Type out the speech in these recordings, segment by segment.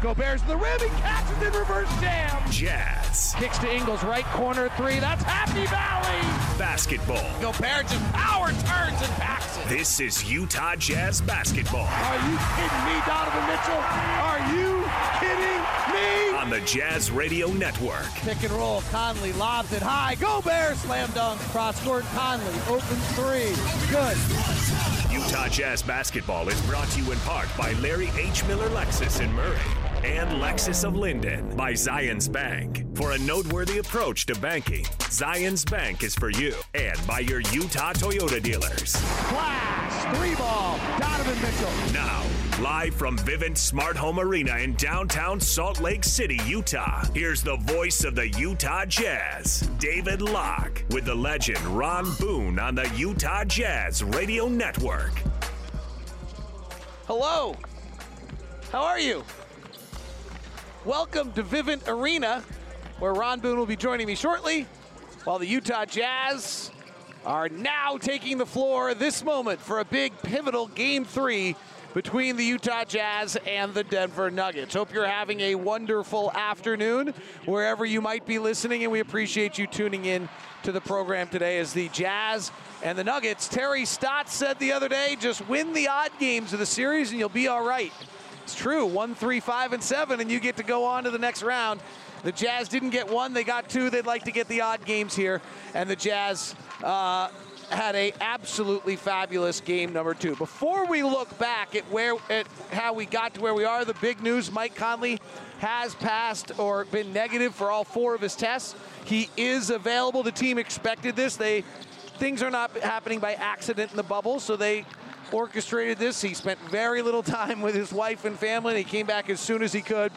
Utah Go Bears to the rim. He catches in reverse jam. Jazz Kicks to Ingles, right corner three. That's Happy Valley. basketball. Gobert just power turns and packs it. This is Utah Jazz basketball Are you kidding me, Donovan Mitchell? Are you kidding me? on the Jazz Radio Network. Pick and roll. Conley lobs it high. Gobert. Slam dunk. Cross court. Conley. Open three. Good. Utah Jazz basketball is brought to you in part by Larry H. Miller Lexus in Murray and Lexus of Lindon by Zions Bank. For a noteworthy approach to banking, Zions Bank is for you and by your Utah Toyota dealers. Flash. Three ball. Donovan Mitchell. Now, live from Vivint Smart Home Arena in downtown Salt Lake City, Utah, here's the voice of the Utah Jazz, David Locke, with the legend Ron Boone on the Utah Jazz Radio Network. Hello. How are you? Welcome to Vivint Arena, where Ron Boone will be joining me shortly, while the Utah Jazz are now taking the floor this moment for a big pivotal game three between the Utah Jazz and the Denver Nuggets. Hope you're having a wonderful afternoon wherever you might be listening, and we appreciate you tuning in to the program today as the Jazz and the Nuggets. Terry Stotts said the other day, just win the odd games of the series and you'll be all right. It's true, one, three, five, and seven, and you get to go on to the next round. The Jazz didn't get one; they got two. They'd like to get the odd games here, and the Jazz uh, had a absolutely fabulous game number two. Before we look back at where at how we got to where we are, the big news: Mike Conley has passed or been negative for all four of his tests. He is available. The team expected this. They things are not happening by accident in the bubble, so they orchestrated this. He spent very little time with his wife and family. And he came back as soon as he could,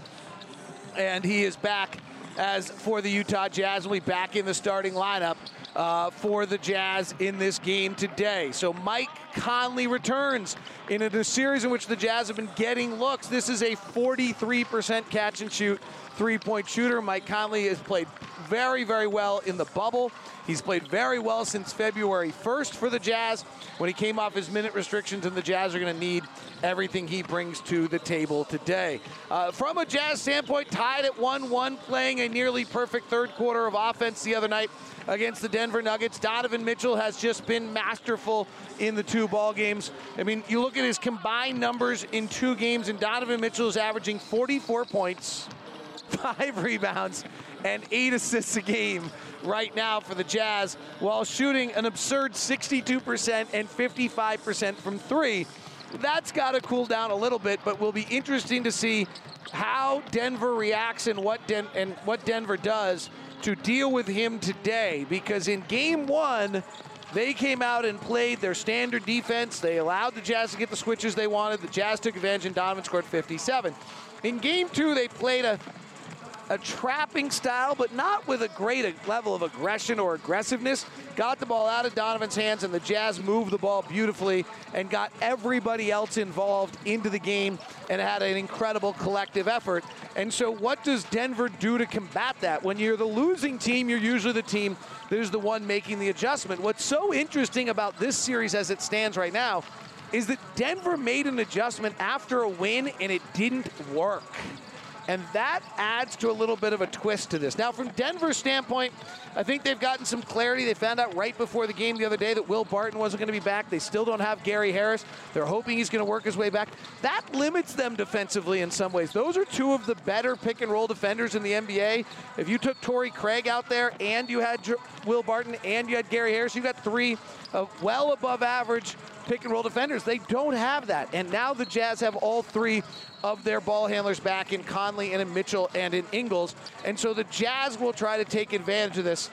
and he is back as for the Utah Jazz. Will be back in the starting lineup uh, for the Jazz in this game today. So Mike Conley returns in a series in which the Jazz have been getting looks. This is a 43% catch and shoot three-point shooter. Mike Conley has played very, very well in the bubble. He's played very well since February 1st for the Jazz when he came off his minute restrictions, and the Jazz are going to need everything he brings to the table today. Uh, from a Jazz standpoint, tied at 1 1, playing a nearly perfect third quarter of offense the other night against the Denver Nuggets. Donovan Mitchell has just been masterful in the two ball games. I mean, you look at his combined numbers in two games, and Donovan Mitchell is averaging 44 points, five rebounds, and eight assists a game right now for the Jazz while shooting an absurd 62% and 55% from three. That's got to cool down a little bit, but will be interesting to see how Denver reacts and what Den- and what Denver does to deal with him today because in game 1 they came out and played their standard defense. They allowed the Jazz to get the switches they wanted. The Jazz took advantage and Donovan scored 57. In game 2 they played a a trapping style, but not with a great level of aggression or aggressiveness. Got the ball out of Donovan's hands, and the Jazz moved the ball beautifully and got everybody else involved into the game and had an incredible collective effort. And so, what does Denver do to combat that? When you're the losing team, you're usually the team that is the one making the adjustment. What's so interesting about this series as it stands right now is that Denver made an adjustment after a win and it didn't work. And that adds to a little bit of a twist to this. Now, from Denver's standpoint, I think they've gotten some clarity. They found out right before the game the other day that Will Barton wasn't going to be back. They still don't have Gary Harris. They're hoping he's going to work his way back. That limits them defensively in some ways. Those are two of the better pick and roll defenders in the NBA. If you took Torrey Craig out there and you had Will Barton and you had Gary Harris, you got three well above average pick and roll defenders. They don't have that. And now the Jazz have all three of their ball handlers back in Conley and in Mitchell and in Ingles. And so the Jazz will try to take advantage of this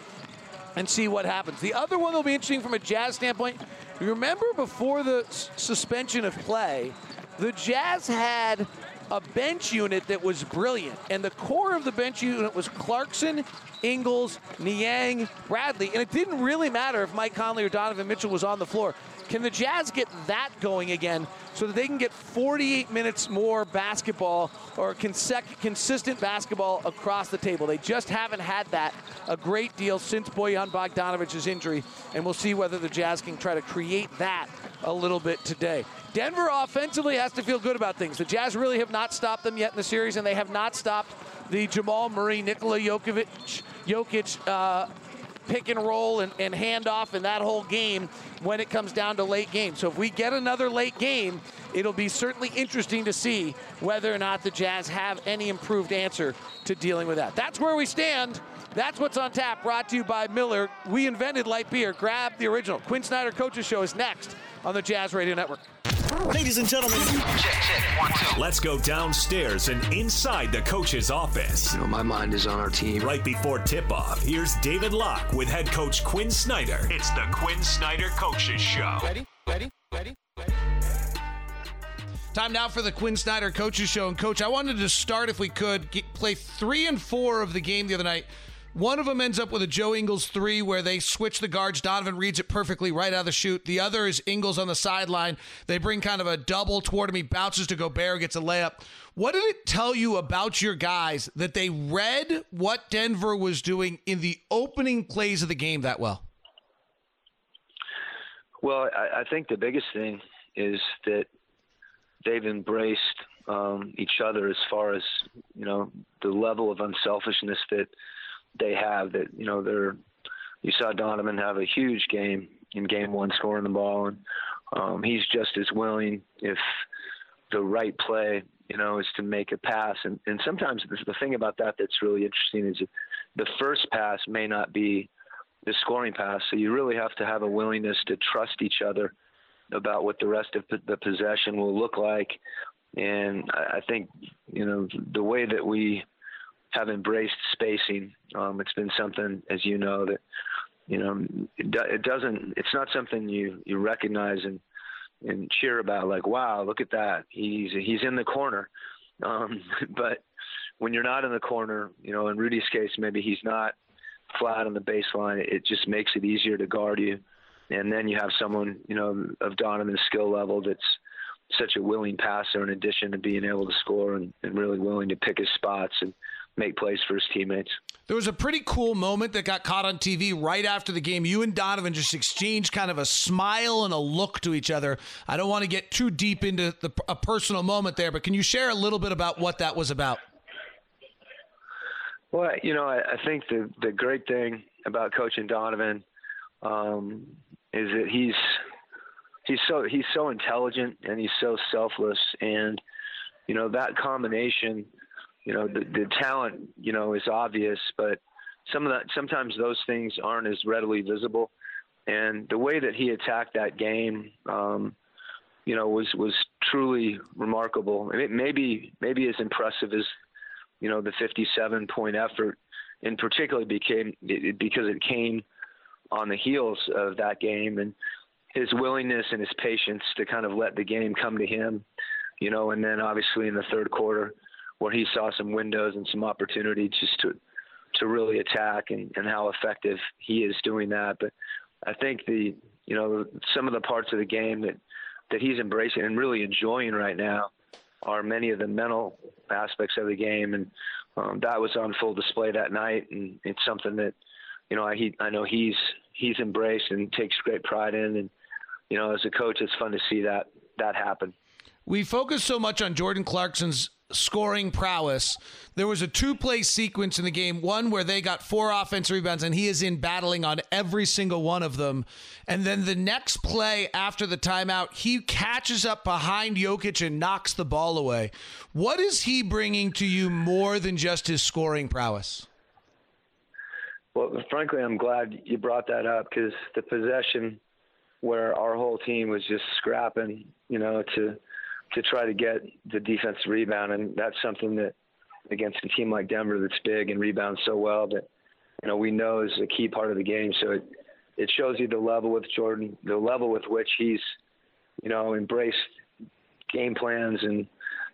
and see what happens. The other one that'll be interesting from a Jazz standpoint you Remember before the suspension of play, the Jazz had a bench unit that was brilliant, and the core of the bench unit was Clarkson, Ingles, Niang, Bradley, and it didn't really matter if Mike Conley or Donovan Mitchell was on the floor. Can the Jazz get that going again so that they can get 48 minutes more basketball or consec- consistent basketball across the table? They just haven't had that a great deal since Bojan Bogdanovich's injury, and we'll see whether the Jazz can try to create that a little bit today. Denver offensively has to feel good about things. The Jazz really have not stopped them yet in the series, and they have not stopped the Jamal Murray, Nikola Jokic, Jokic uh, pick and roll and, and handoff in that whole game when it comes down to late game. So if we get another late game, it'll be certainly interesting to see whether or not the Jazz have any improved answer to dealing with that. That's where we stand. That's what's on tap, brought to you by Miller. We invented light beer. Grab the original. Quin Snyder Coaches Show is next on the Jazz Radio Network. Ladies and gentlemen, let's go downstairs and inside the coach's office. You know, my mind is on our team. Right before tip off, here's David Locke with head coach Quin Snyder. It's the Quin Snyder Coaches Show. Ready? Ready? Ready? Ready? Time now for the Quin Snyder Coaches Show. And, Coach, I wanted to start, if we could, get, play three and four of the game the other night. One of them ends up with a Joe Ingles three where they switch the guards. Donovan reads it perfectly right out of the shoot. The other is Ingles on the sideline. They bring kind of a double toward him. He bounces to Gobert, gets a layup. What did it tell you about your guys that they read what Denver was doing in the opening plays of the game that well? Well, I, I think the biggest thing is that they've embraced um, each other as far as you know the level of unselfishness that they have. That you know they're you saw Donovan have a huge game in game one, scoring the ball, and um, he's just as willing if the right play you know is to make a pass. And and sometimes the, thing about that that's really interesting is the first pass may not be the scoring pass. So you really have to have a willingness to trust each other about what the rest of the possession will look like. And I think, you know, the way that we have embraced spacing, um, it's been something, as you know, that, you know, it, do, it doesn't, it's not something you, you recognize and, and cheer about like, wow, look at that. He's, he's in the corner. Um, but when you're not in the corner, you know, in Rudy's case, maybe he's not flat on the baseline. It just makes it easier to guard you. And then you have someone, you know, of Donovan's skill level that's such a willing passer in addition to being able to score and, and really willing to pick his spots and make plays for his teammates. There was a pretty cool moment that got caught on TV right after the game. You and Donovan just exchanged kind of a smile and a look to each other. I don't want to get too deep into the, a personal moment there, but can you share a little bit about what that was about? Well, you know, I, I think the the great thing about coaching Donovan um, is that he's he's so he's so intelligent and he's so selfless, and you know that combination, you know, the, the talent, you know, is obvious, but some of that sometimes those things aren't as readily visible, and the way that he attacked that game. Um, you know, was was truly remarkable, and it maybe maybe as impressive as you know, the 57 point effort, and particularly became because it came on the heels of that game and his willingness and his patience to kind of let the game come to him, you know, and then obviously in the third quarter where he saw some windows and some opportunity just to to really attack and, and how effective he is doing that. But I think the you know some of the parts of the game that that he's embracing and really enjoying right now are many of the mental aspects of the game, and um, that was on full display that night. And it's something that you know I he, I know he's he's embraced and takes great pride in, and you know as a coach, it's fun to see that that happen. We focus so much on Jordan Clarkson's scoring prowess. There was a two play sequence in the game, one where they got four offensive rebounds and he is in battling on every single one of them. And then the next play after the timeout, he catches up behind Jokic and knocks the ball away. What is he bringing to you more than just his scoring prowess? Well, frankly, I'm glad you brought that up because the possession where our whole team was just scrapping, you know, to to try to get the defensive rebound, and that's something that against a team like Denver that's big and rebounds so well that you know we know is a key part of the game. So it it shows you the level with Jordan, the level with which he's, you know, embraced game plans and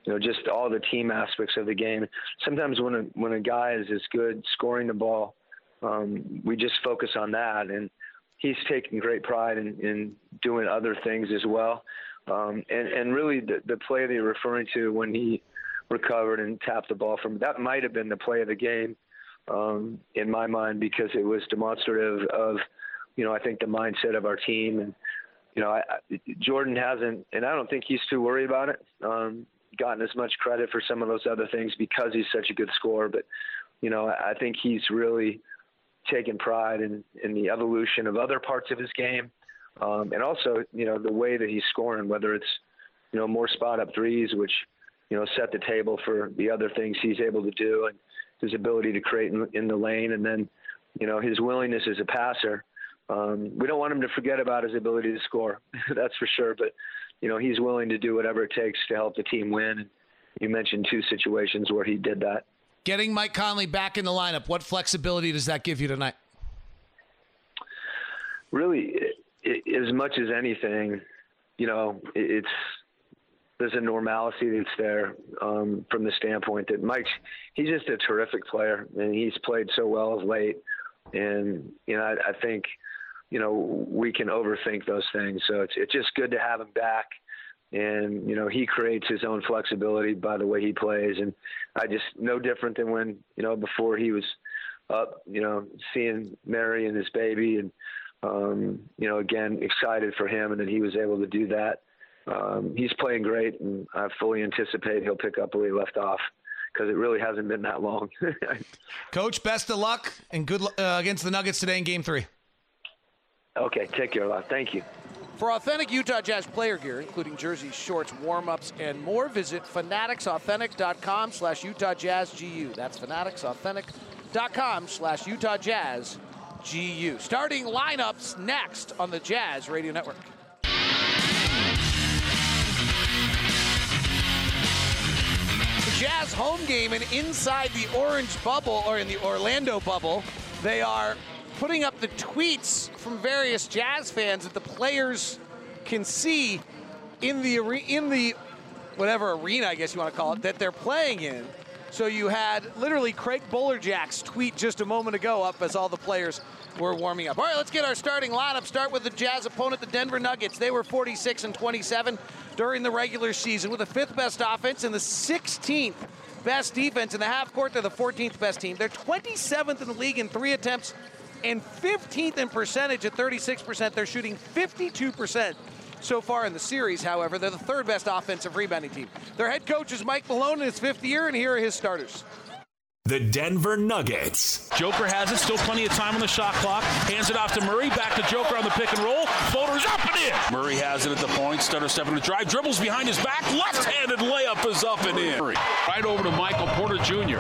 you know just all the team aspects of the game. Sometimes when a when a guy is as good scoring the ball, um, we just focus on that, and he's taking great pride in, in doing other things as well. Um, and and really the, the play that you're referring to when he recovered and tapped the ball from that might have been the play of the game um, in my mind because it was demonstrative of you know I think the mindset of our team. And you know I, Jordan hasn't and I don't think he's too worried about it um, gotten as much credit for some of those other things because he's such a good scorer. But you know I think he's really taken pride in in the evolution of other parts of his game um, and also you know the way that he's scoring whether it's you know more spot up threes which you know, set the table for the other things he's able to do and his ability to create in, in the lane. And then, you know, his willingness as a passer. Um, we don't want him to forget about his ability to score. That's for sure. But, you know, he's willing to do whatever it takes to help the team win. And you mentioned two situations where he did that. Getting Mike Conley back in the lineup, what flexibility does that give you tonight? Really, it, as much as anything, you know, it, it's there's a normalcy that's there um, from the standpoint that Mike's he's just a terrific player and he's played so well of late. And you know, I, I think you know we can overthink those things. So it's it's just good to have him back. And you know he creates his own flexibility by the way he plays, and I just no different than when you know before he was up, you know, seeing Mary and his baby, and um, you know again excited for him, and that he was able to do that um, he's playing great, and I fully anticipate he'll pick up where he left off because it really hasn't been that long. Coach, best of luck and good uh, against the Nuggets today in Game Three. Okay, take care, lot. Thank you. For authentic Utah Jazz player gear, including jerseys, shorts, warm-ups, and more, visit fanatics.authentic.com slash Utah Jazz GU. That's fanatics.authentic.com slash Utah Jazz GU. Starting lineups next on the Jazz Radio Network. Jazz home game and inside the orange bubble or in the Orlando bubble, they are putting up the tweets from various Jazz fans that the players can see in the in the whatever arena I guess you want to call it that they're playing in. So you had literally Craig Bolerjack's tweet just a moment ago up as all the players were warming up. All right, let's get our starting lineup. Start with the Jazz opponent, the Denver Nuggets. They were 46 and 27 during the regular season with the fifth best offense and the 16th best defense in the half court. They're the 14th best team. They're 27th in the league in three attempts and 15th in percentage at 36%. They're shooting 52% so far in the series, however. They're the third best offensive rebounding team. Their head coach is Mike Malone in his fifth year, and here are his starters. The Denver Nuggets. Joker has it, still plenty of time on the shot clock. Hands it off to Murray, back to Joker on the pick and roll. Floater's up and in. Murray has it at the point, stutter stepping to drive, dribbles behind his back, left-handed layup is up and in. Right over to Michael Porter Jr.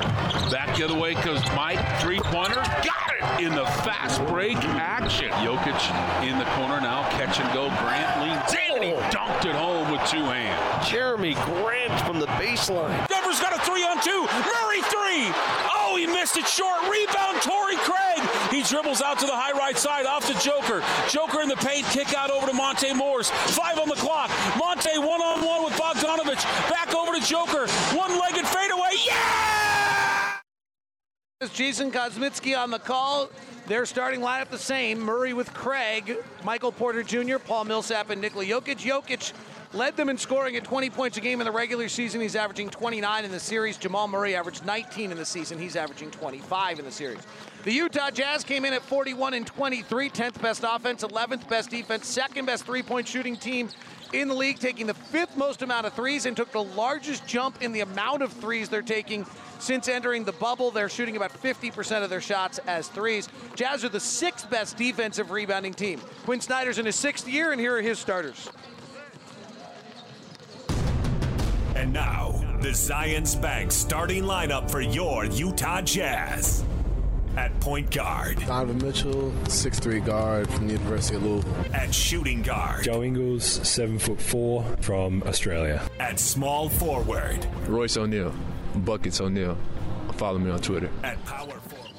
Back the other way because Mike, three-pointer, got it in the fast break action. Jokic in the corner now, catch and go. Grant leans in and he dunked it home with two hands. Jerami Grant from the baseline. Denver's got a three on two. Murray three. Oh, he missed it short. Rebound, Torrey Craig. He dribbles out to the high right side, off to Joker. Joker in the paint, kick out over to Monte Morris. Five on the clock. Monte one on one with Bogdanovich. Back over to Joker. One legged fadeaway. Yeah! Jason Kosmicki on the call. Their starting lineup the same. Murray with Craig, Michael Porter Jr., Paul Millsap, and Nikola Jokic. Jokic led them in scoring at 20 points a game in the regular season. He's averaging 29 in the series. Jamal Murray averaged 19 in the season. He's averaging 25 in the series. The Utah Jazz came in at 41 and 23, 10th best offense, 11th best defense, second best three-point shooting team in the league, taking the fifth most amount of threes and took the largest jump in the amount of threes they're taking since entering the bubble. They're shooting about 50% of their shots as threes. Jazz are the sixth best defensive rebounding team. Quin Snyder's in his sixth year, and here are his starters. And now, the Zions Bank starting lineup for your Utah Jazz. At point guard. Donovan Mitchell, 6'3 guard from the University of Louisville. At shooting guard. Joe Ingles, 7 foot 4 from Australia. At small forward. Royce O'Neale, Buckets O'Neale. Follow me on Twitter. At power forward.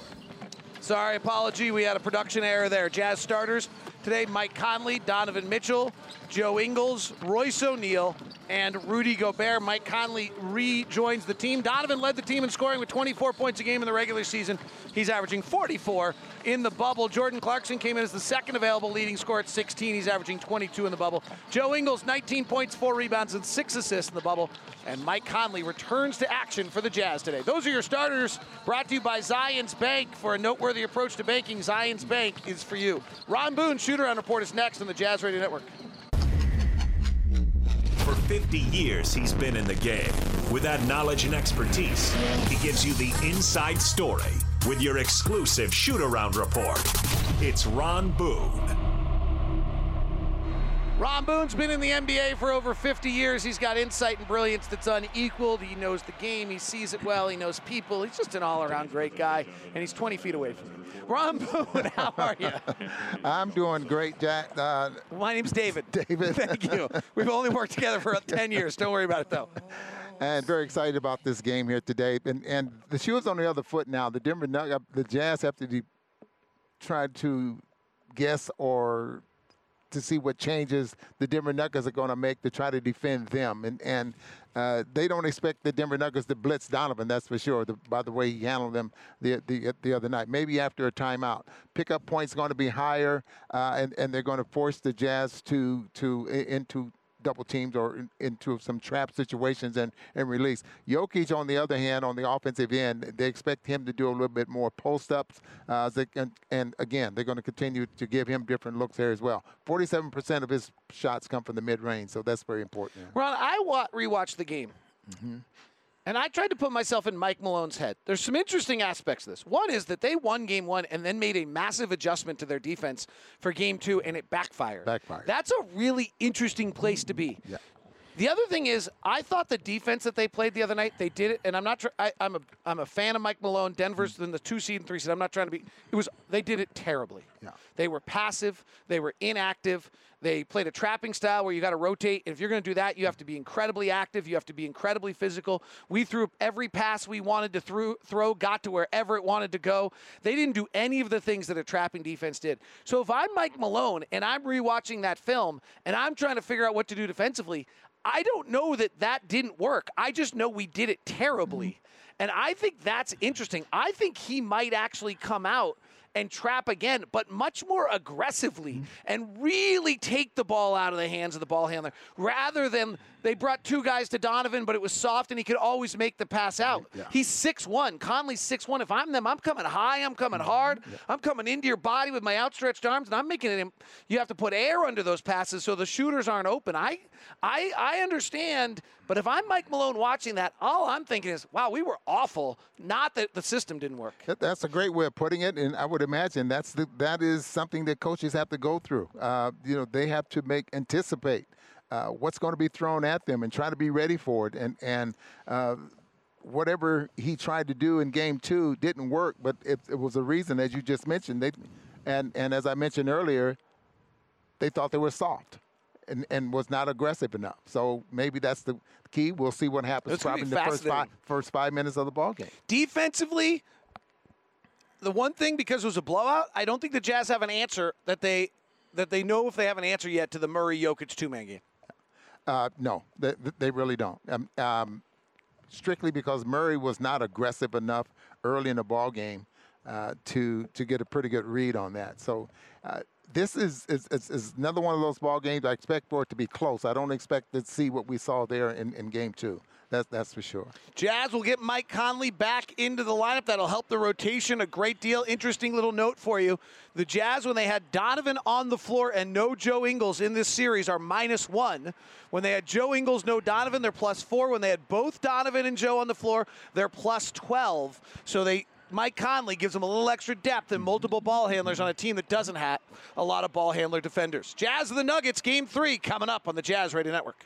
Sorry, apology. We had a production error there. Jazz starters today Mike Conley, Donovan Mitchell, Joe Ingles, Royce O'Neale, and Rudy Gobert. Mike Conley rejoins the team. Donovan led the team in scoring with 24 points a game in the regular season. He's averaging 44 in the bubble. Jordan Clarkson came in as the second available leading scorer at 16. He's averaging 22 in the bubble. Joe Ingles, 19 points, four rebounds, and six assists in the bubble. And Mike Conley returns to action for the Jazz today. Those are your starters brought to you by Zions Bank. For a noteworthy approach to banking, Zions Bank is for you. Ron Boone, Shooter around report, is next on the Jazz Radio Network. For 50 years, he's been in the game. With that knowledge and expertise, he gives you the inside story with your exclusive shoot around report. It's Ron Boone. Ron Boone's been in the NBA for over 50 years. He's got insight and brilliance that's unequaled. He knows the game. He sees it well. He knows people. He's just an all-around great guy, and he's 20 feet away from me. Ron Boone, how are you? I'm doing great, Jack. Uh, My name's David. David. Thank you. We've only worked together for 10 years. Don't worry about it, though. And very excited about this game here today. And and the shoe's on the other foot now. The Denver Nuggets, the Jazz have to try to guess or to see what changes the Denver Nuggets are going to make to try to defend them. And and uh, they don't expect the Denver Nuggets to blitz Donovan, that's for sure. The, by the way he handled them the, the the other night. Maybe after a timeout, pickup points going to be higher, uh, and and they're going to force the Jazz to to into double teams or in, into some trap situations and, and release. Jokic, on the other hand, on the offensive end, they expect him to do a little bit more post ups. Uh, and, and again, they're going to continue to give him different looks there as well. 47% of his shots come from the mid range, so that's very important. Ron, I wa- rewatched the game. And I tried to put myself in Mike Malone's head. There's some interesting aspects to this. One is that they won game one and then made a massive adjustment to their defense for game two, and it backfired. Backfired. That's a really interesting place to be. Yeah. The other thing is, I thought the defense that they played the other night, they did it, and I'm not. Tr- I, I'm a I'm a fan of Mike Malone. Denver's mm. in the two seed and three seed. I'm not trying to be. It was they did it terribly. Yeah. They were passive. They were inactive. They played a trapping style where you got to rotate. And if you're going to do that, you have to be incredibly active. You have to be incredibly physical. We threw every pass we wanted to throw, throw got to wherever it wanted to go. They didn't do any of the things that a trapping defense did. So if I'm Mike Malone and I'm rewatching that film and I'm trying to figure out what to do defensively, I don't know that that didn't work. I just know we did it terribly. Mm-hmm. And I think that's interesting. I think he might actually come out and trap again, but much more aggressively mm-hmm. and really take the ball out of the hands of the ball handler rather than they brought two guys to Donovan, but it was soft and he could always make the pass out. He's 6'1. Conley's six one. If I'm them, I'm coming high, I'm coming hard, I'm coming into your body with my outstretched arms, and I'm making it. You have to put air under those passes so the shooters aren't open. I, I, I understand, but if I'm Mike Malone watching that, all I'm thinking is, wow, we were awful. Not that the system didn't work. That's a great way of putting it, and I would imagine that's the, that is something that coaches have to go through. Uh, you know, they have to make anticipate uh, what's going to be thrown at them and try to be ready for it. And and uh, whatever he tried to do in game two didn't work, but it, it was a reason, as you just mentioned. They and and as I mentioned earlier, they thought they were soft. And, and was not aggressive enough. So maybe that's the key. We'll see what happens It's probably in the first five, first five minutes of the ball game. Defensively, the one thing because it was a blowout, I don't think the Jazz have an answer that they that they know if they have an answer yet to the Murray Jokic two man game. Uh, no, they, they really don't. Um, um, strictly because Murray was not aggressive enough early in the ball game uh, to to get a pretty good read on that. So uh, this is is, is is another one of those ball games. I expect for it to be close. I don't expect to see what we saw there in, in game two. That's that's for sure. Jazz will get Mike Conley back into the lineup. That'll help the rotation a great deal. Interesting little note for you. The Jazz, when they had Donovan on the floor and no Joe Ingles in this series, are minus one. When they had Joe Ingles, no Donovan, they're plus four. When they had both Donovan and Joe on the floor, they're plus 12. So they. Mike Conley gives them a little extra depth and multiple ball handlers on a team that doesn't have a lot of ball handler defenders. Jazz of the Nuggets, game three, coming up on the Jazz Radio Network.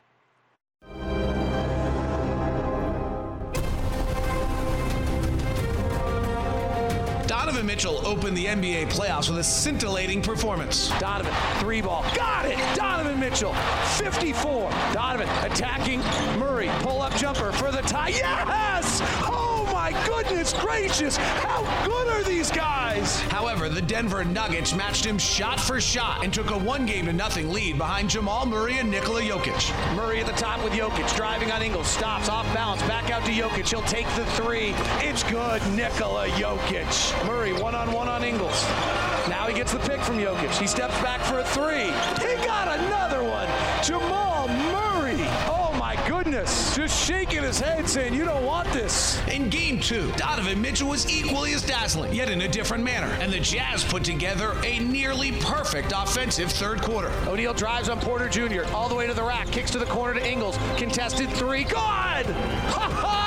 Donovan Mitchell opened the NBA playoffs with a scintillating performance. Donovan, three ball. Got it! Donovan Mitchell, 54. Donovan attacking Murray. Pull up jumper for the tie. Yes! Oh my goodness gracious! How good are these guys? However, the Denver Nuggets matched him shot for shot and took a one game to nothing lead behind Jamal Murray and Nikola Jokic. Murray at the top with Jokic, driving on Ingles, stops off balance, back out to Jokic. He'll take the three. It's good, Nikola Jokic. Murray one on one on Ingles. Now he gets the pick from Jokic. He steps back for a three. He got another one. Jamal goodness. Just shaking his head saying, You don't want this. In game two, Donovan Mitchell was equally as dazzling, yet in a different manner, and the Jazz put together a nearly perfect offensive third quarter. O'Neale drives on Porter Jr. all the way to the rack, kicks to the corner to Ingles. Contested three. Good! Ha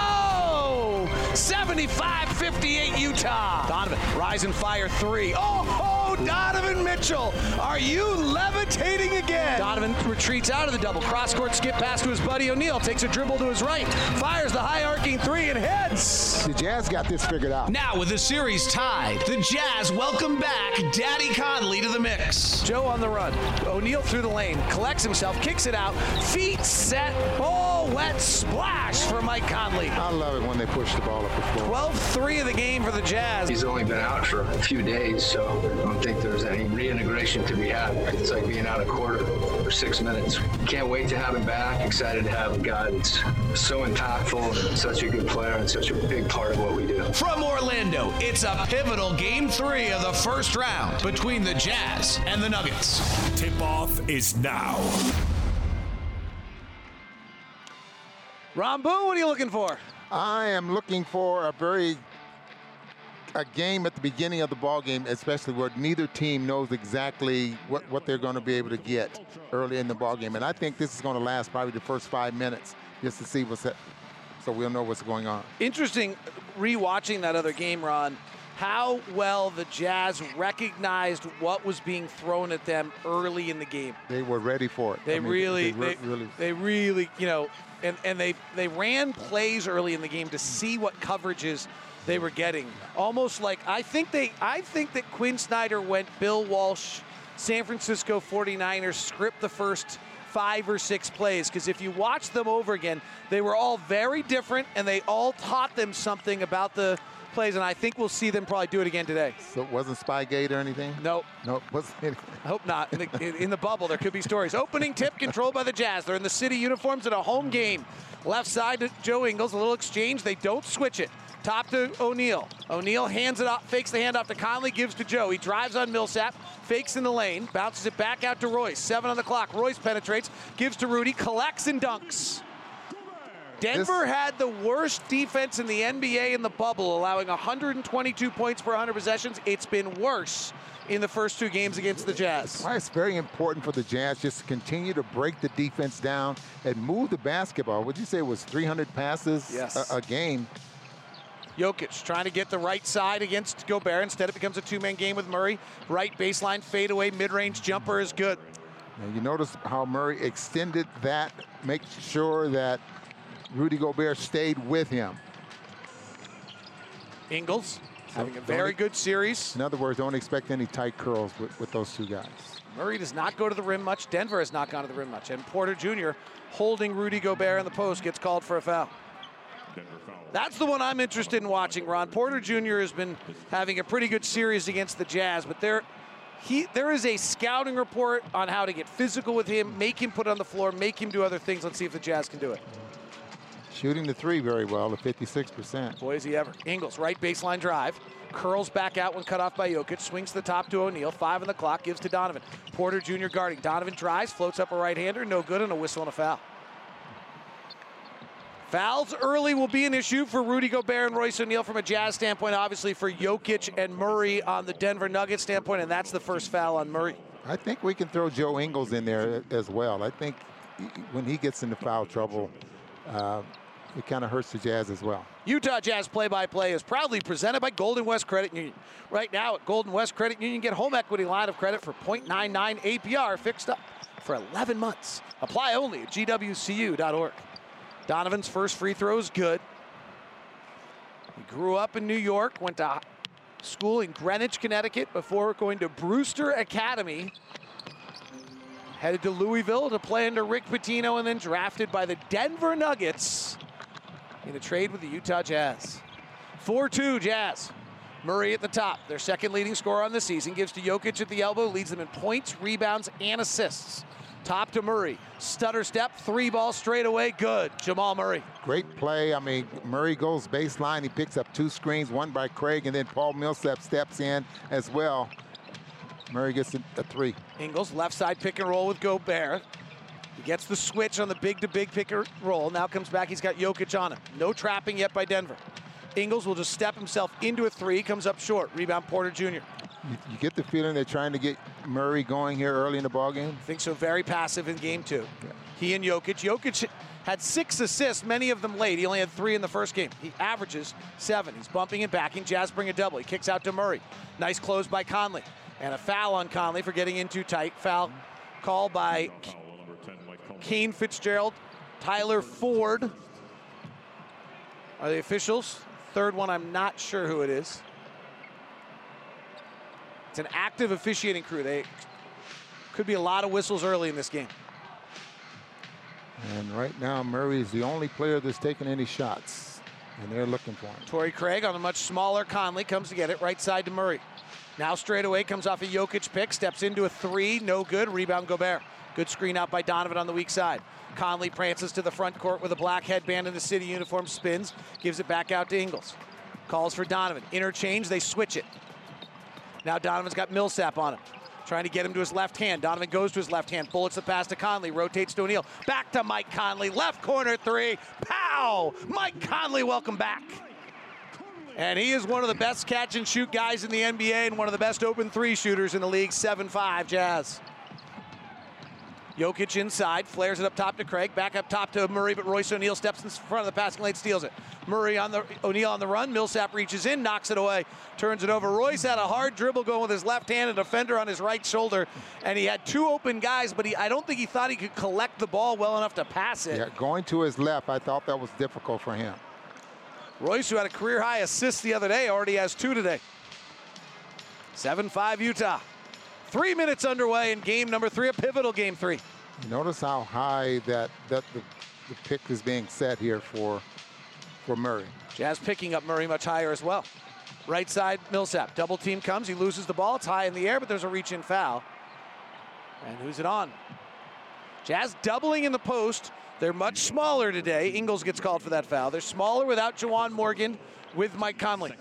75 58 Utah. Donovan, rise and fire three. Oh, oh! Donovan Mitchell, are you levitating again? Donovan retreats out of the double. Cross court skip pass to his buddy O'Neale. Takes a dribble to his right. Fires the high arcing three and heads. The Jazz got this figured out. Now, with the series tied, the Jazz welcome back Daddy Conley to the mix. Joe on the run. O'Neale through the lane. Collects himself, kicks it out. Feet set. Oh, wet splash for Mike Conley. I love it when they push the ball up the floor. 12 3 of the game for the Jazz. He's only been out for a few days, so I don't think there's any reintegration to be had. It's like being out a quarter for six minutes. Can't wait to have him back. Excited to have a guy that's so impactful and such a good player and such a big part of what we do. From Orlando, it's a pivotal game three of the first round between the Jazz and the Nuggets. Tip off is now. Ron Boone, what are you looking for? I am looking for a very a game at the beginning of the ball game, especially where neither team knows exactly what, what they're going to be able to get early in the ball game. And I think this is going to last probably the first five minutes just to see what's so we'll know what's going on. Interesting rewatching that other game, Ron. How well the Jazz recognized what was being thrown at them early in the game. They were ready for it. They I mean, really, they, they, really, they really, you know, and, and they they ran plays early in the game to see what coverages they were getting. Almost like I think they I think that Quin Snyder went Bill Walsh, San Francisco 49ers script the first five or six plays because if you watch them over again, they were all very different and they all taught them something about the plays, and I think we'll see them probably do it again today. So it wasn't Spygate or anything? Nope. Nope. Wasn't. I hope not. In the, in the bubble, there could be stories. Opening tip controlled by the Jazz. They're in the city uniforms at a home game. Left side to Joe Ingles. A little exchange. They don't switch it. Top to O'Neale. O'Neale hands it off, fakes the handoff to Conley, gives to Joe. He drives on Millsap, fakes in the lane, bounces it back out to Royce. Seven on the clock. Royce penetrates, gives to Rudy, collects and dunks. Denver had the worst defense in the NBA in the bubble, allowing 122 points per 100 possessions. It's been worse in the first two games against the Jazz. Why it's very important for the Jazz just to continue to break the defense down and move the basketball. Would you say it was 300 passes Yes. a, a game? Jokic trying to get the right side against Gobert. Instead, it becomes a two-man game with Murray. Right baseline fadeaway, mid-range jumper is good. And you notice how Murray extended that, make sure that Rudy Gobert stayed with him. Ingles having a very ex- good series. In other words, don't expect any tight curls with, with those two guys. Murray does not go to the rim much. Denver has not gone to the rim much. And Porter Jr. holding Rudy Gobert in the post gets called for a foul. That's the one I'm interested in watching, Ron. Porter Jr. has been having a pretty good series against the Jazz, but there, he, there is a scouting report on how to get physical with him, make him put on the floor, make him do other things. Let's see if the Jazz can do it. Shooting the three very well at 56%. Boy, is he ever. Ingles, right baseline drive. Curls back out when cut off by Jokic. Swings the top to O'Neale. Five on the clock. Gives to Donovan. Porter Jr. guarding. Donovan drives. Floats up a right hander. No good. And a whistle and a foul. Fouls early will be an issue for Rudy Gobert and Royce O'Neale from a Jazz standpoint. Obviously for Jokic and Murray on the Denver Nuggets standpoint. And that's the first foul on Murray. I think we can throw Joe Ingles in there as well. I think when he gets into foul trouble, uh, it kind of hurts the Jazz as well. Utah Jazz play-by-play is proudly presented by Golden West Credit Union. Right now at Golden West Credit Union, get home equity line of credit for 0.99 APR fixed up for 11 months. Apply only at gwcu.org. Donovan's first free throw is good. He grew up in New York, went to school in Greenwich, Connecticut before going to Brewster Academy. Headed to Louisville to play under Rick Pitino and then drafted by the Denver Nuggets in a trade with the Utah Jazz. 4 2 Jazz. Murray at the top, their second leading scorer on the season, gives to Jokic at the elbow, leads them in points, rebounds, and assists. Top to Murray. Stutter step, three ball straight away, good. Jamal Murray. Great play. I mean, Murray goes baseline. He picks up two screens, one by Craig, and then Paul Millsap steps in as well. Murray gets a, a three. Ingles, left side pick and roll with Gobert. He gets the switch on the big to big pick and roll. Now comes back. He's got Jokic on him. No trapping yet by Denver. Ingles will just step himself into a three, comes up short. Rebound Porter Jr. You, you get the feeling they're trying to get Murray going here early in the ball game. I think so. Very passive in game two. Yeah. He and Jokic. Jokic had six assists, many of them late. He only had three in the first game. He averages seven. He's bumping and backing. Jazz bring a double. He kicks out to Murray. Nice close by Conley. And a foul on Conley for getting in too tight. Foul call by Kane Fitzgerald, Tyler Ford are the officials. Third one, I'm not sure who it is. It's an active officiating crew. They could be a lot of whistles early in this game. And right now, Murray is the only player that's taken any shots, and they're looking for him. Torrey Craig on a much smaller Conley comes to get it right side to Murray. Now straight away comes off a Jokic pick, steps into a three, no good. Rebound Gobert. Good screen out by Donovan on the weak side. Conley prances to the front court with a black headband in the city uniform, spins, gives it back out to Ingles. Calls for Donovan. Interchange, they switch it. Now Donovan's got Millsap on him. Trying to get him to his left hand. Donovan goes to his left hand, bullets the pass to Conley, rotates to O'Neale. Back to Mike Conley, left corner three. Pow! Mike Conley, welcome back. And he is one of the best catch and shoot guys in the NBA and one of the best open three shooters in the league, 7 5 Jazz. Jokic inside, flares it up top to Craig, back up top to Murray, but Royce O'Neale steps in front of the passing lane, steals it. Murray on the O'Neale on the run, Millsap reaches in, knocks it away, turns it over. Royce had a hard dribble going with his left hand, a defender on his right shoulder, and he had two open guys, but he, I don't think he thought he could collect the ball well enough to pass it. Yeah, going to his left, I thought that was difficult for him. Royce, who had a career high assist the other day, already has two today. 7 5 Utah. Three minutes underway in game number three, a pivotal game three. Notice how high that, that the, the pick is being set here for, for Murray. Jazz picking up Murray much higher as well. Right side, Millsap. Double team comes. He loses the ball. It's high in the air, but there's a reach in foul. And who's it on? Jazz doubling in the post. They're much smaller today. Ingles gets called for that foul. They're smaller without Juwan Morgan, with Mike Conley.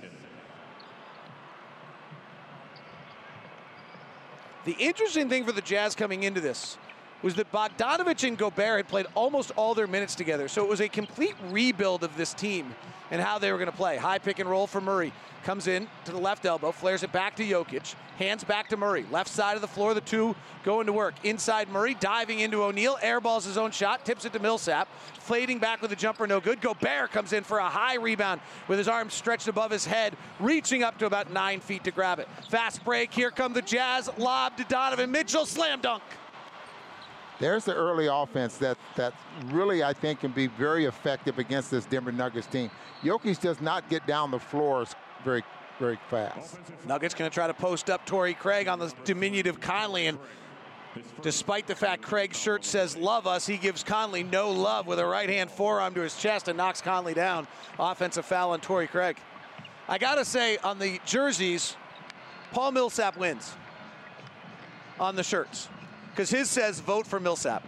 The interesting thing for the Jazz coming into this was that Bogdanovich and Gobert had played almost all their minutes together. So it was a complete rebuild of this team and how they were going to play. High pick and roll for Murray. Comes in to the left elbow, flares it back to Jokic. Hands back to Murray. Left side of the floor, the two going to work. Inside Murray, diving into O'Neale, airballs his own shot, tips it to Millsap. Fading back with a jumper, no good. Gobert comes in for a high rebound with his arms stretched above his head, reaching up to about nine feet to grab it. Fast break, here come the Jazz. Lob to Donovan Mitchell, slam dunk. There's the early offense that, that really, I think, can be very effective against this Denver Nuggets team. Jokic does not get down the floors very, very fast. Nuggets going to try to post up Torrey Craig on the diminutive Conley, and despite the fact Craig's shirt says love us, he gives Conley no love with a right hand forearm to his chest and knocks Conley down. Offensive foul on Torrey Craig. I got to say, on the jerseys, Paul Millsap wins on the shirts because his says vote for Millsap.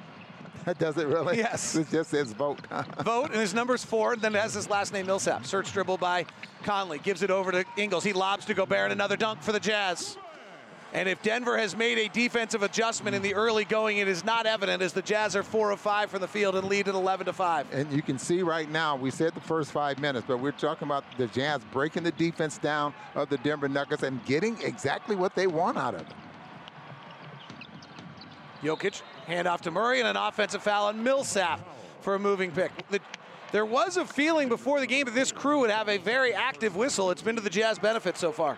That Does it really? Yes. It just says vote. vote, and his number's four, and then it has his last name, Millsap. Search dribble by Conley. Gives it over to Ingles. He lobs to Gobert, and another dunk for the Jazz. And if Denver has made a defensive adjustment in the early going, it is not evident as the Jazz are four of five from the field and lead at 11 to five. And you can see right now, we said the first five minutes, but we're talking about the Jazz breaking the defense down of the Denver Nuggets and getting exactly what they want out of it. Jokic, handoff to Murray, and an offensive foul on Millsap for a moving pick. The, there was a feeling before the game that this crew would have a very active whistle. It's been to the Jazz benefit so far.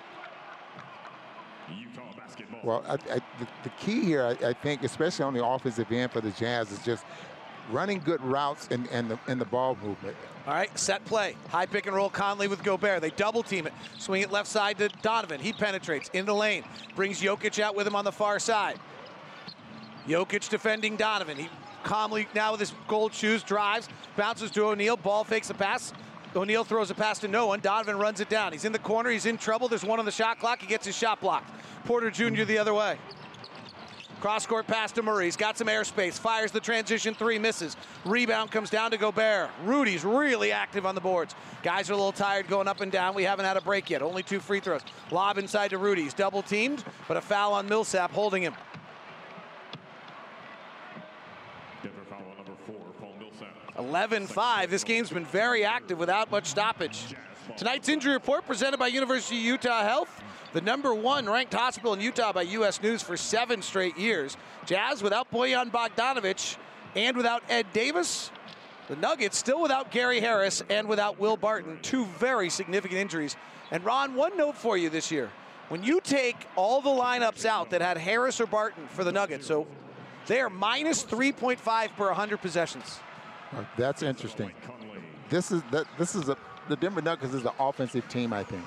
Well, I, I, the, the, key here, I, I, think, especially on the offensive end for the Jazz, is just running good routes and, and, the, and the ball movement. All right, set play. High pick and roll Conley with Gobert. They double team it. Swing it left side to Donovan. He penetrates in the lane. Brings Jokic out with him on the far side. Jokic defending Donovan. He calmly now with his gold shoes drives, bounces to O'Neale, ball fakes a pass. O'Neale throws a pass to no one. Donovan runs it down. He's in the corner. He's in trouble. There's one on the shot clock. He gets his shot blocked. Porter Jr. the other way. Cross court pass to Murray. He's got some airspace. Fires the transition three, misses. Rebound comes down to Gobert. Rudy's really active on the boards. Guys are a little tired going up and down. We haven't had a break yet. Only two free throws. Lob inside to Rudy. He's double teamed, but a foul on Millsap holding him. 11-5. This game's been very active without much stoppage. Tonight's injury report presented by University of Utah Health, the number one ranked hospital in Utah by U.S. News for seven straight years. Jazz without Bojan Bogdanovich and without Ed Davis. The Nuggets still without Gary Harris and without Will Barton. Two very significant injuries. And Ron, one note for you this year. When you take all the lineups out that had Harris or Barton for the Nuggets, so they are minus 3.5 per 100 possessions. That's interesting. This is that. This is a the Denver Nuggets is an offensive team, I think.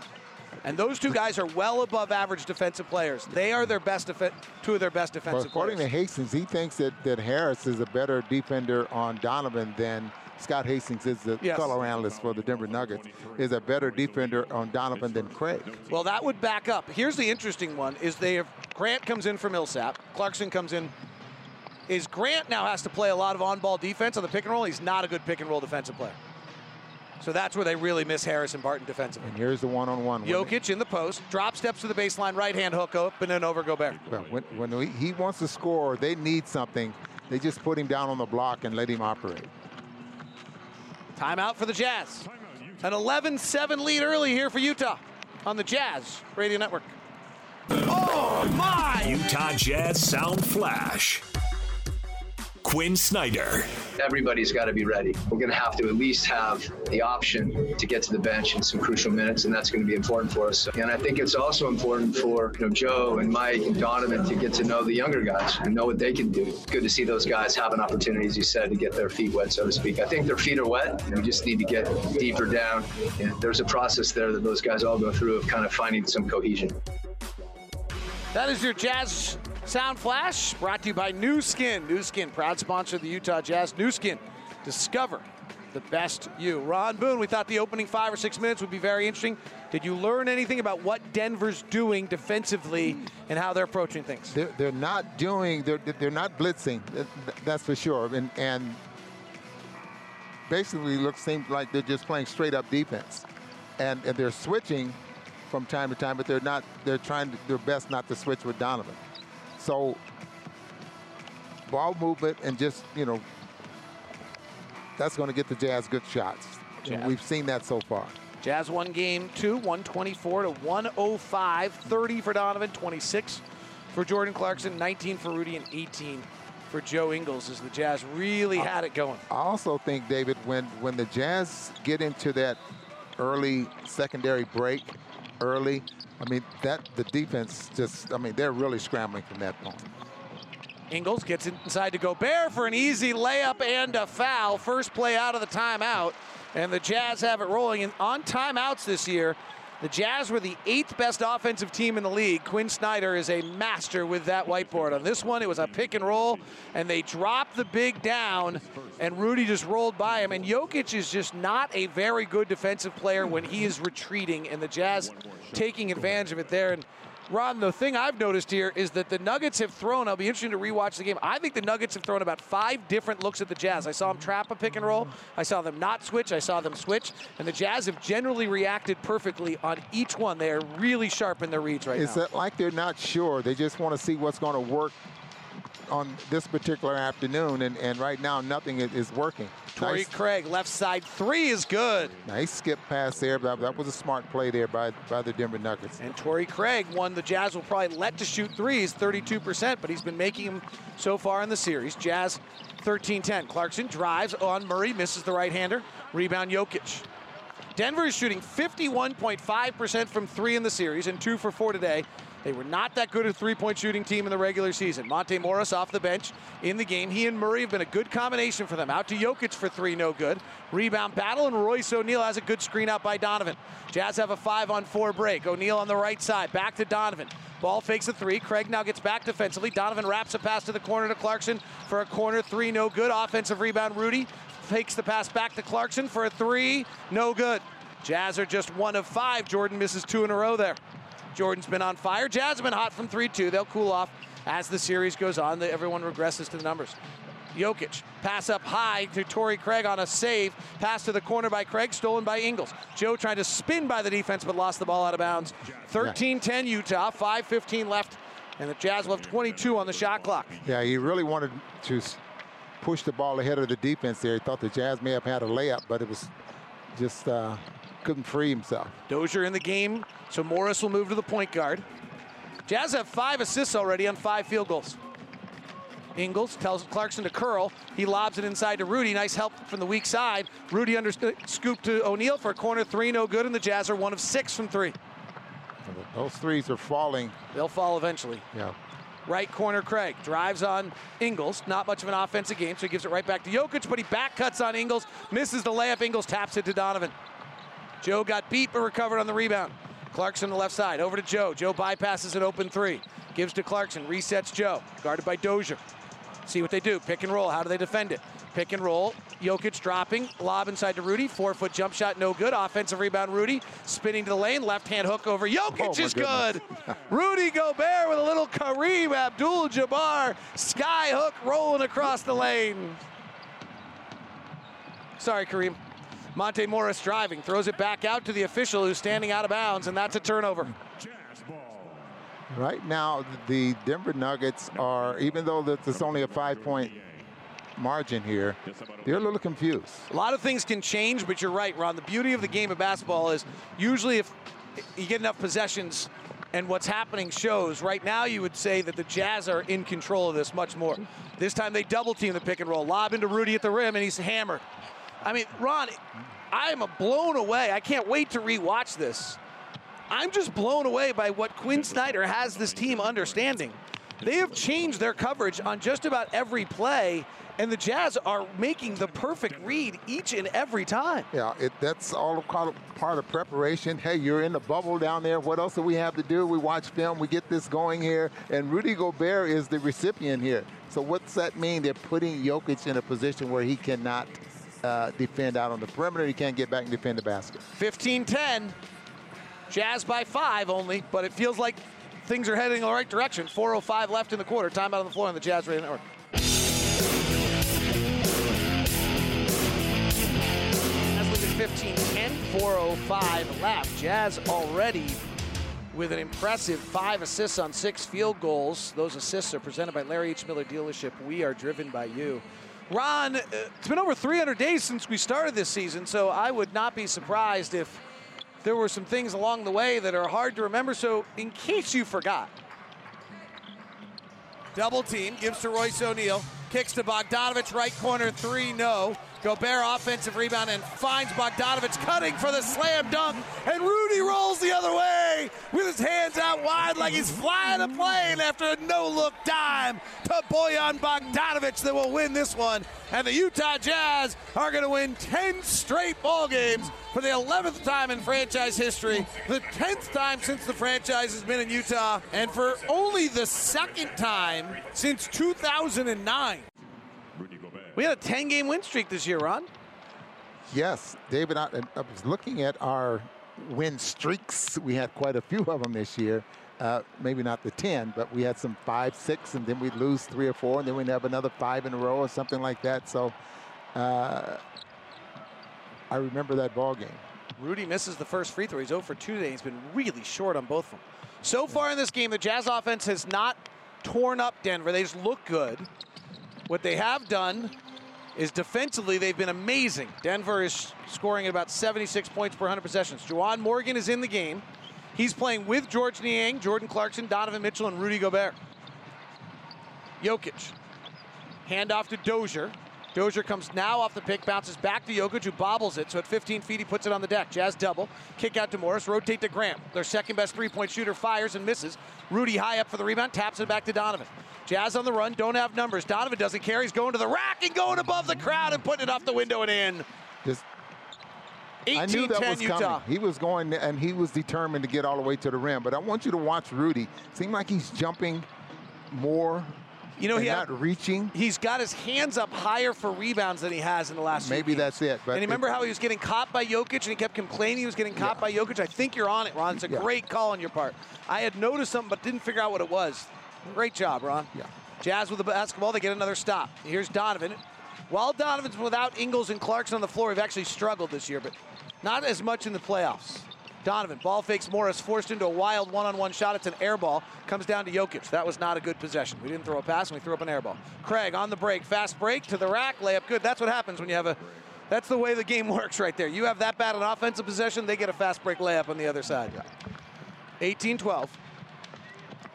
And those two guys are well above average defensive players. They are their best defe- two of their best Well, defensive according players. to Hastings, he thinks that, that Harris is a better defender on Donovan than Scott Hastings is the Yes. color analyst for the Denver Nuggets. Is a better defender on Donovan than Craig. Well, that would back up. Here's the interesting one: is they have Grant comes in for Millsap, Clarkson comes in. Is Grant now has to play a lot of on-ball defense on the pick and roll? He's not a good pick and roll defensive player. So that's where they really miss Harrison Barton defensively. And here's the one-on-one. When- Jokic in the post, drop steps to the baseline, right hand hook up and then over Gobert. Well, when, when he- he wants to score, they need something. They just put him down on the block and let him operate. Timeout for the Jazz. An 11-7 lead early here for Utah on the Jazz Radio Network. Oh my! Utah Jazz Sound Flash. Quin Snyder. Everybody's got to be ready. We're going to have to at least have the option to get to the bench in some crucial minutes, and that's going to be important for us. And I think it's also important for you know Joe and Mike and Donovan to get to know the younger guys and know what they can do. It's good to see those guys have an opportunity, as you said, to get their feet wet, so to speak. I think their feet are wet, and we just need to get deeper down. And there's a process there that those guys all go through of kind of finding some cohesion. That is your Jazz Sound Flash, brought to you by Nu Skin. Nu Skin, proud sponsor of the Utah Jazz. Nu Skin, discover the best you. Ron Boone, we thought the opening five or six minutes would be very interesting. Did you learn anything about what Denver's doing defensively and how they're approaching things? They're, they're not doing. They're they're not blitzing. That's for sure. And and basically, looks seems like they're just playing straight up defense, and, and they're switching from time to time, but they're not. They're trying to, their best not to switch with Donovan. So ball movement and just you know that's going to get the Jazz good shots. And Jazz. we've seen that so far. Jazz won game two, 124 to 105. 30 for Donovan, 26 for Jordan Clarkson, 19 for Rudy, and 18 for Joe Ingles as the Jazz really had it going. I also think, David, when when the Jazz get into that early secondary break, early, I mean that the defense just, I mean they're really scrambling from that point. Ingles gets inside to Gobert for an easy layup and a foul. First play out of the timeout, and the Jazz have it rolling. And on timeouts this year, the Jazz were the eighth best offensive team in the league. Quin Snyder is a master with that whiteboard. On this one, it was a pick and roll, and they dropped the big down, and Rudy just rolled by him. And Jokic is just not a very good defensive player when he is retreating, and the Jazz taking advantage of it there. And Ron, the thing I've noticed here is that the Nuggets have thrown, I'll be interested to rewatch the game. I think the Nuggets have thrown about five different looks at the Jazz. I saw them trap a pick and roll. I saw them not switch. I saw them switch. And the Jazz have generally reacted perfectly on each one. They are really sharp in their reads right It's now. that like they're not sure. They just want to see what's going to work on this particular afternoon, and, and right now nothing is, is working. Torrey Nice, Craig, left side three is good. nice skip pass there. That, that was a smart play there by, by the Denver Nuggets. And Torrey Craig, one the Jazz will probably let to shoot threes, 32%, but he's been making them so far in the series. Jazz 13-10. Clarkson drives on Murray, misses the right-hander. Rebound Jokic. Denver is shooting 51.5% from three in the series and two for four today. They were not that good a three-point shooting team in the regular season. Monte Morris off the bench in the game. He and Murray have been a good combination for them. Out to Jokic for three, no good. Rebound battle, and Royce O'Neale has a good screen out by Donovan. Jazz have a five-on-four break. O'Neale on the right side, back to Donovan. Ball fakes a three. Craig now gets back defensively. Donovan wraps a pass to the corner to Clarkson for a corner three, no good. Offensive rebound, Rudy fakes the pass back to Clarkson for a three. No good. Jazz are just one of five. Jordan misses two in a row there. Jordan's been on fire. Jazz have been hot from 3 2. They'll cool off as the series goes on. Everyone regresses to the numbers. Jokic, pass up high to Torrey Craig on a save. Pass to the corner by Craig, stolen by Ingles. Joe trying to spin by the defense, but lost the ball out of bounds. 13 10 Utah, 5 15 left, and the Jazz will have 22 on the shot clock. Yeah, he really wanted to push the ball ahead of the defense there. He thought the Jazz may have had a layup, but it was just uh, couldn't free himself. Dozier in the game, so Morris will move to the point guard. Jazz have five assists already on five field goals. Ingles tells Clarkson to curl. He lobs it inside to Rudy. Nice help from the weak side. Rudy under scoop to O'Neale for a corner three, no good, and the Jazz are one of six from three. Those threes are falling. They'll fall eventually. Yeah. Right corner, Craig drives on Ingles. Not much of an offensive game, so he gives it right back to Jokic, but he back cuts on Ingles, misses the layup. Ingles taps it to Donovan. Joe got beat but recovered on the rebound. Clarkson on the left side, over to Joe. Joe bypasses an open three, gives to Clarkson, resets Joe, guarded by Dozier. See what they do. Pick and roll. How do they defend it? Pick and roll. Jokic dropping. Lob inside to Rudy. Four foot jump shot, no good. Offensive rebound, Rudy. Spinning to the lane. Left hand hook over. Jokic Oh, is good. Rudy Gobert with a little Kareem Abdul Jabbar sky hook rolling across the lane. Sorry, Kareem. Monte Morris driving. Throws it back out to the official who's standing out of bounds, and that's a turnover. Right now, the Denver Nuggets are, even though that there's only a five-point margin here, they're a little confused. A lot of things can change, but you're right, Ron. The beauty of the game of basketball is usually if you get enough possessions and what's happening shows. Right now, you would say that the Jazz are in control of this much more. This time they double team the pick and roll, lob into Rudy at the rim, and he's hammered. I mean, Ron, I am blown away. I can't wait to rewatch this. I'm just blown away by what Quin Snyder has this team understanding. They have changed their coverage on just about every play, and the Jazz are making the perfect read each and every time. Yeah, it, that's all part of preparation. Hey, you're in the bubble down there. What else do we have to do? We watch film. We get this going here. And Rudy Gobert is the recipient here. So what's that mean? They're putting Jokic in a position where he cannot uh, defend out on the perimeter. He can't get back and defend the basket. 15-10. Jazz by five only, but it feels like things are heading in the right direction. 4.05 left in the quarter. Time out on the floor on the Jazz Radio Network. Jazz lead at 15-10, 4.05 left. Jazz already with an impressive five assists on six field goals. Those assists are presented by Larry H. Miller Dealership. We are driven by you. Ron, uh, it's been over 300 days since we started this season, so I would not be surprised if there were some things along the way that are hard to remember. So, in case you forgot, double team gives to Royce O'Neale, kicks to Bogdanovich, right corner three, no. Gobert offensive rebound and finds Bogdanovich cutting for the slam dunk, and Rudy rolls the other way with his hands out wide like he's flying a plane after a no-look dime to Bojan Bogdanovich that will win this one. And the Utah Jazz are going to win 10 straight ball games for the 11th time in franchise history, the 10th time since the franchise has been in Utah, and for only the second time since 2009. We had a 10 game win streak this year, Ron. Yes, David, I, I was looking at our win streaks. We had quite a few of them this year. Uh, maybe not the 10, but we had some five, six, and then we'd lose three or four, and then we'd have another five in a row or something like that. So uh, I remember that ball game. Rudy misses the first free throw. He's 0 for 2 today. He's been really short on both of them. So far in this game, the Jazz offense has not torn up Denver. They just look good. What they have done is defensively, they've been amazing. Denver is scoring at about 76 points per 100 possessions. Juwan Morgan is in the game. He's playing with George Niang, Jordan Clarkson, Donovan Mitchell, and Rudy Gobert. Jokic. Handoff to Dozier. Dozier comes now off the pick, bounces back to Jokic, who bobbles it. So at 15 feet, he puts it on the deck. Jazz double. Kick out to Morris. Rotate to Graham. Their second best three point shooter fires and misses. Rudy high up for the rebound, taps it back to Donovan. Jazz on the run, don't have numbers. Donovan doesn't care. He's going to the rack and going above the crowd and putting it off the window and in. Just 18 I knew that 10 was Utah. coming. He was going and he was determined to get all the way to the rim. But I want you to watch Rudy. Seemed like he's jumping more You know, he's not reaching. He's got his hands up higher for rebounds than he has in the last few Maybe that's it. But and remember it- how he was getting caught by Jokic and he kept complaining he was getting caught by Jokic? I think you're on it, Ron. It's a Yeah. great call on your part. I had noticed something but didn't figure out what it was. Great job, Ron. Yeah. Jazz with the basketball, they get another stop. Here's Donovan. While Donovan's without Ingles and Clarkson on the floor, we've actually struggled this year, but not as much in the playoffs. Donovan, ball fakes Morris, forced into a wild one-on-one shot. It's an air ball. Comes down to Jokic. That was not a good possession. We didn't throw a pass, and we threw up an air ball. Craig on the break, fast break to the rack, layup good. That's what happens when you have a. That's the way the game works right there. You have that bad an offensive possession, they get a fast break layup on the other side. 18-12.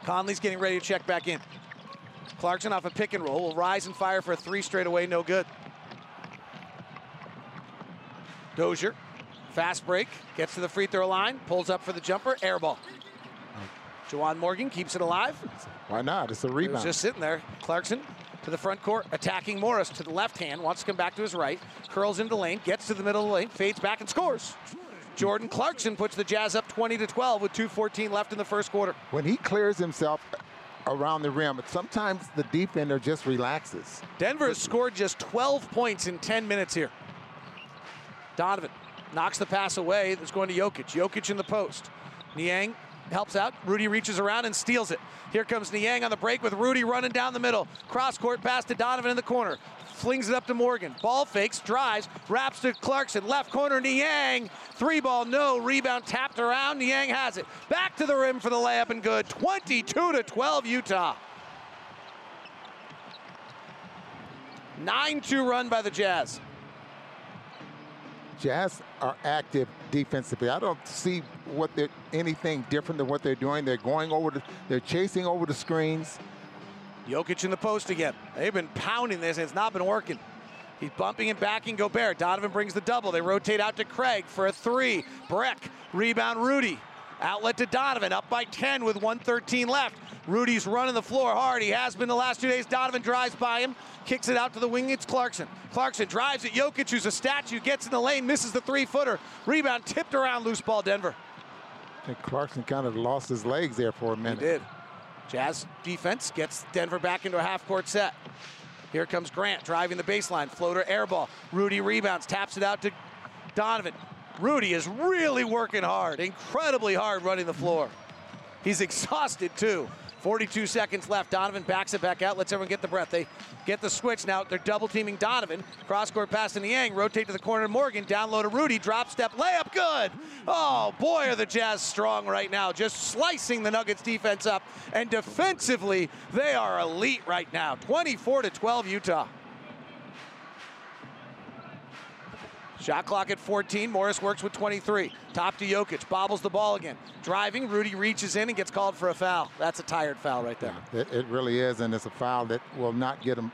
Conley's getting ready to check back in. Clarkson off a pick and roll will rise and fire for a three straight away, no good. Dozier, fast break, gets to the free throw line, pulls up for the jumper, air ball. Juwan Morgan keeps it alive. Why not? It's a rebound. just sitting there. Clarkson to the front court, attacking Morris to the left hand, wants to come back to his right, curls into the lane, gets to the middle of the lane, fades back and scores. Jordan Clarkson puts the Jazz up 20 to 12 with 2:14 left in the first quarter. when he clears himself around the rim, sometimes the defender just relaxes. Denver has scored just 12 points in 10 minutes here. Donovan knocks the pass away. That's going to Jokic. Jokic in the post. Niang helps out. Rudy reaches around and steals it. Here comes Niang on the break with Rudy running down the middle. Cross court pass to Donovan in the corner. Flings it up to Morgan. Ball fakes, drives, wraps to Clarkson. Left corner, Niang. Three ball, no. Rebound tapped around. Niang has it. Back to the rim for the layup and good. 22 to 12, Utah. 9 2 run by the Jazz. Jazz are active defensively. I don't see what they're anything different than what they're doing. They're going over the, they're chasing over the screens. Jokic in the post again. They've been pounding this, and it's not been working. He's bumping and backing Gobert. Donovan brings the double. They rotate out to Craig for a three. Breck, rebound Rudy. Outlet to Donovan, up by 10 with 113 left. Rudy's running the floor hard. He has been the last two days. Donovan drives by him, kicks it out to the wing. It's Clarkson. Clarkson drives at Jokic, who's a statue, gets in the lane, misses the three footer. Rebound tipped around, loose ball, Denver. I think Clarkson kind of lost his legs there for a minute. He did. Jazz defense gets Denver back into a half court set. Here comes Grant driving the baseline, floater air ball. Rudy rebounds, taps it out to Donovan. Rudy is really working hard, incredibly hard running the floor. He's exhausted too. 42 seconds left. Donovan backs it back out, lets everyone get the breath. They get the switch now. They're double teaming Donovan. Cross court pass to Niang. Rotate to the corner Morgan. Down low to Rudy. Drop step layup. Good. Oh boy, are the Jazz strong right now. Just slicing the Nuggets defense up. And defensively, they are elite right now. 24 to 12 Utah. Shot clock at 14. Morris works with 23. Top to Jokic. Bobbles the ball again. Driving. Rudy reaches in and gets called for a foul. That's a tired foul right there. It, it really is, and it's a foul that will not get them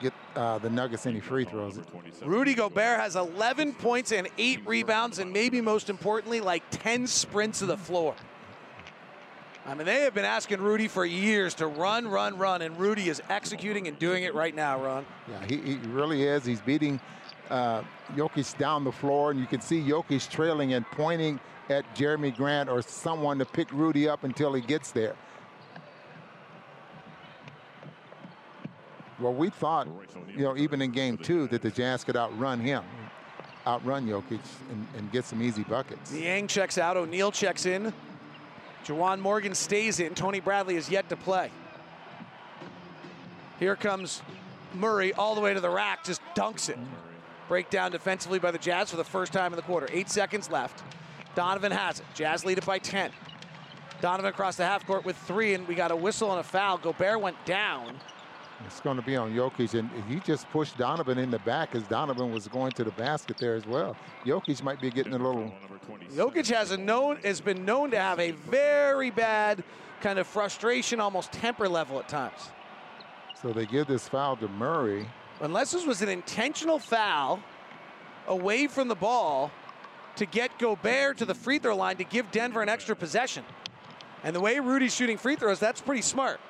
get uh, the Nuggets any free throws. Rudy Gobert has 11 points and eight rebounds, and maybe most importantly, like 10 sprints to the floor. I mean, they have been asking Rudy for years to run, run, run, and Rudy is executing and doing it right now, Ron. Yeah, he, he really is. He's beating uh, Jokic down the floor, and you can see Jokic trailing and pointing at Jerami Grant or someone to pick Rudy up until he gets there. Well, we thought, you know, even in game two, that the Jazz could outrun him, outrun Jokic, and, and get some easy buckets. Niang checks out. O'Neale checks in. Juwan Morgan stays in. Tony Bradley is yet to play. Here comes Murray all the way to the rack, just dunks it. Breakdown defensively by the Jazz for the first time in the quarter. Eight seconds left. Donovan has it. Jazz lead it by 10. Donovan across the half court with three, and we got a whistle and a foul. Gobert went down. It's going to be on Jokic, and he just pushed Donovan in the back as Donovan was going to the basket there as well. Jokic might be getting a little. Jokic has a known has been known to have a very bad kind of frustration, almost temper level at times. So they give this foul to Murray. Unless this was an intentional foul away from the ball to get Gobert to the free throw line to give Denver an extra possession. And the way Rudy's shooting free throws, that's pretty smart.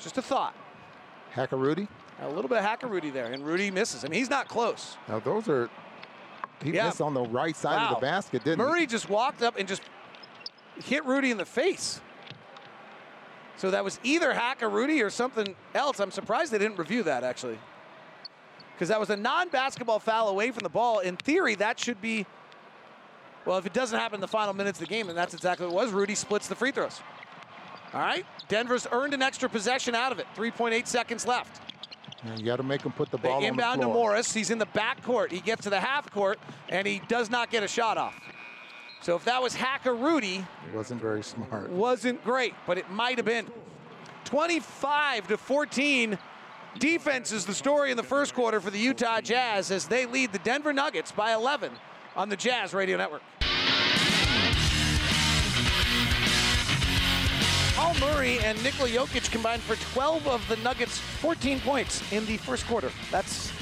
Just a thought. Hacker Rudy? A little bit of hacker Rudy there, and Rudy misses. I mean, he's not close. Now those are. He Yeah. missed on the right side of the basket, didn't he? Murray just walked up and just hit Rudy in the face. So that was either hack a Rudy or something else. I'm surprised they didn't review that actually. Because that was a non basketball foul away from the ball. In theory, that should be, well, if it doesn't happen in the final minutes of the game, and that's exactly what it was, Rudy splits the free throws. All right, Denver's earned an extra possession out of it. 3.8 seconds left. And you got to make him put the ball They on the inbound to. Morris. He's in the back court. He gets to the half court, and he does not get a shot off. So if that was Hacker Rudy, It wasn't very smart. wasn't great, but it might have been. 25 to 14. Defense is the story in the first quarter for the Utah Jazz as they lead the Denver Nuggets by 11 on the Jazz Radio Network. Paul Murray and Nikola Jokic combined for 12 of the Nuggets' 14 points in the first quarter. That's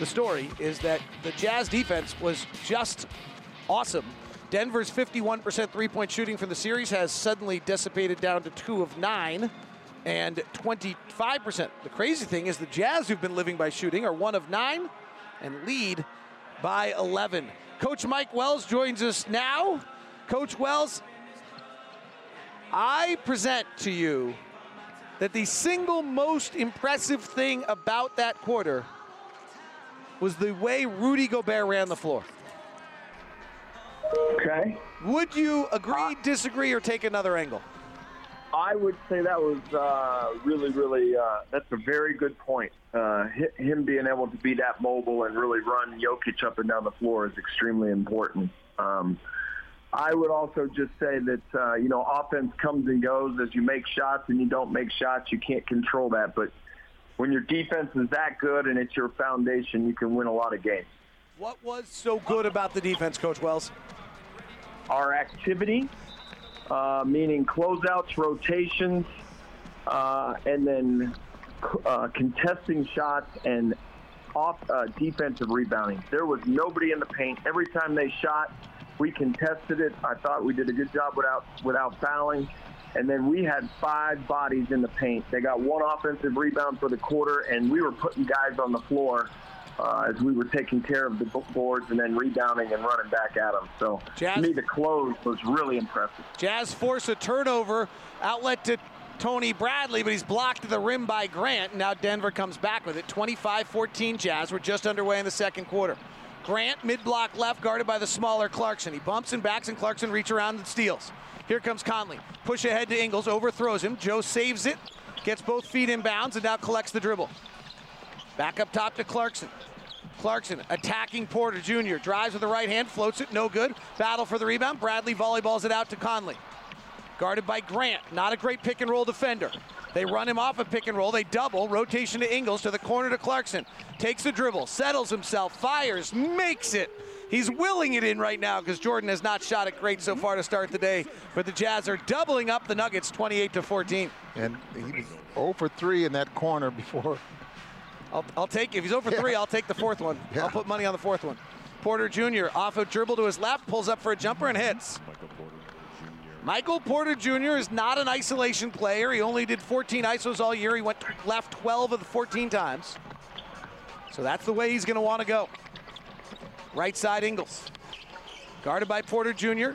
the story, is that the Jazz defense was just awesome. Denver's 51% three-point shooting from the series has suddenly dissipated down to two of nine and 25%. The crazy thing is the Jazz, who've been living by shooting, are one of nine and lead by 11. Coach Mike Wells joins us now. Coach Wells, I present to you that the single most impressive thing about that quarter was the way Rudy Gobert ran the floor. Okay. Would you agree, disagree, or take another angle? I would say that was uh, really, really, uh, that's a very good point. Uh, him being able to be that mobile and really run Jokic up and down the floor is extremely important. Um, I would also just say that, uh, you know, offense comes and goes as you make shots and you don't make shots. You can't control that. But when your defense is that good and it's your foundation, you can win a lot of games. What was so good about the defense, Coach Wells? Our activity, uh, meaning closeouts, rotations, uh, and then uh, contesting shots and off uh, defensive rebounding. There was nobody in the paint. Every time they shot, we contested it. I thought we did a good job without without fouling. And then we had five bodies in the paint. They got one offensive rebound for the quarter, and we were putting guys on the floor uh, as we were taking care of the boards and then rebounding and running back at them. So Jazz- to me, the close was really impressive. Jazz force a turnover, outlet to Tony Bradley, but he's blocked to the rim by Grant. Now Denver comes back with it. 25-14 Jazz. We're just underway in the second quarter. Grant, mid-block left, guarded by the smaller Clarkson. He bumps and backs, and Clarkson reach around and steals. Here comes Conley. Push ahead to Ingles, overthrows him. Joe saves it, gets both feet in bounds, and now collects the dribble. Back up top to Clarkson. Clarkson attacking Porter Jr. Drives with the right hand, floats it, no good. Battle for the rebound. Bradley volleyballs it out to Conley. Guarded by Grant. Not a great pick and roll defender. They run him off a pick and roll. They double. Rotation to Ingles to the corner to Clarkson. Takes the dribble, settles himself, fires, makes it. He's willing it in right now because Jordan has not shot it great so far to start the day. But the Jazz are doubling up the Nuggets 28 to 14. And he was 0 for 3 in that corner before. I'll, I'll take if he's over three. I'll take the fourth one. I'll put money on the fourth one. Porter Jr. off a dribble to his left, pulls up for a jumper and hits. Michael Porter Jr. is not an isolation player. He only did 14 isos all year. He went left 12 of the 14 times. So that's the way he's going to want to go. Right side Ingles. Guarded by Porter Jr.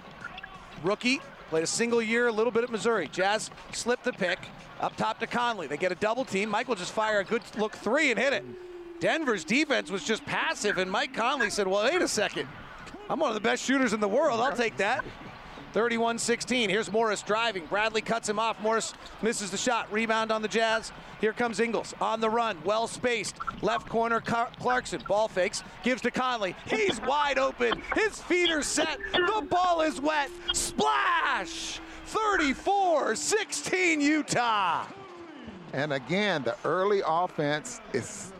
Rookie. Played a single year, a little bit at Missouri. Jazz slipped the pick. Up top to Conley. They get a double team. Mike will just fire a good look three and hit it. Denver's defense was just passive, and Mike Conley said, Well, wait a second. I'm one of the best shooters in the world. I'll take that. 31 16. Here's Morris driving. Bradley cuts him off. Morris misses the shot. Rebound on the Jazz. Here comes Ingles on the run. Well spaced. Left corner, Clarkson. Ball fakes. Gives to Conley. He's wide open. His feet are set. The ball is wet. Splash! 34 16 Utah. And again, the early offense is.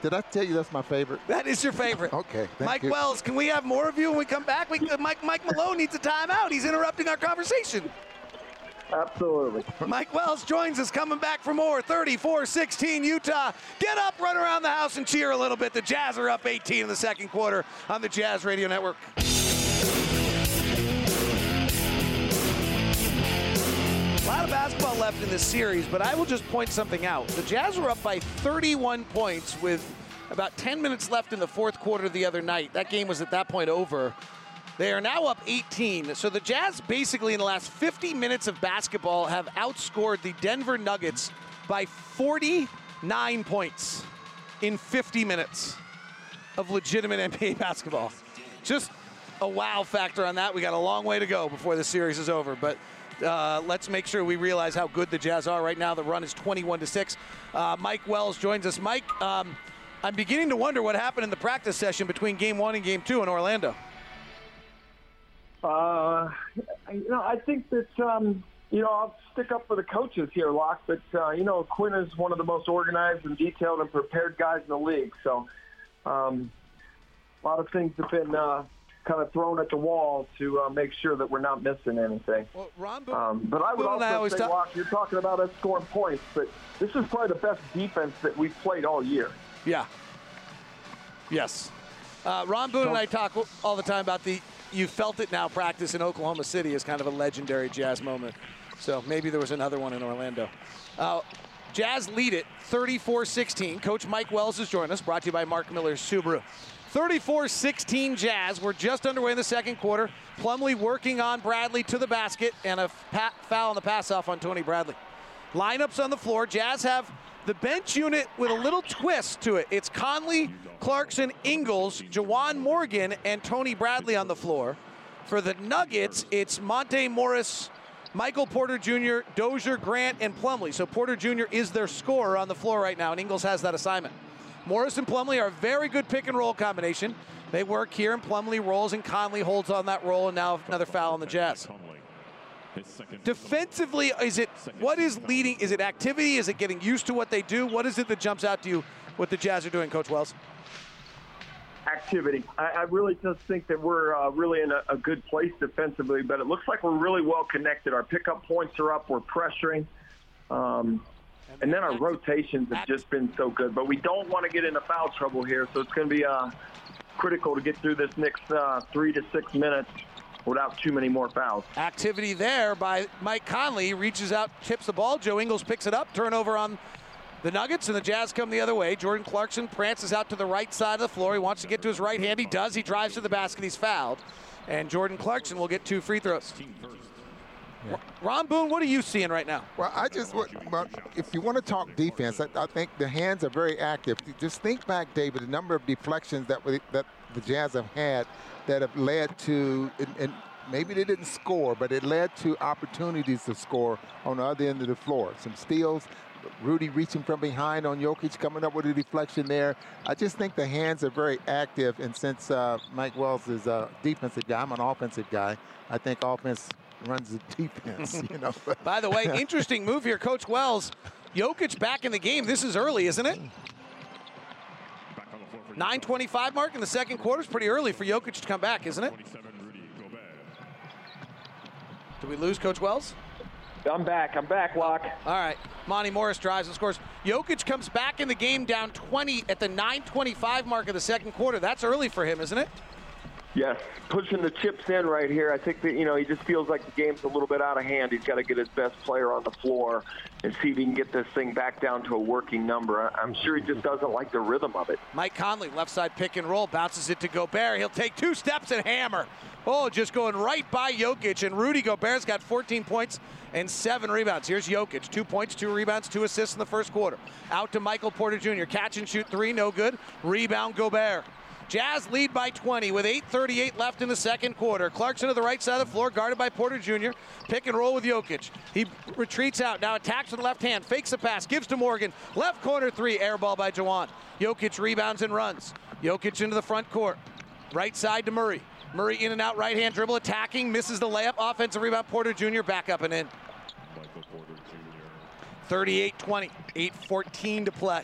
Did I tell you that's my favorite? That is your favorite. Okay. thank Mike you. Wells, can we have more of you when we come back? We, uh, Mike, Mike Malone needs a timeout. He's interrupting our conversation. Absolutely. Mike Wells joins us coming back for more. 34 16 Utah. Get up, run around the house, and cheer a little bit. The Jazz are up 18 in the second quarter on the Jazz Radio Network. Left in the series, but I will just point something out. The Jazz were up by 31 points with about 10 minutes left in the fourth quarter the other night. That game was at that point over. They are now up 18. So the Jazz, basically in the last 50 minutes of basketball, have outscored the Denver Nuggets by 49 points in 50 minutes of legitimate NBA basketball. Just a wow factor on that. We got a long way to go before the series is over, but uh, let's make sure we realize how good the Jazz are right now. The run is 21 to six. Uh, Mike Wells joins us. Mike, um, I'm beginning to wonder what happened in the practice session between Game One and Game Two in Orlando. Uh, you know, I think that um, you know I'll stick up for the coaches here, Locke. But uh, you know, Quin is one of the most organized and detailed and prepared guys in the league. So um, a lot of things have been uh, kind of thrown at the wall to uh, make sure that we're not missing anything. Well, Ron um, but I would Boone and I also say, talk- Locke, you're talking about us scoring points, but this is probably the best defense that we've played all year. Yeah. Yes. Uh, Ron Boone and I talk all the time about the you felt it now practice in Oklahoma City is kind of a legendary Jazz moment. So maybe there was another one in Orlando. Uh, Jazz lead it 34-16. Coach Mike Wells has joined us, brought to you by Mark Miller Subaru. 34-16 Jazz. We're just underway in the second quarter. Plumlee working on Bradley to the basket and a foul on the pass off on Tony Bradley. Lineups on the floor. Jazz have the bench unit with a little twist to it. It's Conley, Clarkson, Ingles, Juwan Morgan, and Tony Bradley on the floor. For the Nuggets, it's Monte Morris, Michael Porter Jr., Dozier, Grant, and Plumlee. So Porter Jr. is their scorer on the floor right now, and Ingles has that assignment. Morris and Plumlee are a very good pick and roll combination. They work here, and Plumlee rolls, and Conley holds on that roll, and now another foul on the Jazz. Defensively, is it what is leading? Is it activity? Is it getting used to what they do? What is it that jumps out to you? What the Jazz are doing, Coach Wells? activity. I, I really just think that we're uh, really in a, a good place defensively, but it looks like we're really well connected. Our pickup points are up. We're pressuring. Um, and then our rotations have just been so good. But we don't want to get into foul trouble here, so it's going to be uh, critical to get through this next uh, three to six minutes without too many more fouls. Activity there by Mike Conley. Reaches out, tips the ball. Joe Ingles picks it up. Turnover on the Nuggets, and the Jazz come the other way. Jordan Clarkson prances out to the right side of the floor. He wants to get to his right hand. He does. He drives to the basket. He's fouled. And Jordan Clarkson will get two free throws. Ron Boone, what are you seeing right now? Well, I just, well, if you want to talk defense, I, I, think the hands are very active. Just think back, David, the number of deflections that we, that the Jazz have had that have led to, and, and maybe they didn't score, but it led to opportunities to score on the other end of the floor. Some steals, Rudy reaching from behind on Jokic, coming up with a deflection there. I just think the hands are very active, and since uh, Mike Wells is a defensive guy, I'm an offensive guy. I think offense runs the defense. You know. By the way, interesting move here, Coach Wells. Jokic back in the game. This is early, isn't it? 9:25 mark in the second quarter is pretty early for Jokic to come back, isn't it? Did we lose Coach Wells? I'm back. I'm back, Locke. All right. Monty Morris drives and scores. Jokic comes back in the game down 20 at the 9:25 mark of the second quarter. That's early for him, isn't it? Yes, pushing the chips in right here. I think that you know he just feels like the game's a little bit out of hand. He's got to get his best player on the floor and see if he can get this thing back down to a working number. I'm sure he just doesn't like the rhythm of it. Mike Conley, left side pick and roll, bounces it to Gobert. He'll take two steps and hammer. Oh, just going right by Jokic. And Rudy Gobert's got 14 points and seven rebounds. Here's Jokic, two points, two rebounds, two assists in the first quarter. Out to Michael Porter Jr. Catch and shoot three, no good. Rebound Gobert. Jazz lead by 20 with 8.38 left in the second quarter. Clarkson to the right side of the floor, guarded by Porter Jr. Pick and roll with Jokic. He retreats out, now attacks with the left hand, fakes the pass, gives to Morgan. Left corner three, air ball by Juwan. Jokic rebounds and runs. Jokic into the front court. Right side to Murray. Murray in and out, right hand dribble, attacking, misses the layup. Offensive rebound, Porter Jr. back up and in. 38 20, 8 14 to play.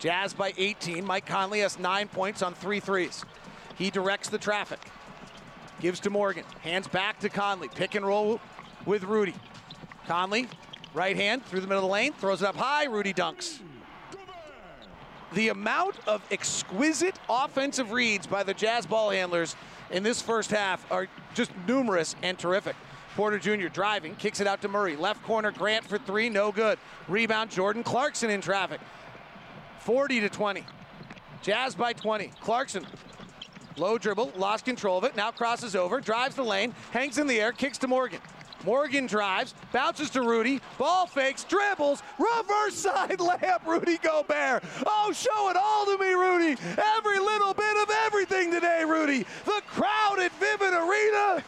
Jazz by 18. Mike Conley has nine points on three threes. He directs the traffic. Gives to Morgan. Hands back to Conley. Pick and roll with Rudy. Conley, right hand through the middle of the lane, throws it up high. Rudy dunks. The amount of exquisite offensive reads by the Jazz ball handlers in this first half are just numerous and terrific. Porter Jr. driving, kicks it out to Murray. Left corner, Grant for three, no good. Rebound, Jordan Clarkson in traffic. 40 to 20. Jazz by 20. Clarkson Low dribble, lost control of it, now crosses over, drives the lane, hangs in the air, kicks to Morgan. Morgan drives, bounces to Rudy, ball fakes, dribbles, reverse side layup, Rudy Gobert. Oh, show it all to me, Rudy. Every little bit of everything today, Rudy. The crowd at Vivint Arena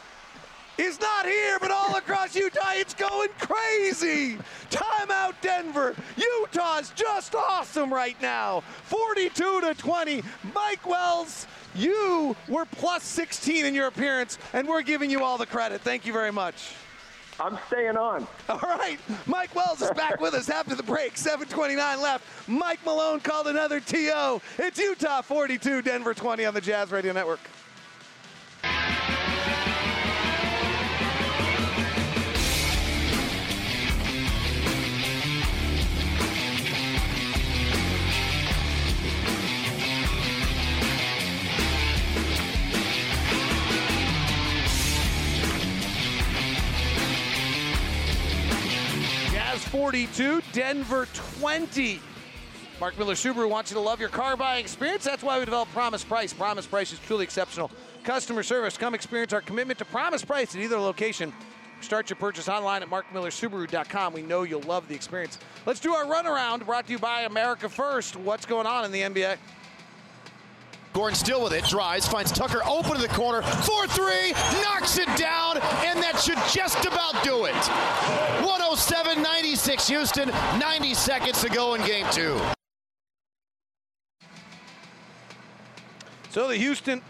is not here, but all across Utah, it's going crazy. Timeout Denver. Utah's just awesome right now. 42 to 20. Mike Wells, you were plus 16 in your appearance, and we're giving you all the credit. Thank you very much. I'm staying on. All right. Mike Wells is back with us after the break. 7.29 left. Mike Malone called another TO. It's Utah 42, Denver 20 on the Jazz Radio Network. Jazz 42, Denver 20. Mark Miller Subaru wants you to love your car buying experience. That's why we developed Promise Price. Promise Price is truly exceptional. Customer service. Come experience our commitment to Promise Price at either location. Start your purchase online at markmillersubaru.com. We know you'll love the experience. Let's do our runaround brought to you by America First. What's going on in the NBA? Gordon still with it, drives, finds Tucker open to the corner, 4-3, knocks it down, and that should just about do it. 107-96 Houston, 90 seconds to go in game two. So the Houston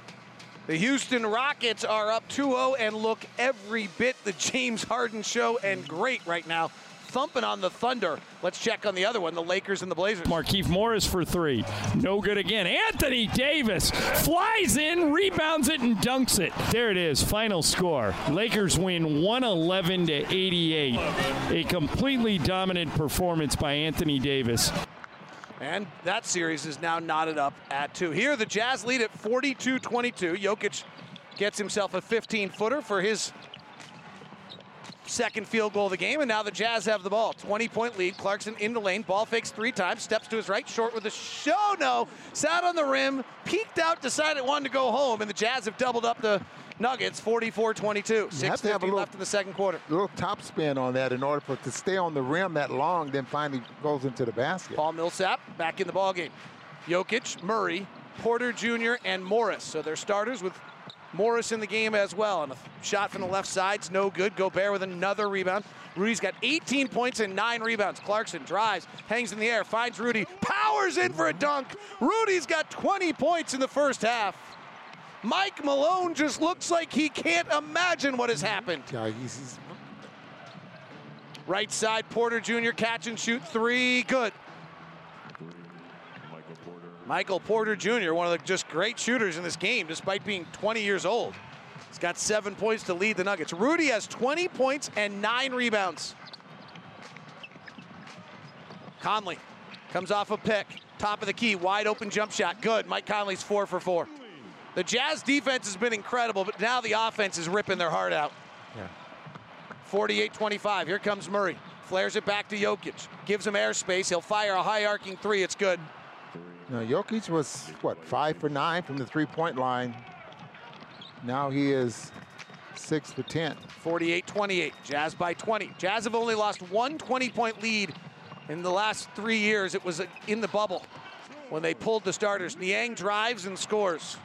the Houston Rockets are up 2-0 and look every bit the James Harden show and great right now. Thumping on the Thunder. Let's check on the other one, the Lakers and the Blazers. Markieff Morris for three. No good again. Anthony Davis flies in, rebounds it, and dunks it. There it is. Final score. Lakers win 111 to 88. A completely dominant performance by Anthony Davis. And that series is now knotted up at two. Here, the Jazz lead at 42 22. Jokic gets himself a 15 footer for his second field goal of the game, and now the Jazz have the ball. 20 point lead. Clarkson in the lane, ball fakes three times, steps to his right, short with a show. No, sat on the rim, peeked out, decided wanted to go home, and the Jazz have doubled up the Nuggets 44 22. 6.50 left in the second quarter. little top spin on that in order for it to stay on the rim that long, then finally goes into the basket. Paul Millsap back in the ballgame. Jokic, Murray, Porter Jr., and Morris. So they're starters with Morris in the game as well. And a shot from the left side's no good. Gobert with another rebound. Rudy's got 18 points and nine rebounds. Clarkson drives, hangs in the air, finds Rudy, powers in for a dunk. Rudy's got 20 points in the first half. Mike Malone just looks like he can't imagine what has happened. Yeah, he's, he's Right side, Porter Jr. catch and shoot three. Good. Michael Porter Jr., one of the just great shooters in this game, despite being 20 years old. He's got seven points to lead the Nuggets. Rudy has 20 points and nine rebounds. Conley comes off a pick, top of the key, wide open jump shot. Good. Mike Conley's four for four. The Jazz defense has been incredible, but now the offense is ripping their heart out. Yeah. 48-25. Here comes Murray. Flares it back to Jokic. Gives him airspace. He'll fire a high arcing three. It's good. Now, Jokic was, what, five for nine from the three-point line. Now he is six for 10. 48-28. Jazz by 20. Jazz have only lost one 20-point lead in the last three years. It was in the bubble when they pulled the starters. Niang drives and scores.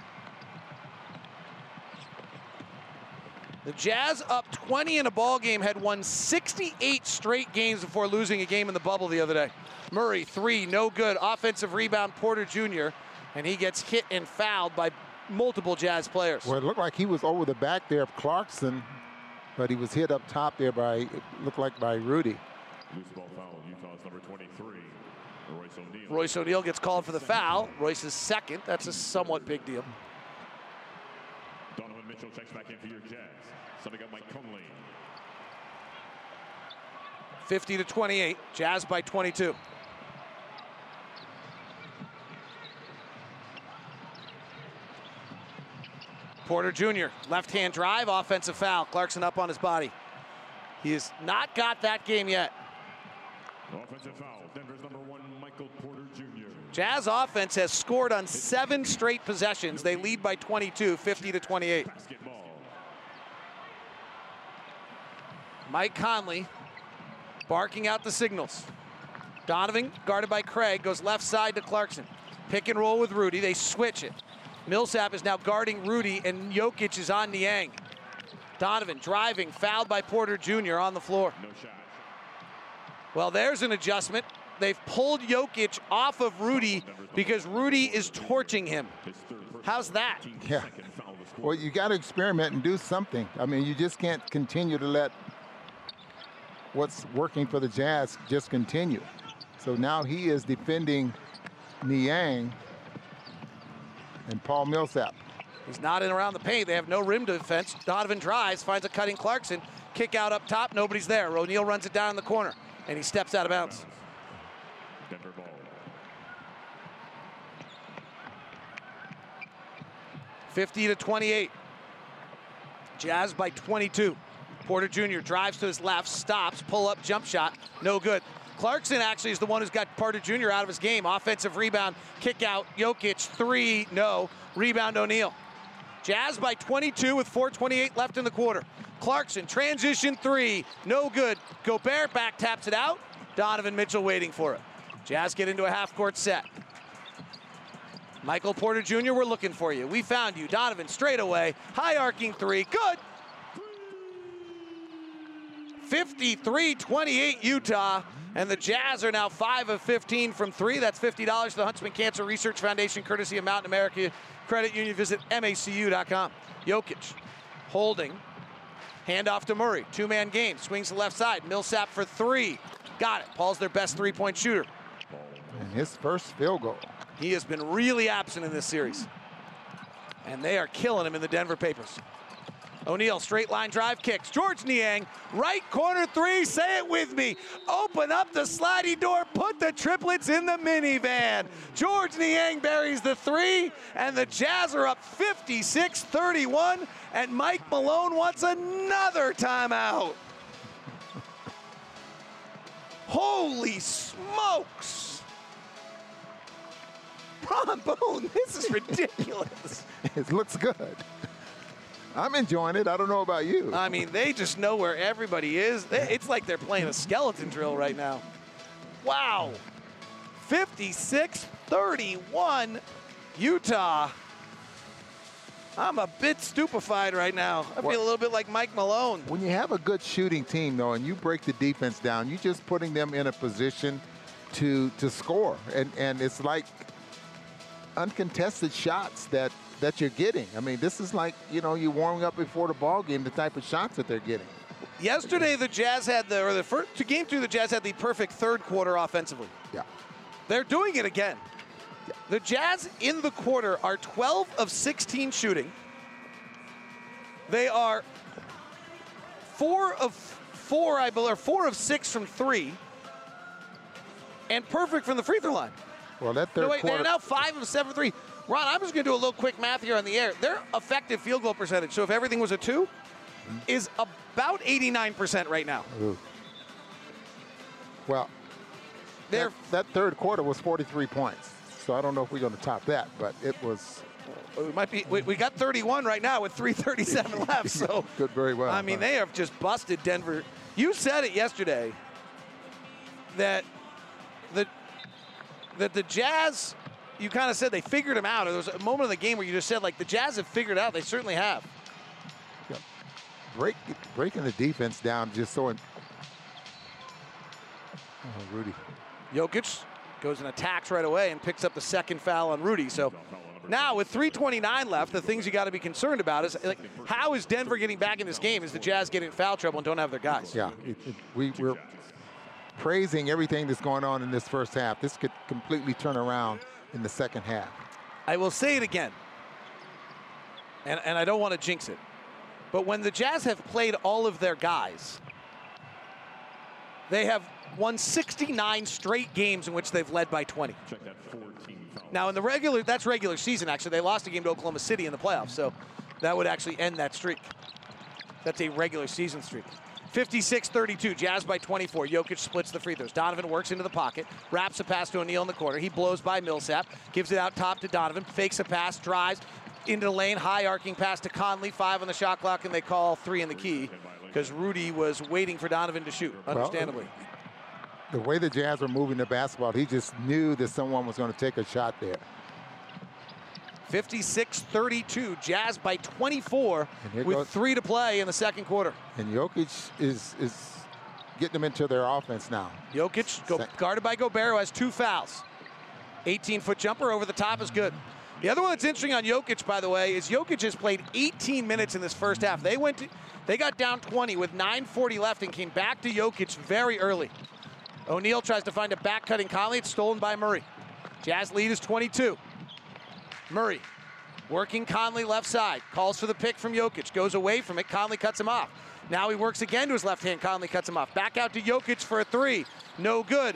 The Jazz up 20 in a ball game had won 68 straight games before losing a game in the bubble the other day. Murray, three, no good. Offensive rebound, Porter Jr., and he gets hit and fouled by multiple Jazz players. Well, it looked like he was over the back there of Clarkson, but he was hit up top there by, it looked like by Rudy. Loose ball foul. Utah's number 23. Royce O'Neale. Royce O'Neale gets called for the foul. Royce's second. That's a somewhat big deal. Donovan Mitchell checks back in for your Jazz. Subbing up Mike Conley. 50 to 28. Jazz by 22. Porter Jr. left hand drive, offensive foul. Clarkson up on his body. He has not got that game yet. Offensive foul. Denver's number one, Mike Michael Porter Jr. Jazz offense has scored on seven straight possessions. They lead by 22, 50 to 28. Mike Conley barking out the signals. Donovan, guarded by Craig, goes left side to Clarkson. Pick and roll with Rudy. They switch it. Millsap is now guarding Rudy, and Jokic is on Niang. Donovan driving, fouled by Porter Jr. on the floor. No. Well, there's an adjustment. They've pulled Jokic off of Rudy because Rudy is torching him. How's that? Yeah. Well, you got to experiment and do something. I mean, you just can't continue to let what's working for the Jazz just continue. So now he is defending Niang and Paul Millsap. He's not in around the paint. They have no rim defense. Donovan drives, finds a cutting Clarkson. Kick out up top. Nobody's there. O'Neale runs it down in the corner, and he steps out of bounds. Denver ball. 50 to 28. Jazz by 22. Porter Jr. drives to his left, stops, pull up, jump shot, no good. Clarkson actually is the one who's got Porter Jr. out of his game. Offensive rebound, kick out, Jokic, three, no. Rebound, O'Neale. Jazz by 22 with 4.28 left in the quarter. Clarkson, transition three, no good. Gobert back taps it out. Donovan Mitchell waiting for it. Jazz get into a half court set. Michael Porter Jr., we're looking for you. We found you. Donovan straight away. High arcing three. Good. 53 28 Utah. And the Jazz are now 5 of 15 from three. That's $50 to the Huntsman Cancer Research Foundation, courtesy of Mountain America Credit Union. Visit macu.com. Jokic holding. Handoff to Murray. Two man game. Swings to the left side. Millsap for three. Got it. Paul's their best three point shooter. And his first field goal. He has been really absent in this series. And they are killing him in the Denver Papers. O'Neale, straight line drive kicks. Georges Niang, right corner three. Say it with me. Open up the sliding door. Put the triplets in the minivan. Georges Niang buries the three, and the Jazz are up 56 31. And Mike Malone wants another timeout. Holy smokes. Ron Boone, this is ridiculous. it looks good. I'm enjoying it. I don't know about you. I mean, they just know where everybody is. It's like they're playing a skeleton drill right now. Wow. 56 31, Utah. I'm a bit stupefied right now. I feel a little bit like Mike Malone. When you have a good shooting team, though, and you break the defense down, you're just putting them in a position to to score, and and it's like uncontested shots that that you're getting. I mean, this is like you know you're warming up before the ball game, the type of shots that they're getting. Yesterday, the Jazz had the, or the first two game through, the Jazz had the perfect third quarter offensively. Yeah. They're doing it again. The Jazz in the quarter are 12 of 16 shooting. They are four of four, I believe, or four of six from three, and perfect from the free throw line. Well, that third no, wait, quarter. they're now five of seven three. Ron, I'm just going to do a little quick math here on the air. Their effective field goal percentage, so if everything was a two, is about 89% right now. Ooh. Well, that, that third quarter was 43 points. So I don't know if we're going to top that, but it was. We might be. We, we got 31 right now with 3:37 left. So good, very well. I mean, they have just busted Denver. You said it yesterday that the that the Jazz. You kind of said they figured them out. There was a moment of the game where you just said like the Jazz have figured out. They certainly have. break, breaking the defense down just so. In, oh, Rudy. Jokic goes and attacks right away and picks up the second foul on Rudy. So now with 3:29 left, the things you got to be concerned about is like how is Denver getting back in this game? Is the Jazz getting in foul trouble and don't have their guys? Yeah, it, it, we, we're praising everything that's going on in this first half. This could completely turn around in the second half. I will say it again, and, and I don't want to jinx it, but when the Jazz have played all of their guys, they have won 69 straight games in which they've led by 20. Check that 14. Now in the regular, that's regular season. Actually, they lost a game to Oklahoma City in the playoffs, so that would actually end that streak. That's a regular season streak. 56-32, Jazz by 24. Jokic splits the free throws. Donovan works into the pocket, wraps a pass to O'Neale in the corner. He blows by Millsap, gives it out top to Donovan, fakes a pass, drives into the lane, high arcing pass to Conley, five on the shot clock, and they call three in the key because Rudy was waiting for Donovan to shoot, understandably. the way the Jazz were moving the basketball, he just knew that someone was going to take a shot there. 56-32, Jazz by 24 here with goes- three to play in the second quarter. And Jokic is is getting them into their offense now. Jokic go, guarded by Gobert, who has two fouls. 18-foot jumper over the top is good. The other one that's interesting on Jokic, by the way, is Jokic has played 18 minutes in this first half. They went, to, they got down 20 with 9:40 left and came back to Jokic very early. O'Neale tries to find a back-cutting Conley. It's stolen by Murray. Jazz lead is 22. Murray working Conley left side, calls for the pick from Jokic, goes away from it. Conley cuts him off. Now he works again to his left hand. Conley cuts him off. Back out to Jokic for a three. No good.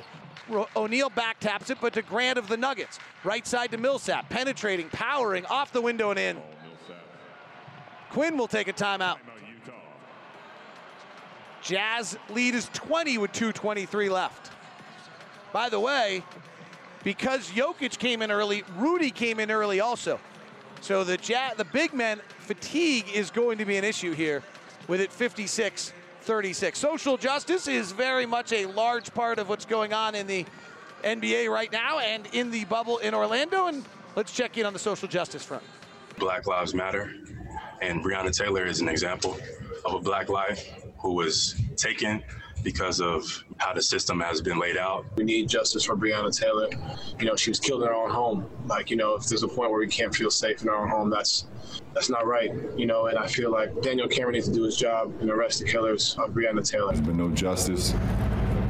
O'Neale back taps it, but to Grant of the Nuggets. Right side to Millsap, penetrating, powering, off the window and in. Quin will take a timeout. Jazz lead is 20 with 2.23 left. By the way, because Jokic came in early, Rudy came in early also. So the Jazz, the big men fatigue is going to be an issue here with it 56 36. Social justice is very much a large part of what's going on in the NBA right now and in the bubble in Orlando. And let's check in on the social justice front. Black Lives Matter. And Breonna Taylor is an example of a black life who was taken because of how the system has been laid out. We need justice for Breonna Taylor. You know, she was killed in her own home. Like, you know, if there's a point where we can't feel safe in our own home, that's that's not right. You know, and I feel like Daniel Cameron needs to do his job and arrest the killers of Breonna Taylor. There's been no justice,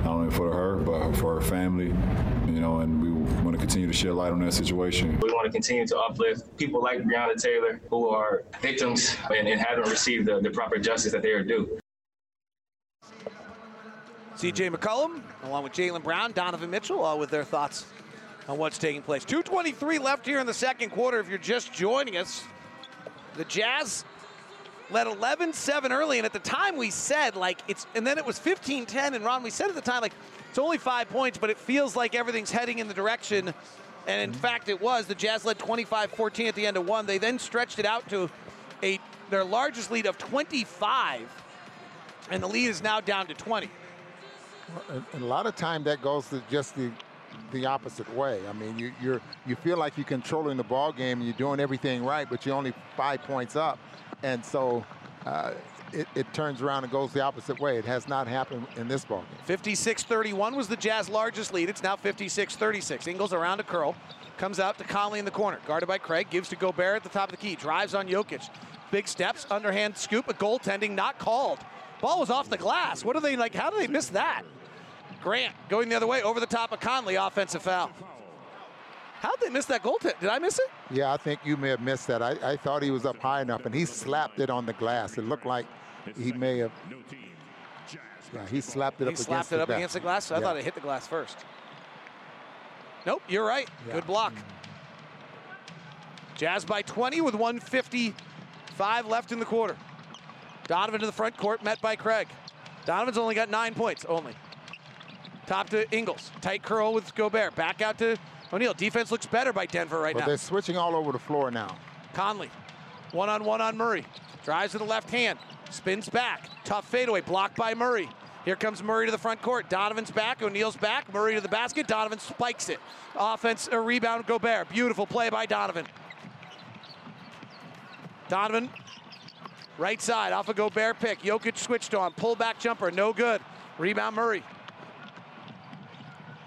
not only for her, but for her family. You know, and we want to continue to shed light on that situation. We want to continue to uplift people like Breonna Taylor who are victims and, and haven't received the, the proper justice that they are due. CJ McCollum, along with Jaylen Brown, Donovan Mitchell, all with their thoughts on what's taking place. 2.23 left here in the second quarter. If you're just joining us, the Jazz led 11-7 early, and at the time we said like it's, and then it was 15-10. And Ron, we said at the time like it's only five points, but it feels like everything's heading in the direction. And in mm-hmm. fact, it was. The Jazz led 25-14 at the end of one. They then stretched it out to a their largest lead of 25, and the lead is now down to 20. And- a lot of time that goes to just the the opposite way. I mean, you you're you feel like you're controlling the ball game and you're doing everything right, but you're only five points up, and so uh, it, it turns around and goes the opposite way. It has not happened in this ball game. 56-31 was the Jazz largest lead. It's now 56-36. Ingles around a curl. Comes out to Conley in the corner. Guarded by Craig. Gives to Gobert at the top of the key. Drives on Jokic. Big steps. Underhand scoop. A goaltending not called. Ball was off the glass. What are they like? How do they miss that? Grant going the other way over the top of Conley. Offensive foul. How'd they miss that goaltend? Did I miss it? Yeah, I think you may have missed that. I, I thought he was up high enough, and he slapped it on the glass. It looked like he may have. Yeah, he slapped it up. He slapped against it the up glass. against the glass. I Yeah. thought it hit the glass first. Nope, you're right. Good block. Jazz by 20 with 155 left in the quarter. Donovan to the front court, met by Craig. Donovan's only got nine points, only. Top to Ingles. Tight curl with Gobert. Back out to O'Neale. Defense looks better by Denver right But now. they're switching all over the floor now. Conley, one on one on Murray. Drives to the left hand, spins back. Tough fadeaway, blocked by Murray. Here comes Murray to the front court. Donovan's back, O'Neale's back. Murray to the basket. Donovan spikes it. Offense, a rebound, Gobert. Beautiful play by Donovan. Donovan, right side, off a Gobert pick. Jokic switched on. Pull back jumper, no good. Rebound Murray.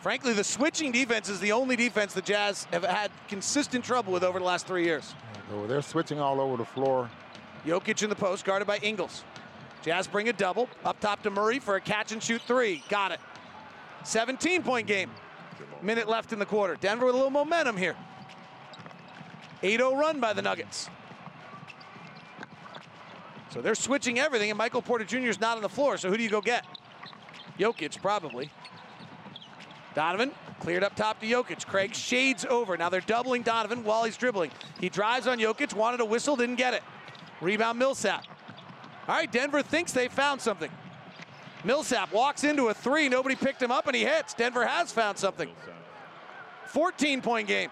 Frankly, the switching defense is the only defense the Jazz have had consistent trouble with over the last three years. So they're switching all over the floor. Jokic in the post, guarded by Ingles. Jazz bring a double. Up top to Murray for a catch and shoot three. Got it. 17 point game. Minute left in the quarter. Denver with a little momentum here. 8 0 run by the Nuggets. So they're switching everything, and Michael Porter Jr. is not on the floor. So who do you go get? Jokic, probably. Donovan cleared up top to Jokic. Craig shades over. Now they're doubling Donovan while he's dribbling. He drives on Jokic, wanted a whistle, didn't get it. Rebound Millsap. All right, Denver thinks they found something. Millsap walks into a three. Nobody picked him up, and he hits. Denver has found something. 14 point game.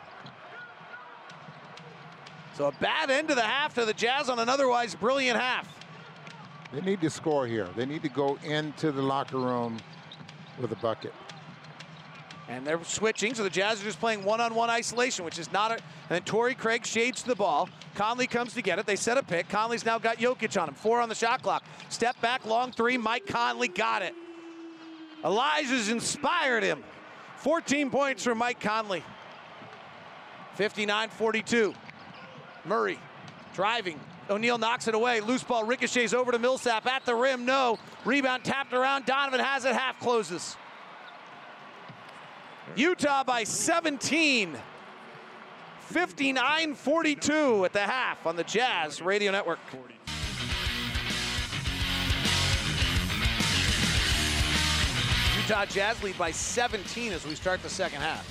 So a bad end to the half to the Jazz on an otherwise brilliant half. They need to score here. They need to go into the locker room with a bucket. And they're switching, so the Jazz are just playing one-on-one isolation, which is not a. And then Torrey Craig shades the ball. Conley comes to get it. They set a pick. Conley's now got Jokic on him. Four on the shot clock. Step back, long three. Mike Conley got it. Elijah's inspired him. 14 points for Mike Conley. 59-42. Murray driving. O'Neale knocks it away. Loose ball ricochets over to Millsap at the rim. No. Rebound tapped around. Donovan has it. Half closes. Utah by 17. 59 42 at the half on the Jazz Radio Network. Utah Jazz lead by 17 as we start the second half.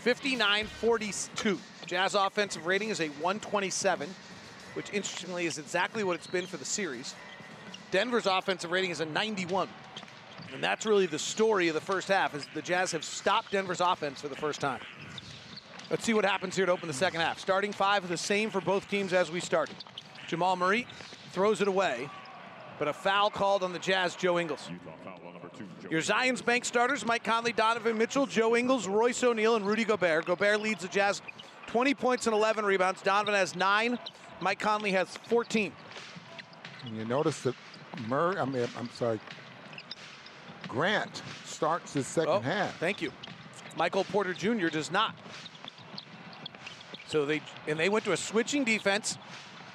59 42. Jazz offensive rating is a 127, which interestingly is exactly what it's been for the series. Denver's offensive rating is a 91. And that's really the story of the first half is the Jazz have stopped Denver's offense for the first time. Let's see what happens here to open the second half. Starting five the same for both teams as we started. Jamal Murray throws it away, but a foul called on the Jazz, Joe Ingles. Your Zions Bank starters, Mike Conley, Donovan Mitchell, Joe Ingles, Royce O'Neale, and Rudy Gobert. Gobert leads the Jazz 20 points and 11 rebounds. Donovan has nine. Mike Conley has 14. And you notice that Murray, I mean, I'm sorry, Grant starts his second Oh, half. Thank you. Michael Porter Jr. does not. So they and they went to a switching defense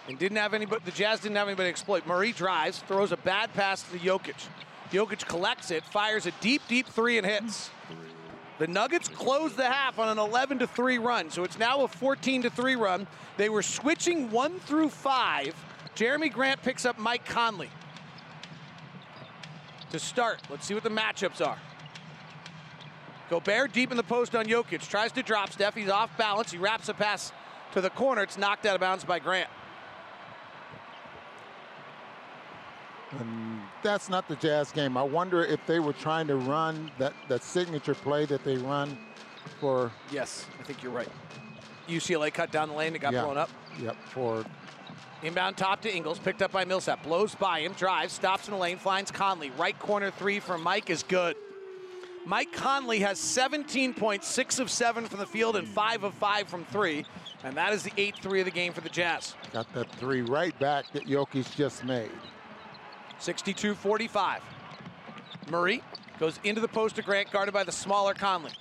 and didn't have anybody. The Jazz didn't have anybody to exploit. Murray drives, throws a bad pass to Jokic. Jokic collects it, fires a deep, deep three and hits. The Nuggets close the half on an 11 to 3 run, so it's now a 14 to 3 run. They were switching 1 through 5. Jerami Grant picks up Mike Conley. To start, let's see what the matchups are. Gobert deep in the post on Jokic. Tries to drop step. He's off balance. He wraps a pass to the corner. It's knocked out of bounds by Grant. And that's not the Jazz game. I wonder if they were trying to run that, that signature play that they run for. Yes, I think you're right. UCLA cut down the lane. It got yeah, blown up. Yep, for Inbound top to Ingles, picked up by Millsap. Blows by him, drives, stops in the lane, finds Conley. Right corner three from Mike is good. Mike Conley has 17 points, six of seven from the field, and five of five from three. And that is the 8 3 of the game for the Jazz. got that three right back that Jokic just made. 62 45. Murray goes into the post to Grant, guarded by the smaller Conley.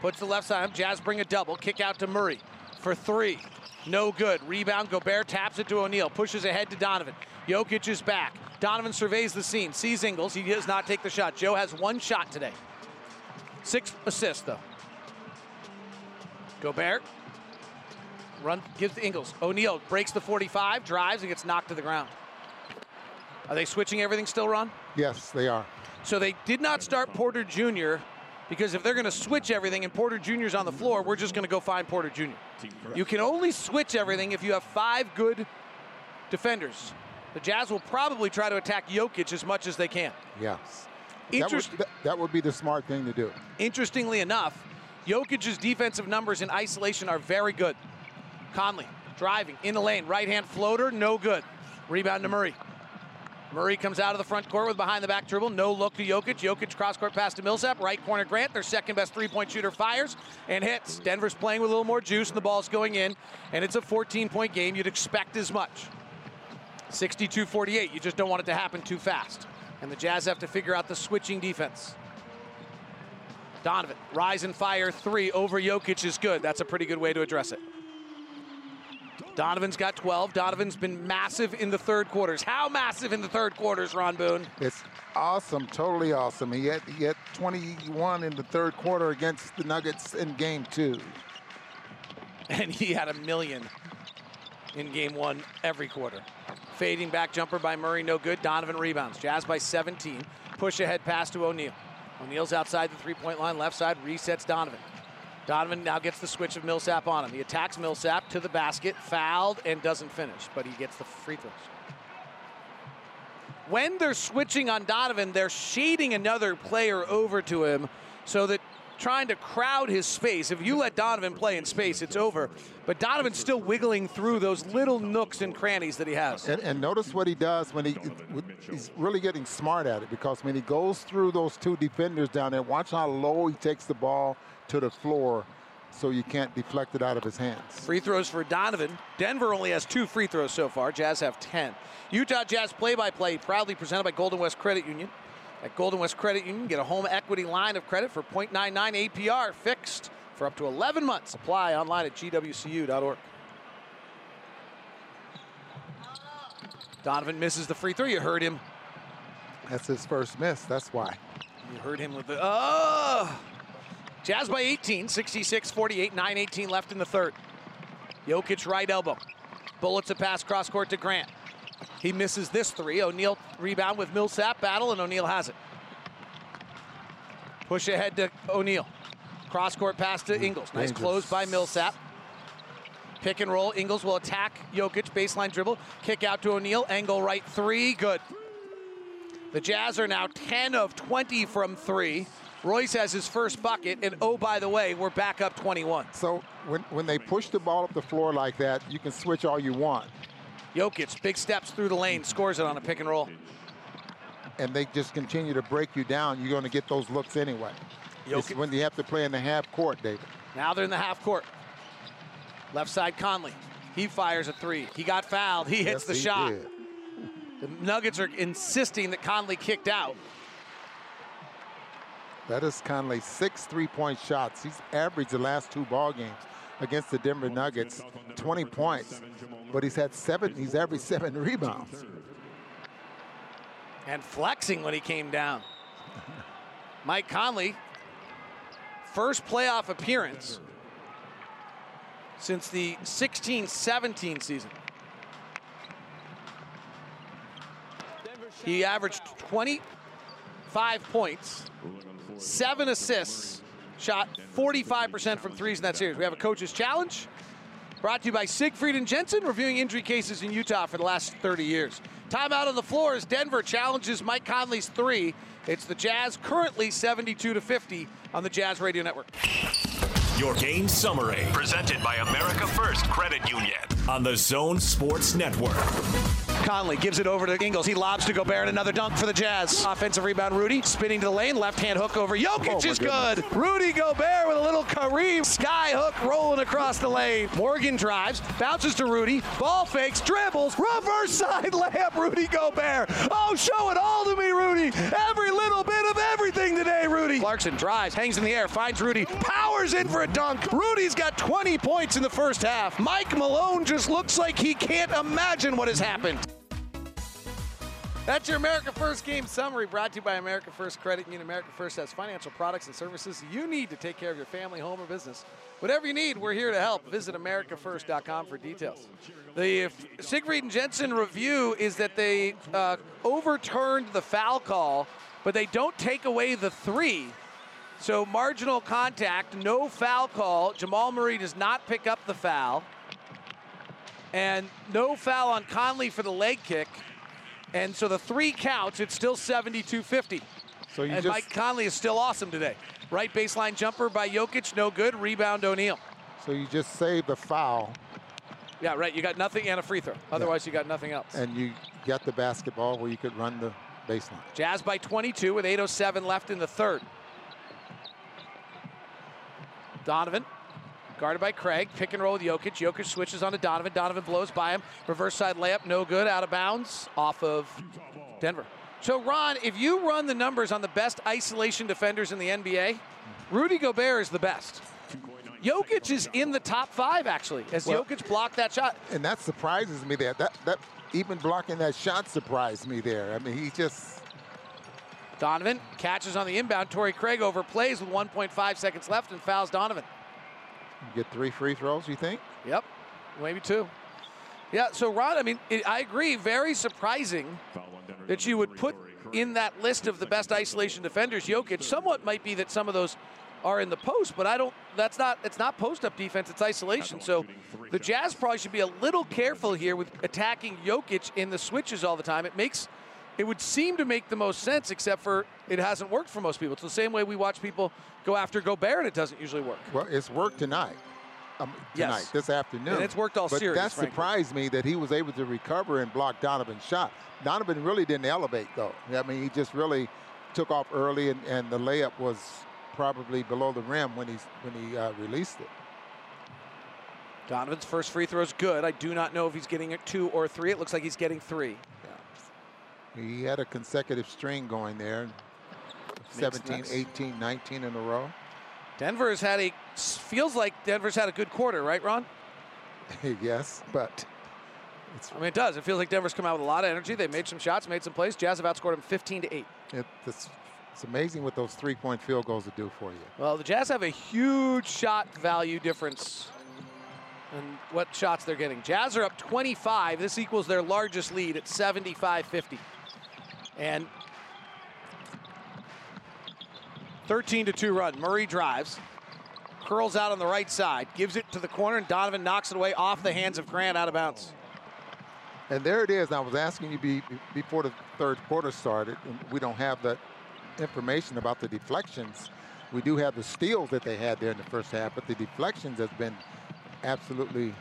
Puts the left side up. Jazz bring a double. Kick out to Murray for three. No good. Rebound. Gobert taps it to O'Neale. Pushes ahead to Donovan. Jokic is back. Donovan surveys the scene. Sees Ingles. He does not take the shot. Joe has one shot today. Six assists, though. Gobert. Run gives to Ingles. O'Neale breaks the 45, drives, and gets knocked to the ground. Are they switching everything still, Ron? Yes, they are. So they did not start Porter Jr. because if they're going to switch everything and Porter Jr.'s on the floor, we're just going to go find Porter Jr. You can only switch everything if you have five good defenders. The Jazz will probably try to attack Jokic as much as they can. Yes. That would, that, that would be the smart thing to do. Interestingly enough, Jokic's defensive numbers in isolation are very good. Conley driving in the lane, right hand floater, no good. Rebound to Murray. Murray comes out of the front court with behind the back dribble. No look to Jokic. Jokic cross court pass to Millsap. Right corner Grant, their second best three point shooter, fires and hits. Denver's playing with a little more juice and the ball's going in. And it's a 14 point game. You'd expect as much. 62 48. You just don't want it to happen too fast. And the Jazz have to figure out the switching defense. Donovan, rise and fire three over Jokic is good. That's a pretty good way to address it. Donovan's got 12. Donovan's been massive in the third quarters. How massive in the third quarters, Ron Boone? It's awesome, totally awesome. He had, he had 21 in the third quarter against the Nuggets in game two. And he had a million in game one every quarter. Fading back jumper by Murray, no good. Donovan rebounds. Jazz by 17. Push ahead pass to O'Neale. O'Neale's outside the three point line, left side, resets Donovan. Donovan now gets the switch of Millsap on him. He attacks Millsap to the basket, fouled, and doesn't finish, but he gets the free throws. when they're switching on Donovan, they're shading another player over to him so that trying to crowd his space. If you let Donovan play in space, it's over. But Donovan's still wiggling through those little nooks and crannies that he has. And, and notice what he does when he he's really getting smart at it because when he goes through those two defenders down there, watch how low he takes the ball to the floor so you can't deflect it out of his hands. Free throws for Donovan. Denver only has two free throws so far. Jazz have 10. Utah Jazz play-by-play proudly presented by Golden West Credit Union. At Golden West Credit Union, get a home equity line of credit for 0.99 APR fixed for up to 11 months. Apply online at gwcu.org. Donovan misses the free throw. You heard him. That's his first miss. That's why. You heard him with the. Oh! Jazz by 18, 66 48, 9 18 left in the third. Jokic right elbow. Bullets a pass cross court to Grant. He misses this three. O'Neale rebound with Millsap battle, and O'Neale has it. Push ahead to O'Neale. Cross court pass to hmm, Ingles. Nice close by Millsap. Pick and roll. Ingles will attack Jokic. Baseline dribble. Kick out to O'Neale. Angle right three. Good. The Jazz are now 10 of 20 from three. Royce has his first bucket, and oh, by the way, we're back up 21. So when, when they push the ball up the floor like that, you can switch all you want. Jokic, big steps through the lane, scores it on a pick and roll. And they just continue to break you down. You're going to get those looks anyway. It's Jokic- when you have to play in the half court, David. Now they're in the half court. Left side Conley. He fires a three. He got fouled. He hits Yes, the he shot. did. The Nuggets are insisting that Conley kicked out. That is Conley's six three-point shots. He's averaged the last two ball games against the Denver Nuggets, 20 points. But he's had seven. He's averaged seven rebounds. and flexing when he came down. Mike Conley, first playoff appearance since the 16 17 season. He averaged 25 points, seven assists, shot 45% from threes in that series. We have a coach's challenge. Brought to you by Siegfried and Jensen, reviewing injury cases in Utah for the last 30 years. Timeout on the floor as Denver challenges Mike Conley's three. It's the Jazz currently 72 to 50 on the Jazz Radio Network. Your game summary, presented by America First Credit Union on the Zone Sports Network. Conley gives it over to Ingles. He lobs to Gobert and another dunk for the Jazz. Offensive rebound, Rudy spinning to the lane. Left hand hook over. Jokic Oh, is good. Rudy Gobert with a little Kareem sky hook rolling across the lane. Morgan drives, bounces to Rudy. Ball fakes, dribbles, reverse side layup. Rudy Gobert. Oh, show it all to me, Rudy. Every little bit of everything today, Rudy. Clarkson drives, hangs in the air, finds Rudy, powers in for a dunk. Rudy's got 20 points in the first half. Mike Malone just looks like he can't imagine what has happened. That's your America First game summary brought to you by America First Credit Union. America First has financial products and services you need to take care of your family, home, or business. Whatever you need, we're here to help. Visit AmericaFirst.com for details. The Siegfried and Jensen review is that they uh, overturned the foul call, but they don't take away the three. So marginal contact, no foul call. Jamal Murray does not pick up the foul. And no foul on Conley for the leg kick. And so the three counts, it's still 72-50. So you and just- Mike Conley is still awesome today. Right baseline jumper by Jokic, no good. Rebound O'Neale. So you just saved the foul, Yeah, right. You got nothing and a free throw. Otherwise, you got nothing else. and you got the basketball where you could run the baseline. Jazz by 22 with 8.07 left in the third. Donovan, guarded by Craig. Pick and roll with Jokic. Jokic switches on to Donovan. Donovan blows by him. Reverse side layup, no good. Out of bounds off of Denver. So, Ron, if you run the numbers on the best isolation defenders in the NBA, Rudy Gobert is the best. Jokic is in the top five, actually, as Well- Jokic blocked that shot. And that surprises me there. That that even blocking that shot surprised me there. I mean, he just Donovan catches on the inbound. Torrey Craig overplays with 1.5 seconds left and fouls Donovan. Get three free throws. You think? Yep, maybe two. Yeah, so Ron, I mean, it, I agree. Very surprising that you would put in that list of the best isolation defenders. Jokic, somewhat might be that some of those are in the post, but I don't. That's not. It's not post-up defense. It's isolation. So the Jazz probably should be a little careful here with attacking Jokic in the switches all the time. It makes it would seem to make the most sense, except for it hasn't worked for most people. It's the same way we watch people go after Gobert, and it doesn't usually work. Well, it's worked tonight. Um, tonight, Yes. this afternoon. And it's worked all but series, That frankly. surprised me that he was able to recover and block Donovan's shot. Donovan really didn't elevate, though. I mean, he just really took off early, and, and the layup was probably below the rim when, he's, when he uh, released it. Donovan's first free throw is good. I do not know if he's getting a two or three. It looks like he's getting three. He had a consecutive string going there 17, 18, 19 in a row. Denver has had a feels like Denver's had a good quarter, right, Ron? yes, but I mean, it does. It feels like Denver's come out with a lot of energy. They made some shots, made some plays. Jazz have outscored them 15 to 8. it, it's, it's amazing what those three point field goals will do for you. Well, the Jazz have a huge shot value difference and what shots they're getting. Jazz are up 25. This equals their largest lead at 75 50. And 13 to 2 run. Murray drives, curls out on the right side, gives it to the corner, and Donovan knocks it away off the hands of Grant out of bounds. And there it is. I was asking you be, before the third quarter started, we don't have the information about the deflections. We do have the steals that they had there in the first half, but the deflections has been absolutely.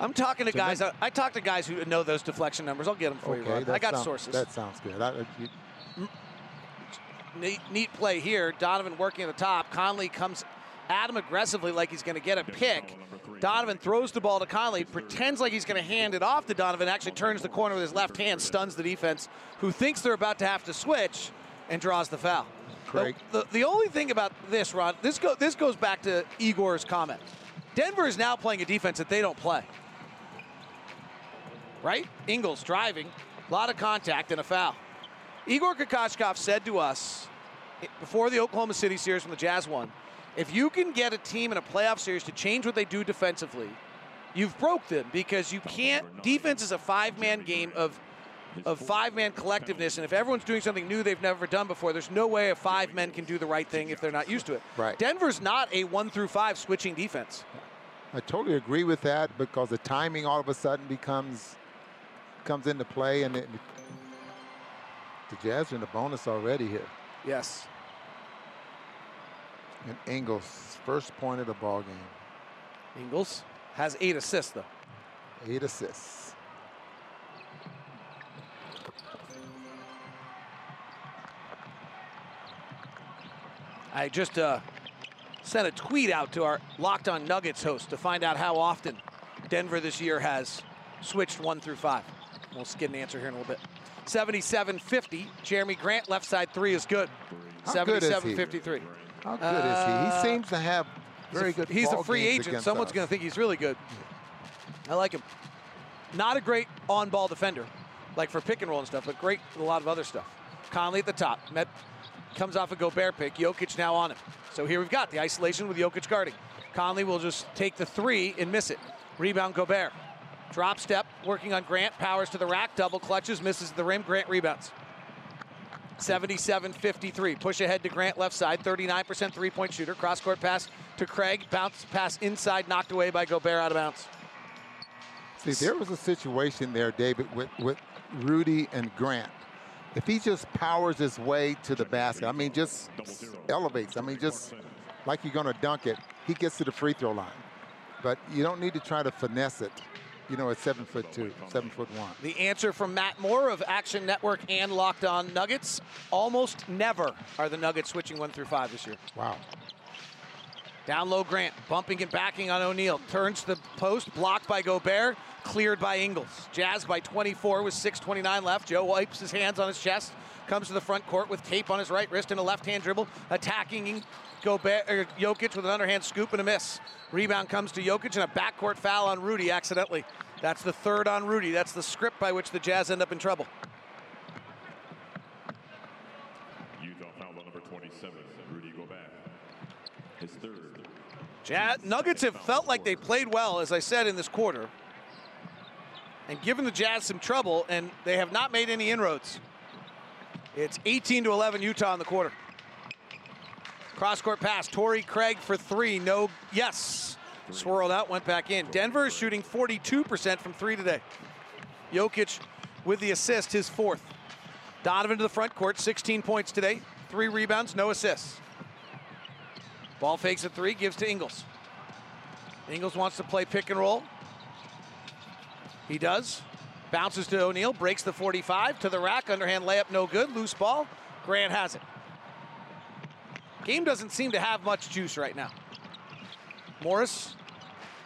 I'm talking to guys. I, I talk to guys who know those deflection numbers. I'll get them for you. Okay, Ron. that I got sound- sources. That sounds good. I, uh, you, neat, neat play here. Donovan working at the top. Conley comes at him aggressively like he's going to get a pick. Donovan throws the ball to Conley, pretends like he's going to hand it off to Donovan, actually turns the corner with his left hand, stuns the defense, who thinks they're about to have to switch, and draws the foul. Craig. The, the, the only thing about this, Ron, this, go, this goes back to Igor's comment. Denver is now playing a defense that they don't play. Right? Ingles driving, a lot of contact and a foul. Igor Kokoshkov said to us before the Oklahoma City series when the Jazz won, if you can get a team in a playoff series to change what they do defensively, you've broke them because you can't. Defense is a five-man game of of five-man collectiveness, and if everyone's doing something new they've never done before, there's no way a five men can do the right thing if they're not used to it. Right. Denver's not a one through five switching defense. I totally agree with that because the timing all of a sudden becomes comes into play, and it, the Jazz are in the bonus already here. Yes. And Ingles, first point of the ball game. Ingles has eight assists though. Eight assists. I just uh, sent a tweet out to our Locked On Nuggets host to find out how often Denver this year has switched one through five. We'll get an answer here in a little bit. 77-50. Jerami Grant left side three is good. How good is he? 77-53. How good is he? Uh, He seems to have very he's a, good. He's a free agent. Someone's going to think he's really good. I like him. Not a great on-ball defender, like for pick and roll and stuff, but great with a lot of other stuff. Conley at the top. Met comes off a Gobert pick. Jokic now on him. So here we've got the isolation with Jokic guarding. Conley will just take the three and miss it. Rebound Gobert. Drop step, working on Grant. Powers to the rack. Double clutches, misses the rim. Grant rebounds. 77-53. Push ahead to Grant left side. 39% three-point shooter. Cross court pass to Craig. Bounce pass inside, knocked away by Gobert out of bounds. See, there was a situation there, David, with, with Rudy and Grant. If he just powers his way to the basket, I mean, just elevates. I mean, just like you're going to dunk it, he gets to the free throw line. But you don't need to try to finesse it. You know, at seven foot two, seven foot one. The answer from Matt Moore of Action Network and Locked On Nuggets: almost never are the Nuggets switching one through five this year. Wow. Down low, Grant bumping and backing on O'Neale. Turns to the post, blocked by Gobert, cleared by Ingles. Jazz by 24 with 6:29 left. Joe wipes his hands on his chest, comes to the front court with tape on his right wrist and a left-hand dribble, attacking Gobert, er, Jokic with an underhand scoop and a miss. Rebound comes to Jokic and a backcourt foul on Rudy accidentally. That's the third on Rudy. That's the script by which the Jazz end up in trouble. Utah foul on number 27, Rudy Gobert. His third. Jazz, Nuggets have felt like they played well, as I said, in this quarter, and given the Jazz some trouble, and they have not made any inroads. It's 18 to 11 Utah in the quarter. Cross court pass, Torrey Craig for three. No, yes. Swirled out, went back in. Denver is shooting 42% from three today. Jokic with the assist, his fourth. Donovan to the front court, 16 points today, three rebounds, no assists. Ball fakes a three, gives to Ingles. Ingles wants to play pick and roll. He does. Bounces to O'Neale, breaks the 45 to the rack, underhand layup, no good. Loose ball. Grant has it. Game doesn't seem to have much juice right now. Morris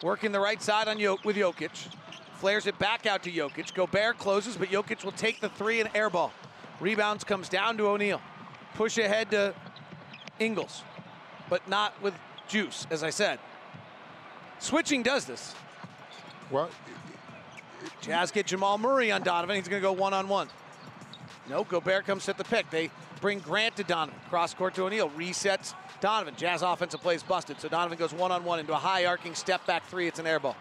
working the right side on Jok- with Jokic. Flares it back out to Jokic. Gobert closes, but Jokic will take the three and airball. Rebounds comes down to O'Neale. Push ahead to Ingles, but not with juice, as I said. Switching does this. Well, Jazz get Jamal Murray on Donovan. He's going to go one on one. No, Gobert comes at the pick. They bring Grant to Donovan. Cross court to O'Neale. Resets Donovan. Jazz offensive plays busted. So Donovan goes one on one into a high arcing step back three. It's an air ball.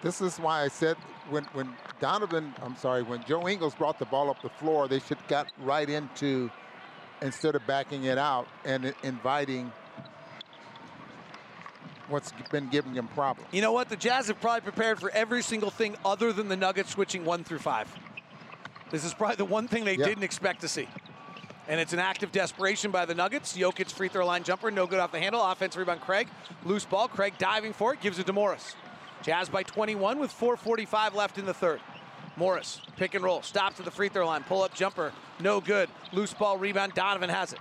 This is why I said when when Donovan, I'm sorry, when Joe Ingles brought the ball up the floor, they should got right into instead of backing it out and inviting what's been giving them problems. You know what? The Jazz have probably prepared for every single thing other than the Nuggets switching one through five. This is probably the one thing they Yeah. didn't expect to see. And it's an act of desperation by the Nuggets. Jokic free throw line jumper, no good off the handle. Offense rebound, Craig. Loose ball, Craig diving for it, gives it to Morris. Jazz by 21 with 4.45 left in the third. Morris, pick and roll, stops at the free throw line, pull up jumper, no good. Loose ball rebound, Donovan has it.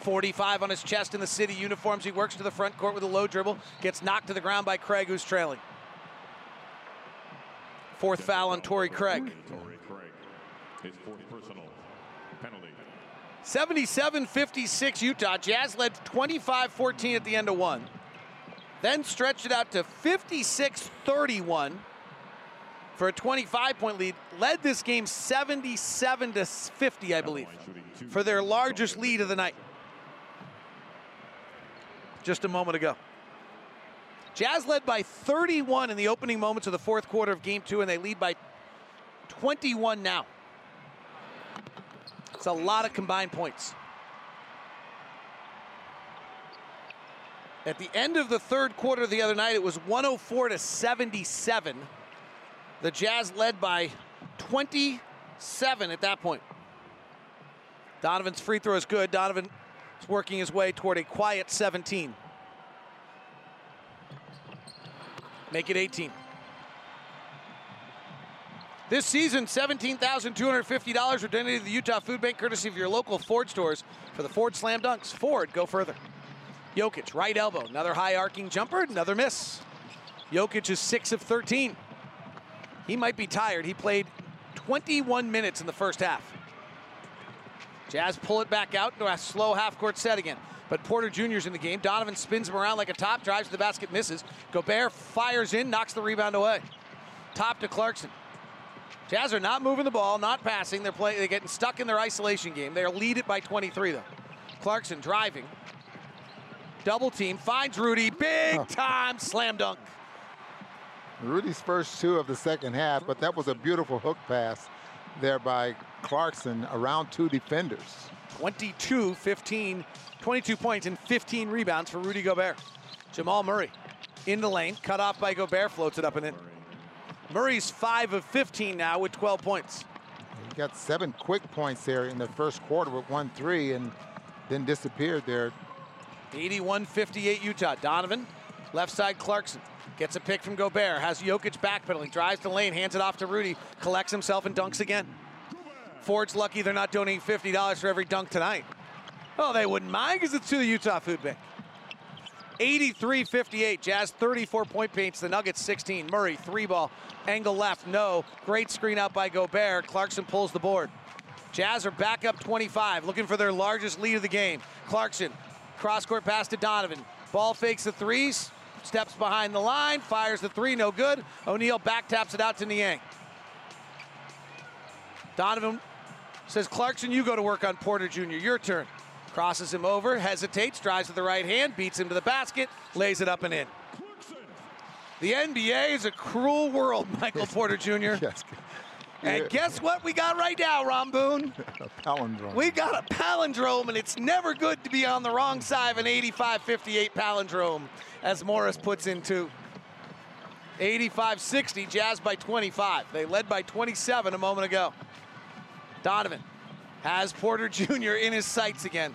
45 on his chest in the city uniforms. He works to the front court with a low dribble, gets knocked to the ground by Craig, who's trailing. Fourth foul on Torrey Craig. Torrey Craig. His fourth personal penalty. 77 56 Utah. Jazz led 25 14 at the end of one. Then stretched it out to 56 31 for a 25 point lead. Led this game 77 to 50, I believe, for their largest lead of the night. Just a moment ago. Jazz led by 31 in the opening moments of the fourth quarter of game two, and they lead by 21 now. It's a lot of combined points. At the end of the third quarter the other night, it was 104 to 77. The Jazz led by 27 at that point. Donovan's free throw is good. Donovan is working his way toward a quiet 17. Make it 18. This season, $17,250 were donated to the Utah Food Bank courtesy of your local Ford stores for the Ford Slam Dunks. Ford, go further. Jokic, right elbow, another high arcing jumper, another miss. Jokic is 6 of 13. He might be tired. He played 21 minutes in the first half. Jazz pull it back out into a slow half court set again. But Porter Jr.'s in the game. Donovan spins him around like a top, drives to the basket, misses. Gobert fires in, knocks the rebound away. Top to Clarkson. Jazz are not moving the ball, not passing. They're playing. They're getting stuck in their isolation game. They're lead it by 23 though. Clarkson driving, double team, finds Rudy, big time slam dunk. Rudy's first two of the second half, but that was a beautiful hook pass there by Clarkson around two defenders. 22, 15, 22 points and 15 rebounds for Rudy Gobert. Jamal Murray in the lane, cut off by Gobert, floats it up and in. Murray's 5 of 15 now with 12 points. He got seven quick points there in the first quarter with 1-3 and then disappeared there. 81-58 Utah. Donovan, left side Clarkson. Gets a pick from Gobert, has Jokic backpedaling, drives the lane, hands it off to Rudy, collects himself and dunks again. Ford's lucky they're not donating $50 for every dunk tonight. Oh, they wouldn't mind because it's to the Utah Food Bank. 83-58, Jazz 34 point paints, the Nuggets 16. Murray, three ball, angle left, no. Great screen out by Gobert. Clarkson pulls the board. Jazz are back up 25, looking for their largest lead of the game. Clarkson, cross court pass to Donovan. Ball fakes the threes, steps behind the line, fires the three, no good. O'Neale back taps it out to Niang. Donovan says, Clarkson, you go to work on Porter Jr. Your turn. Crosses him over, hesitates, drives with the right hand, beats him to the basket, lays it up and in. The NBA is a cruel world, Michael Porter Jr. Yes. And guess what we got right now, Ron Boone? A palindrome. We got a palindrome, and it's never good to be on the wrong side of an 85 58 palindrome, as Morris puts into 85-60, Jazz by 25. They led by 27 a moment ago. Donovan has Porter Jr. in his sights again.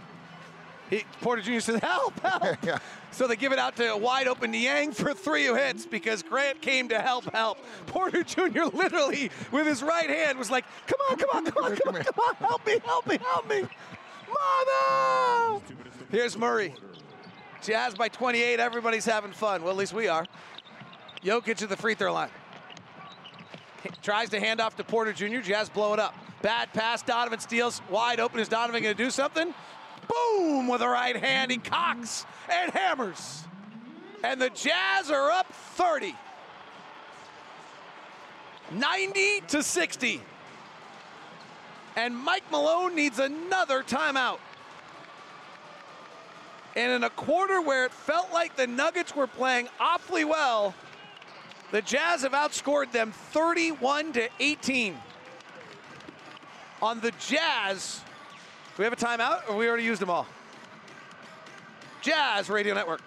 He, Porter Jr. says, help, help. So they give it out to a wide open Niang for three who hits because Grant came to help, help. Porter Jr. literally, with his right hand, was like, come on, come on, come on, come on, come on, help me, help me, help me. Mother! Here's Murray. Jazz by 28, everybody's having fun. Well, at least we are. Jokic at the free throw line. Tries to hand off to Porter Jr. Jazz blow it up. Bad pass. Donovan steals. Wide open. Is Donovan going to do something? Boom! With a right hand. He cocks and hammers. And the Jazz are up 30. 90 to 60. And Mike Malone needs another timeout. And in a quarter where it felt like the Nuggets were playing awfully well, the Jazz have outscored them 31 to 18. On the Jazz, we have a timeout or we already used them all? Jazz Radio Network.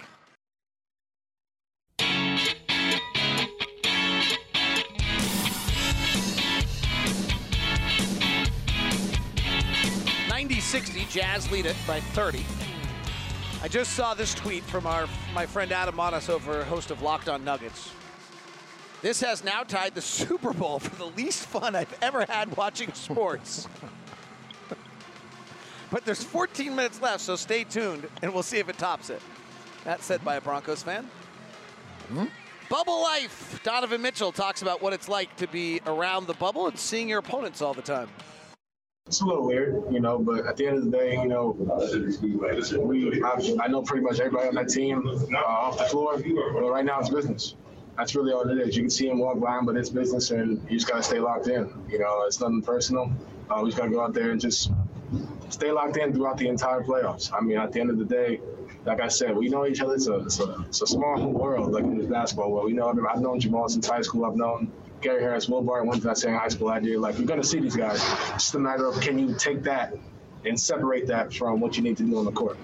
Sixty, Jazz lead it by 30. I just saw this tweet from our my friend Adam Monas over host of Locked On Nuggets. This has now tied the Super Bowl for the least fun I've ever had watching sports. but there's 14 minutes left, so stay tuned and we'll see if it tops it. That said by a Broncos fan. Bubble life. Donovan Mitchell talks about what it's like to be around the bubble and seeing your opponents all the time. It's a little weird, you know, but at the end of the day, you know, we I, I know pretty much everybody on that team uh, off the floor. But right now, it's business. That's really all it is. You can see him walk by, but it's business, and you just gotta stay locked in. You know, it's nothing personal. Uh, we just gotta go out there and just stay locked in throughout the entire playoffs. I mean, at the end of the day, like I said, we know each other. It's a, it's a, it's a small world, like in this basketball world. We know. I've known Jamal since high school. I've known Gary Harris, Will Barton, went to that same high school I did. Like, you're going to see these guys. It's just a matter of can you take that and separate that from what you need to do on the court.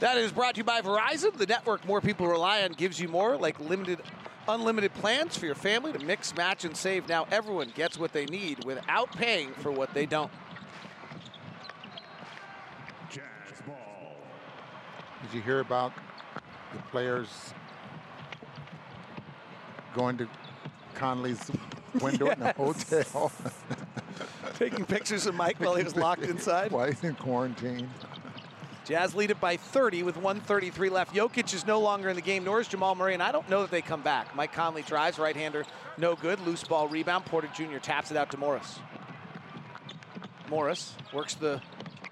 That is brought to you by Verizon, the network more people rely on gives you more, like limited, unlimited plans for your family to mix, match, and save. Now everyone gets what they need without paying for what they don't. Jazz ball. Did you hear about the players going to Conley's window in the hotel? Taking pictures of Mike while he was locked inside. While he's in quarantine. Jazz lead it by 30 with 133 left. Jokic is no longer in the game, nor is Jamal Murray, and I don't know that they come back. Mike Conley drives, right-hander, no good. Loose ball rebound. Porter Jr. taps it out to Morris. Morris works the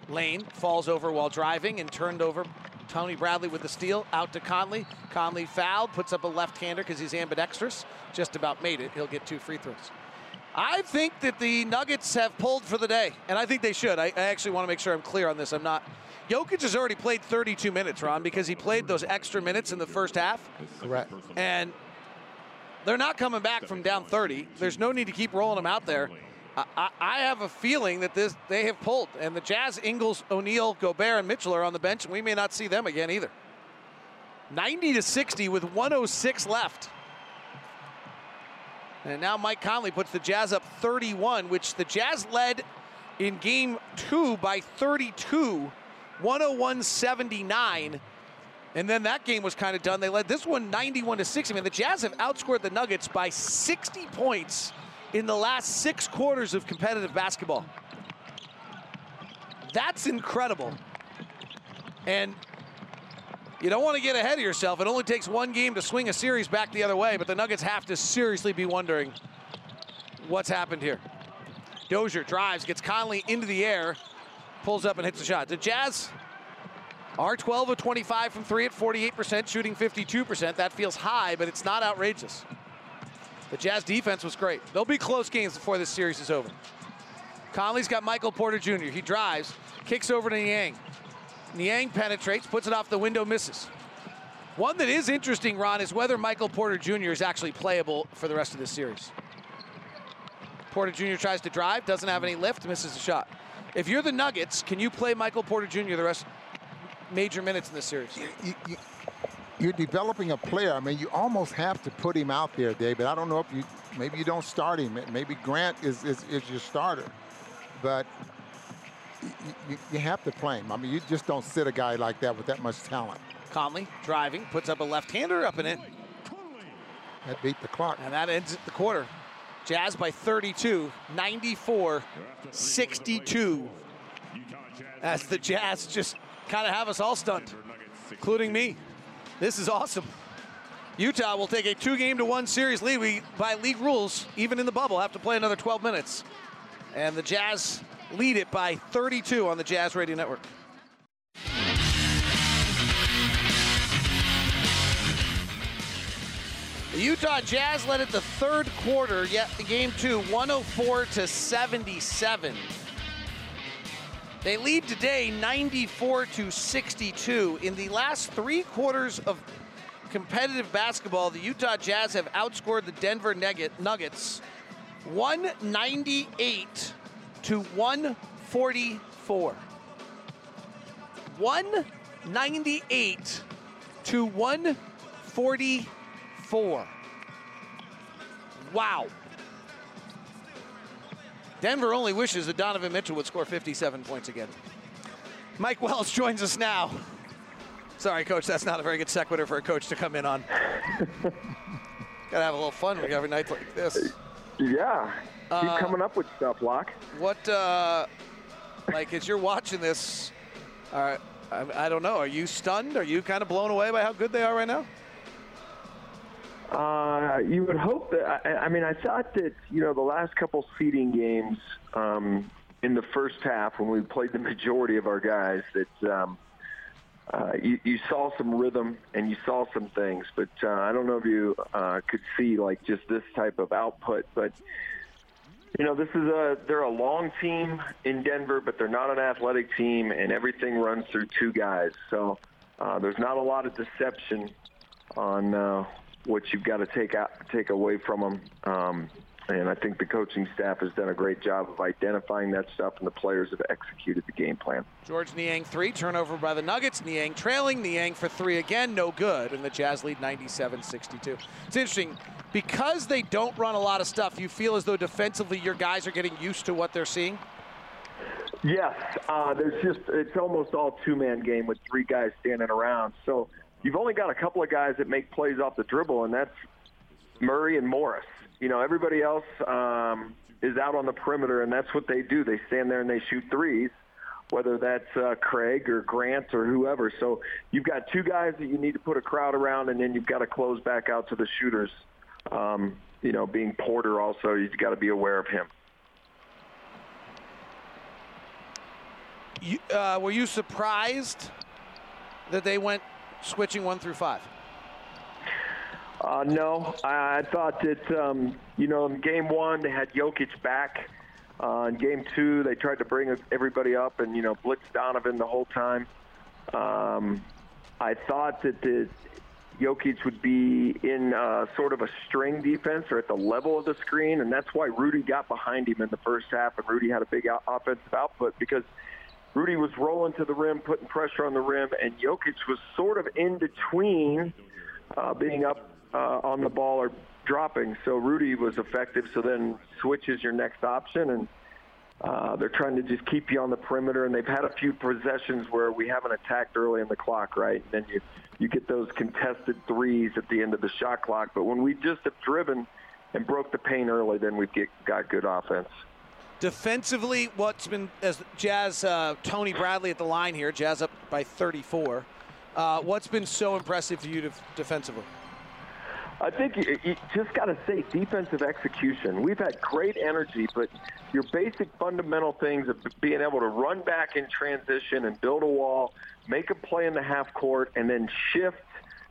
lane, falls over while driving, and turned over. Tony Bradley with the steal, out to Conley. Conley fouled, puts up a left-hander because he's ambidextrous. Just about made it. He'll get two free throws. I think that the Nuggets have pulled for the day, and I think they should. I, I actually want to make sure I'm clear on this. I'm not. Jokic has already played 32 minutes, Ron, because he played those extra minutes in the first half. Correct. And they're not coming back from down 30. There's no need to keep rolling them out there. I, I, I have a feeling that this they have pulled, and the Jazz, Ingles, O'Neale, Gobert, and Mitchell are on the bench, and we may not see them again either. 90 to 60 with 106 left. And now Mike Conley puts the Jazz up 31, which the Jazz led in game two by 32, 101 79. And then that game was kind of done. They led this one 91 to 60. I mean, the Jazz have outscored the Nuggets by 60 points in the last six quarters of competitive basketball. That's incredible. And you don't want to get ahead of yourself. It only takes one game to swing a series back the other way, but the Nuggets have to seriously be wondering what's happened here. Dozier drives, gets Conley into the air, pulls up and hits the shot. The Jazz are 12 of 25 from three at 48%, shooting 52%. That feels high, but it's not outrageous. The Jazz defense was great. There'll be close games before this series is over. Conley's got Michael Porter Jr. He drives, kicks over to Niang. Niang penetrates, puts it off the window, misses. One that is interesting, Ron, is whether Michael Porter Jr. is actually playable for the rest of this series. Porter Jr. tries to drive, doesn't have any lift, misses the shot. If you're the Nuggets, can you play Michael Porter Jr. the rest major minutes in this series? You, you, you're developing a player. I mean, you almost have to put him out there, David. I don't know if you maybe you don't start him. Maybe Grant is is, is your starter, but you, you, have to play him. I mean, you just don't sit a guy like that with that much talent. Conley driving, puts up a left-hander up and in. That beat the clock. And that ends the quarter. Jazz by 32, 94, 62. As the Jazz just kind of have us all stunned, including me. This is awesome. Utah will take a two-game to one series lead. We, by league rules, even in the bubble, have to play another 12 minutes. And the Jazz lead it by 32 on the Jazz Radio Network. The Utah Jazz led it the third quarter, yet the game two, 104 to 77. They lead today 94 to 62. In the last three quarters of competitive basketball, the Utah Jazz have outscored the Denver Nuggets 198 to 144. 198 to 144. Wow. Denver only wishes that Donovan Mitchell would score 57 points again. Mike Wells joins us now. Sorry, coach, that's not a very good sequitur for a coach to come in on. Gotta have a little fun every night like this. Yeah. Keep Uh, coming up with stuff, Locke. What, uh, like, as you're watching this, uh, I, I don't know, are you stunned? Are you kind of blown away by how good they are right now? Uh, you would hope that. I, I mean, I thought that you know the last couple seeding games um, in the first half when we played the majority of our guys that um, uh, you, you saw some rhythm and you saw some things, but uh, I don't know if you uh, could see like just this type of output. But you know, this is a they're a long team in Denver, but they're not an athletic team, and everything runs through two guys. So uh, there's not a lot of deception on uh, what you've got to take out, take away from them. Um, and I think the coaching staff has done a great job of identifying that stuff, and the players have executed the game plan. Georges Niang three, turnover by the Nuggets. Niang trailing, Niang for three again, no good, and the Jazz lead 97-62. It's interesting because they don't run a lot of stuff. You feel as though defensively your guys are getting used to what they're seeing. Yes, uh, there's just it's almost all two man game with three guys standing around. So you've only got a couple of guys that make plays off the dribble, and that's Murray and Morris. You know, everybody else um, is out on the perimeter, and that's what they do. They stand there and they shoot threes, whether that's uh, Craig or Grant or whoever. So you've got two guys that you need to put a crowd around, and then you've got to close back out to the shooters. Um, you know, being Porter also, you've got to be aware of him. You, uh, were you surprised that they went switching one through five? Uh, no, I, I thought that um, you know in game one they had Jokic back. Uh, in game two they tried to bring everybody up and you know blitz Donovan the whole time. Um, I thought that the Jokic would be in uh, sort of a string defense or at the level of the screen, and that's why Rudy got behind him in the first half, and Rudy had a big offensive output because Rudy was rolling to the rim, putting pressure on the rim, and Jokic was sort of in between uh, being up uh, on the ball or dropping. So Rudy was effective. So then switch is your next option, and uh, they're trying to just keep you on the perimeter. And they've had a few possessions where we haven't attacked early in the clock, right? And then you you get those contested threes at the end of the shot clock. But when we just have driven and broke the paint early, then we've get, got good offense. Defensively, what's been as Jazz uh, Tony Bradley at the line here, Jazz up by 34. Uh, what's been so impressive to you def- defensively? I think you, you just got to say defensive execution. We've had great energy, but your basic fundamental things of being able to run back in transition and build a wall, make a play in the half court, and then shift,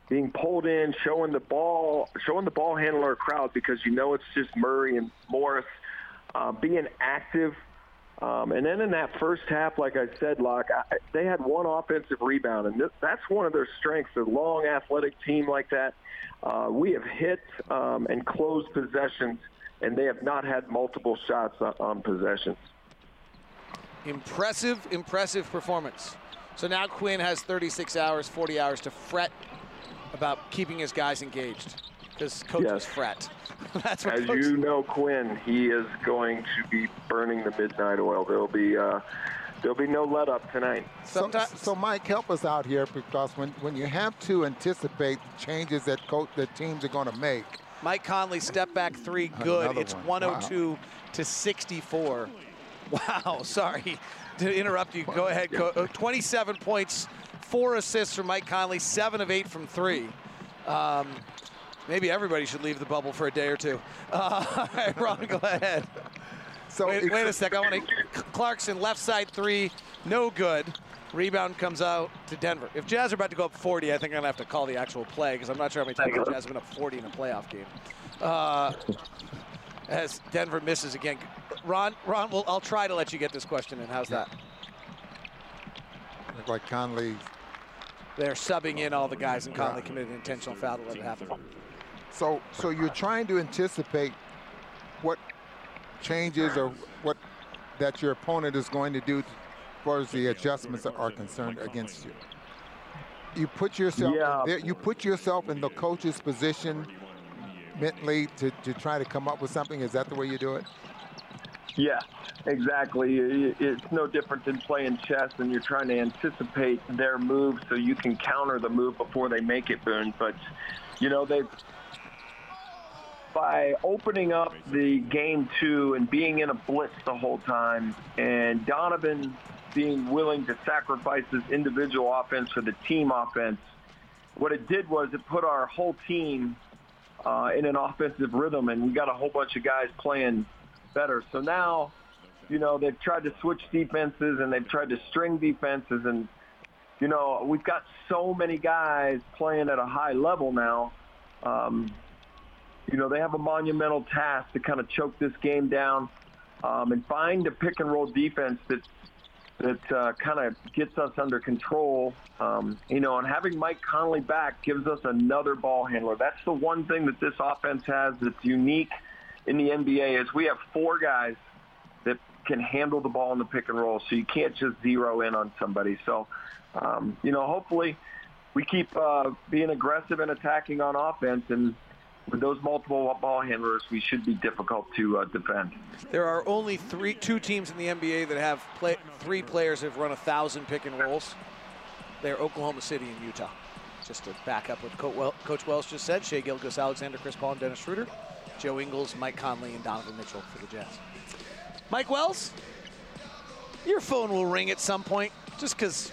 being pulled in, showing the ball, showing the ball handler crowd because you know it's just Murray and Morris uh, being active. Um, and then in that first half, like I said, Locke, I, they had one offensive rebound, and th- that's one of their strengths. A long, athletic team like that. Uh, we have hit um, and closed possessions, and they have not had multiple shots on, on possessions. Impressive, impressive performance. So now Quin has 36 hours, 40 hours to fret about keeping his guys engaged because coaches Yes. fret. That's what As coaches- you know, Quin, he is going to be burning the midnight oil. There'll be uh, there'll be no let up tonight. So, so Mike, help us out here because when, when you have to anticipate the changes that coach, that teams are going to make, Mike Conley step back three, good. Another It's one. 102 to 64. Wow, sorry to interrupt you. Go ahead, Co- uh, 27 points, four assists from Mike Conley, seven of eight from three. Um, maybe everybody should leave the bubble for a day or two. Uh, all right, Ron, go ahead. So wait, wait a sec. I want to. Clarkson left side three, no good. Rebound comes out to Denver. If Jazz are about to go up 40, I think I'm gonna have to call the actual play because I'm not sure how many times the Jazz have been up 40 in a playoff game. Uh, as Denver misses again, Ron, Ron, well, I'll try to let you get this question in. How's that? look like Conley. They're subbing in all the guys, and Conley committed an intentional foul to let it happen. So, so you're trying to anticipate what changes or what that your opponent is going to do as far as the adjustments that are concerned against you. You put yourself Yeah. there, you put yourself in the coach's position mentally to, to try to come up with something. Is that the way you do it? Yeah, exactly. It's no different than playing chess, and you're trying to anticipate their move so you can counter the move before they make it, Boone. But you know they've by opening up the game two and being in a blitz the whole time, and Donovan being willing to sacrifice his individual offense for the team offense. What it did was it put our whole team uh, in an offensive rhythm, and we got a whole bunch of guys playing better. So now, you know, they've tried to switch defenses and they've tried to string defenses, and you know, we've got so many guys playing at a high level now. Um, you know, they have a monumental task to kind of choke this game down um, and find a pick and roll defense that that uh, kind of gets us under control. Um, you know, and having Mike Conley back gives us another ball handler. That's the one thing that this offense has that's unique in the NBA is we have four guys that can handle the ball in the pick and roll. So you can't just zero in on somebody. So, um, you know, hopefully we keep uh, being aggressive and attacking on offense and. With those multiple ball handlers, we should be difficult to uh, defend. There are only three, two teams in the NBA that have play, three players have run a thousand pick and rolls. They're Oklahoma City and Utah. Just to back up what Coach Wells just said, Shai Gilgeous, Alexander, Chris Paul, and Dennis Schroeder, Joe Ingles, Mike Conley, and Donovan Mitchell for the Jazz. Mike Wells, your phone will ring at some point, just because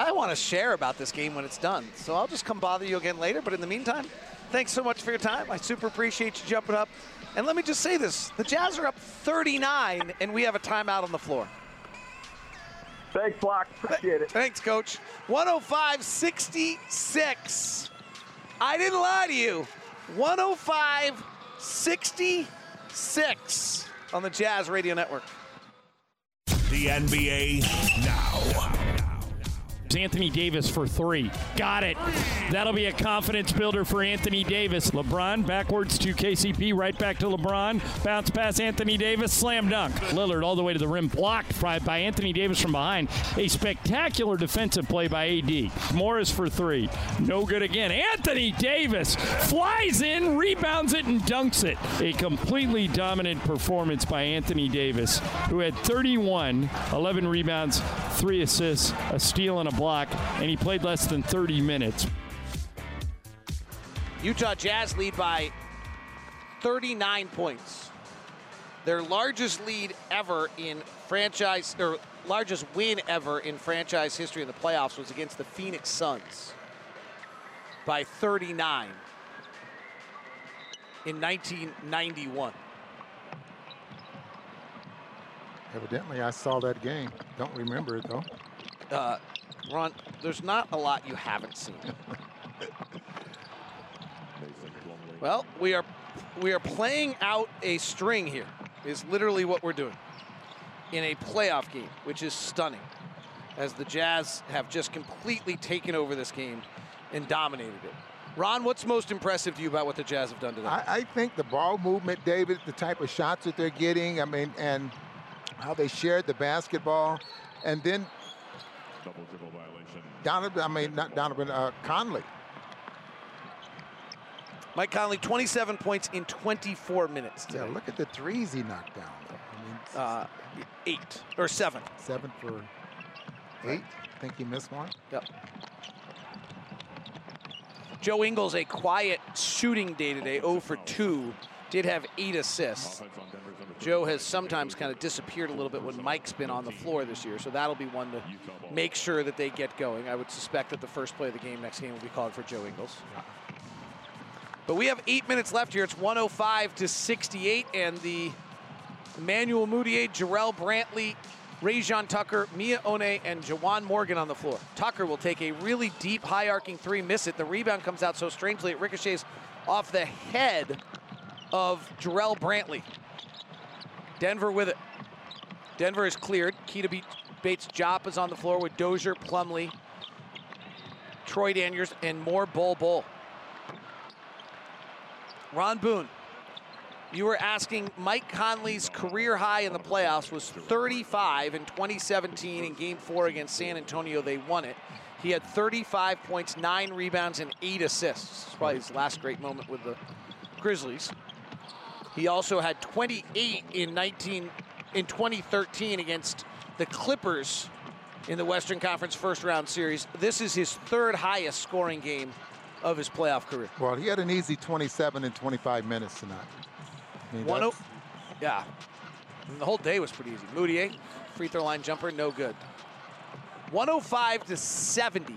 I want to share about this game when it's done. So I'll just come bother you again later. But in the meantime, thanks so much for your time. I super appreciate you jumping up. And let me just say this: the Jazz are up 39, and we have a timeout on the floor. Thanks, Locke. Appreciate it. Thanks, Coach. 105 66. I didn't lie to you. 105 66 on the Jazz Radio Network. The NBA now. Anthony Davis for three. Got it. That'll be a confidence builder for Anthony Davis. LeBron backwards to KCP, right back to LeBron. Bounce pass Anthony Davis, slam dunk. Lillard all the way to the rim, blocked by, by Anthony Davis from behind. A spectacular defensive play by AD. Morris for three. No good again. Anthony Davis flies in, rebounds it, and dunks it. A completely dominant performance by Anthony Davis, who had 31, 11 rebounds, three assists, a steal, and a block, and he played less than 30 minutes. Utah Jazz lead by 39 points. Their largest lead ever in franchise, or largest win ever in franchise history in the playoffs was against the Phoenix Suns by 39 in 1991. Evidently, I saw that game. Don't remember it though. Uh, Ron, there's not a lot you haven't seen. well, we are we are playing out a string here. Is literally what we're doing in a playoff game, which is stunning, as the Jazz have just completely taken over this game and dominated it. Ron, what's most impressive to you about what the Jazz have done today? I, I think the ball movement, David, the type of shots that they're getting, I mean, and how they shared the basketball, and then Double dribble violation. Donovan, I mean, not Donovan, uh, Conley. Mike Conley, 27 points in 24 minutes. Yeah, look at the threes he knocked down. I mean, Uh, eight or seven. seven for eight. I think he missed one. Yep. Joe Ingles, a quiet shooting day today, 0 for 2, did have eight assists. Joe has sometimes kind of disappeared a little bit when Mike's been on the floor this year, so that'll be one to make sure that they get going. I would suspect that the first play of the game next game will be called for Joe Ingles. But we have eight minutes left here. It's 105 to 68, and the Emmanuel Mudiay, Jarrell Brantley, Rayjon Tucker, Miye Oni, and Juwan Morgan on the floor. Tucker will take a really deep, high arcing three, miss it. The rebound comes out so strangely, it ricochets off the head of Jarrell Brantley. Denver with it. Denver is cleared. Keita beat Bates-Diop is on the floor with Dozier, Plumlee, Troy Daniels, and more Bol Bol. Ron Boone, you were asking Mike Conley's career high in the playoffs was 35 in 2017 in game four against San Antonio. They won it. He had 35 points, nine rebounds, and eight assists. Probably his last great moment with the Grizzlies. He also had 28 in 19 in 2013 against the Clippers in the Western Conference first round series. This is his third highest scoring game of his playoff career. Well, he had an easy 27 and 25 minutes tonight. I mean, One yeah. And the whole day was pretty easy. Mudiay, free throw line jumper, no good. 105 to 70.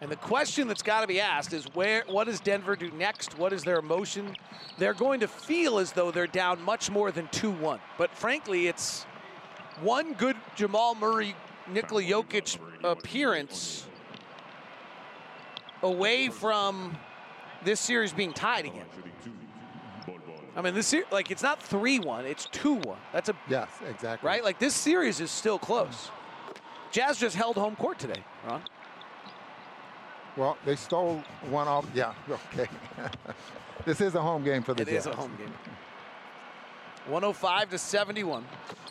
And the question that's got to be asked is where what does Denver do next? What is their emotion? They're going to feel as though they're down much more than 2-1. But frankly, it's one good Jamal Murray Nikola Jokic appearance away from this series being tied again. I mean, this like it's not 3-1, it's 2-1. That's a yes, exactly. right? Like this series is still close. Jazz just held home court today, Ron. Well, they stole one off. Yeah, okay. this is a home game for the It Jazz. is a home game. 105 to 71.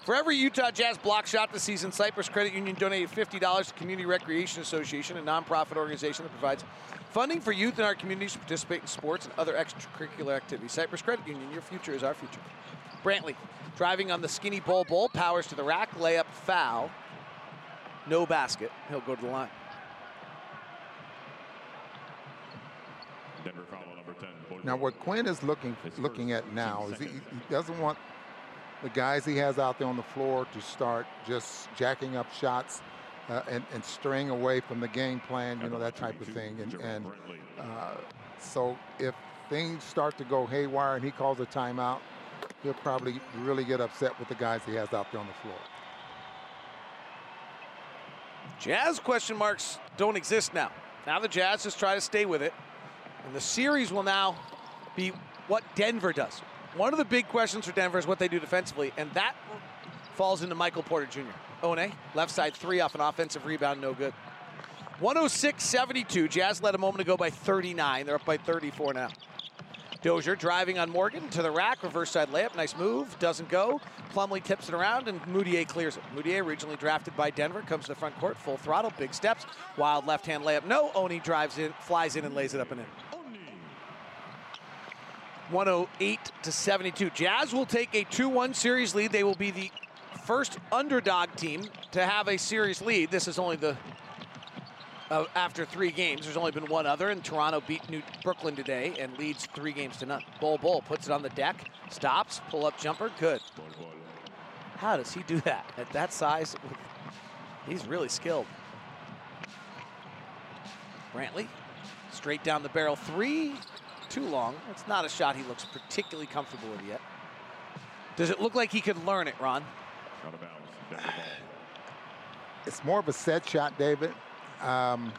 For every Utah Jazz block shot this season, Cyprus Credit Union donated $50 to Community Recreation Association, a nonprofit organization that provides funding for youth in our communities to participate in sports and other extracurricular activities. Cyprus Credit Union, your future is our future. Brantley driving on the skinny Bol Bol, powers to the rack, layup, foul. No basket. He'll go to the line. Denver foul number 10. Boyd Now, what Quin is looking looking at now is he, he doesn't want the guys he has out there on the floor to start just jacking up shots uh, and, and straying away from the game plan, you know, that type of thing. And, and uh, so if things start to go haywire and he calls a timeout, he'll probably really get upset with the guys he has out there on the floor. Jazz question marks don't exist now. Now the Jazz just try to stay with it. And the series will now be what Denver does. One of the big questions for Denver is what they do defensively, and that falls into Michael Porter Jr. One, left side three off an offensive rebound, no good. 106 72. Jazz led a moment ago by 39. They're up by 34 now. Dozier driving on Morgan to the rack, reverse side layup, nice move, doesn't go. Plumlee tips it around and Mudiay clears it. Mudiay, originally drafted by Denver, comes to the front court, full throttle, big steps, wild left hand layup. No, Oni drives in, flies in and lays it up and in. 108 to 72. Jazz will take a 2-1 series lead. They will be the first underdog team to have a series lead. This is only the uh, after three games. There's only been one other, and Toronto beat New Brooklyn today and leads three games to none. Bol Bol puts it on the deck, stops, pull up jumper, good. How does he do that at that size? He's really skilled. Brantley, straight down the barrel, three, too long. It's not a shot he looks particularly comfortable with yet. Does it look like he could learn it, Ron? Out of bounds. It's more of a set shot, David. Um,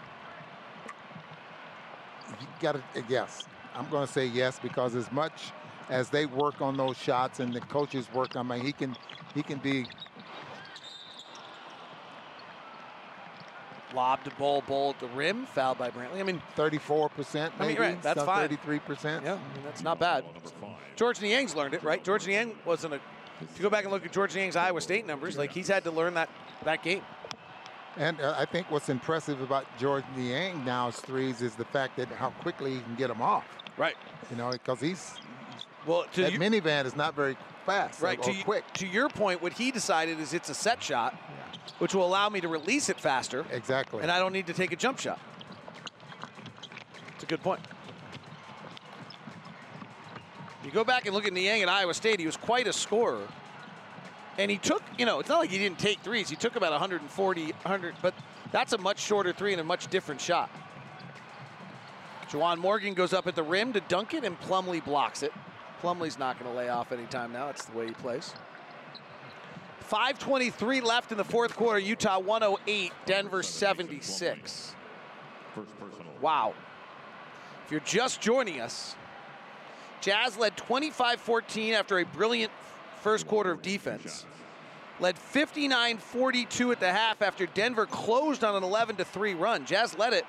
you got to yes. I'm going to say yes because as much as they work on those shots and the coaches work on, I mean, he can he can be Lob to Bol Bol at the rim, fouled by Brantley. I mean, 34 percent. I mean, right, that's fine. 33 percent. Yeah, I mean, that's not bad. Georges Niang's learned it, right? Georges Niang wasn't a. If you go back and look at Georges Niang's Iowa State numbers, like he's had to learn that that game. And uh, I think what's impressive about Georges Niang now's threes is the fact that how quickly he can get them off. Right. You know, because he's well. To that you- minivan is not very fast. Right. To, quick. to your point, what he decided is it's a set shot, which will allow me to release it faster. Exactly. And I don't need to take a jump shot. It's a good point. You go back and look at Niang at Iowa State, he was quite a scorer. And he took, you know, it's not like he didn't take threes. He took about 140, 100, but that's a much shorter three and a much different shot. Juwan Morgan goes up at the rim to dunk it, and Plumlee blocks it. Plumlee's not going to lay off anytime now. That's the way he plays. 5.23 left in the fourth quarter. Utah 108, Denver 76. First personal. Wow. If you're just joining us, Jazz led 25 14 after a brilliant first quarter of defense. Led 59 42 at the half after Denver closed on an 11 3 run. Jazz led it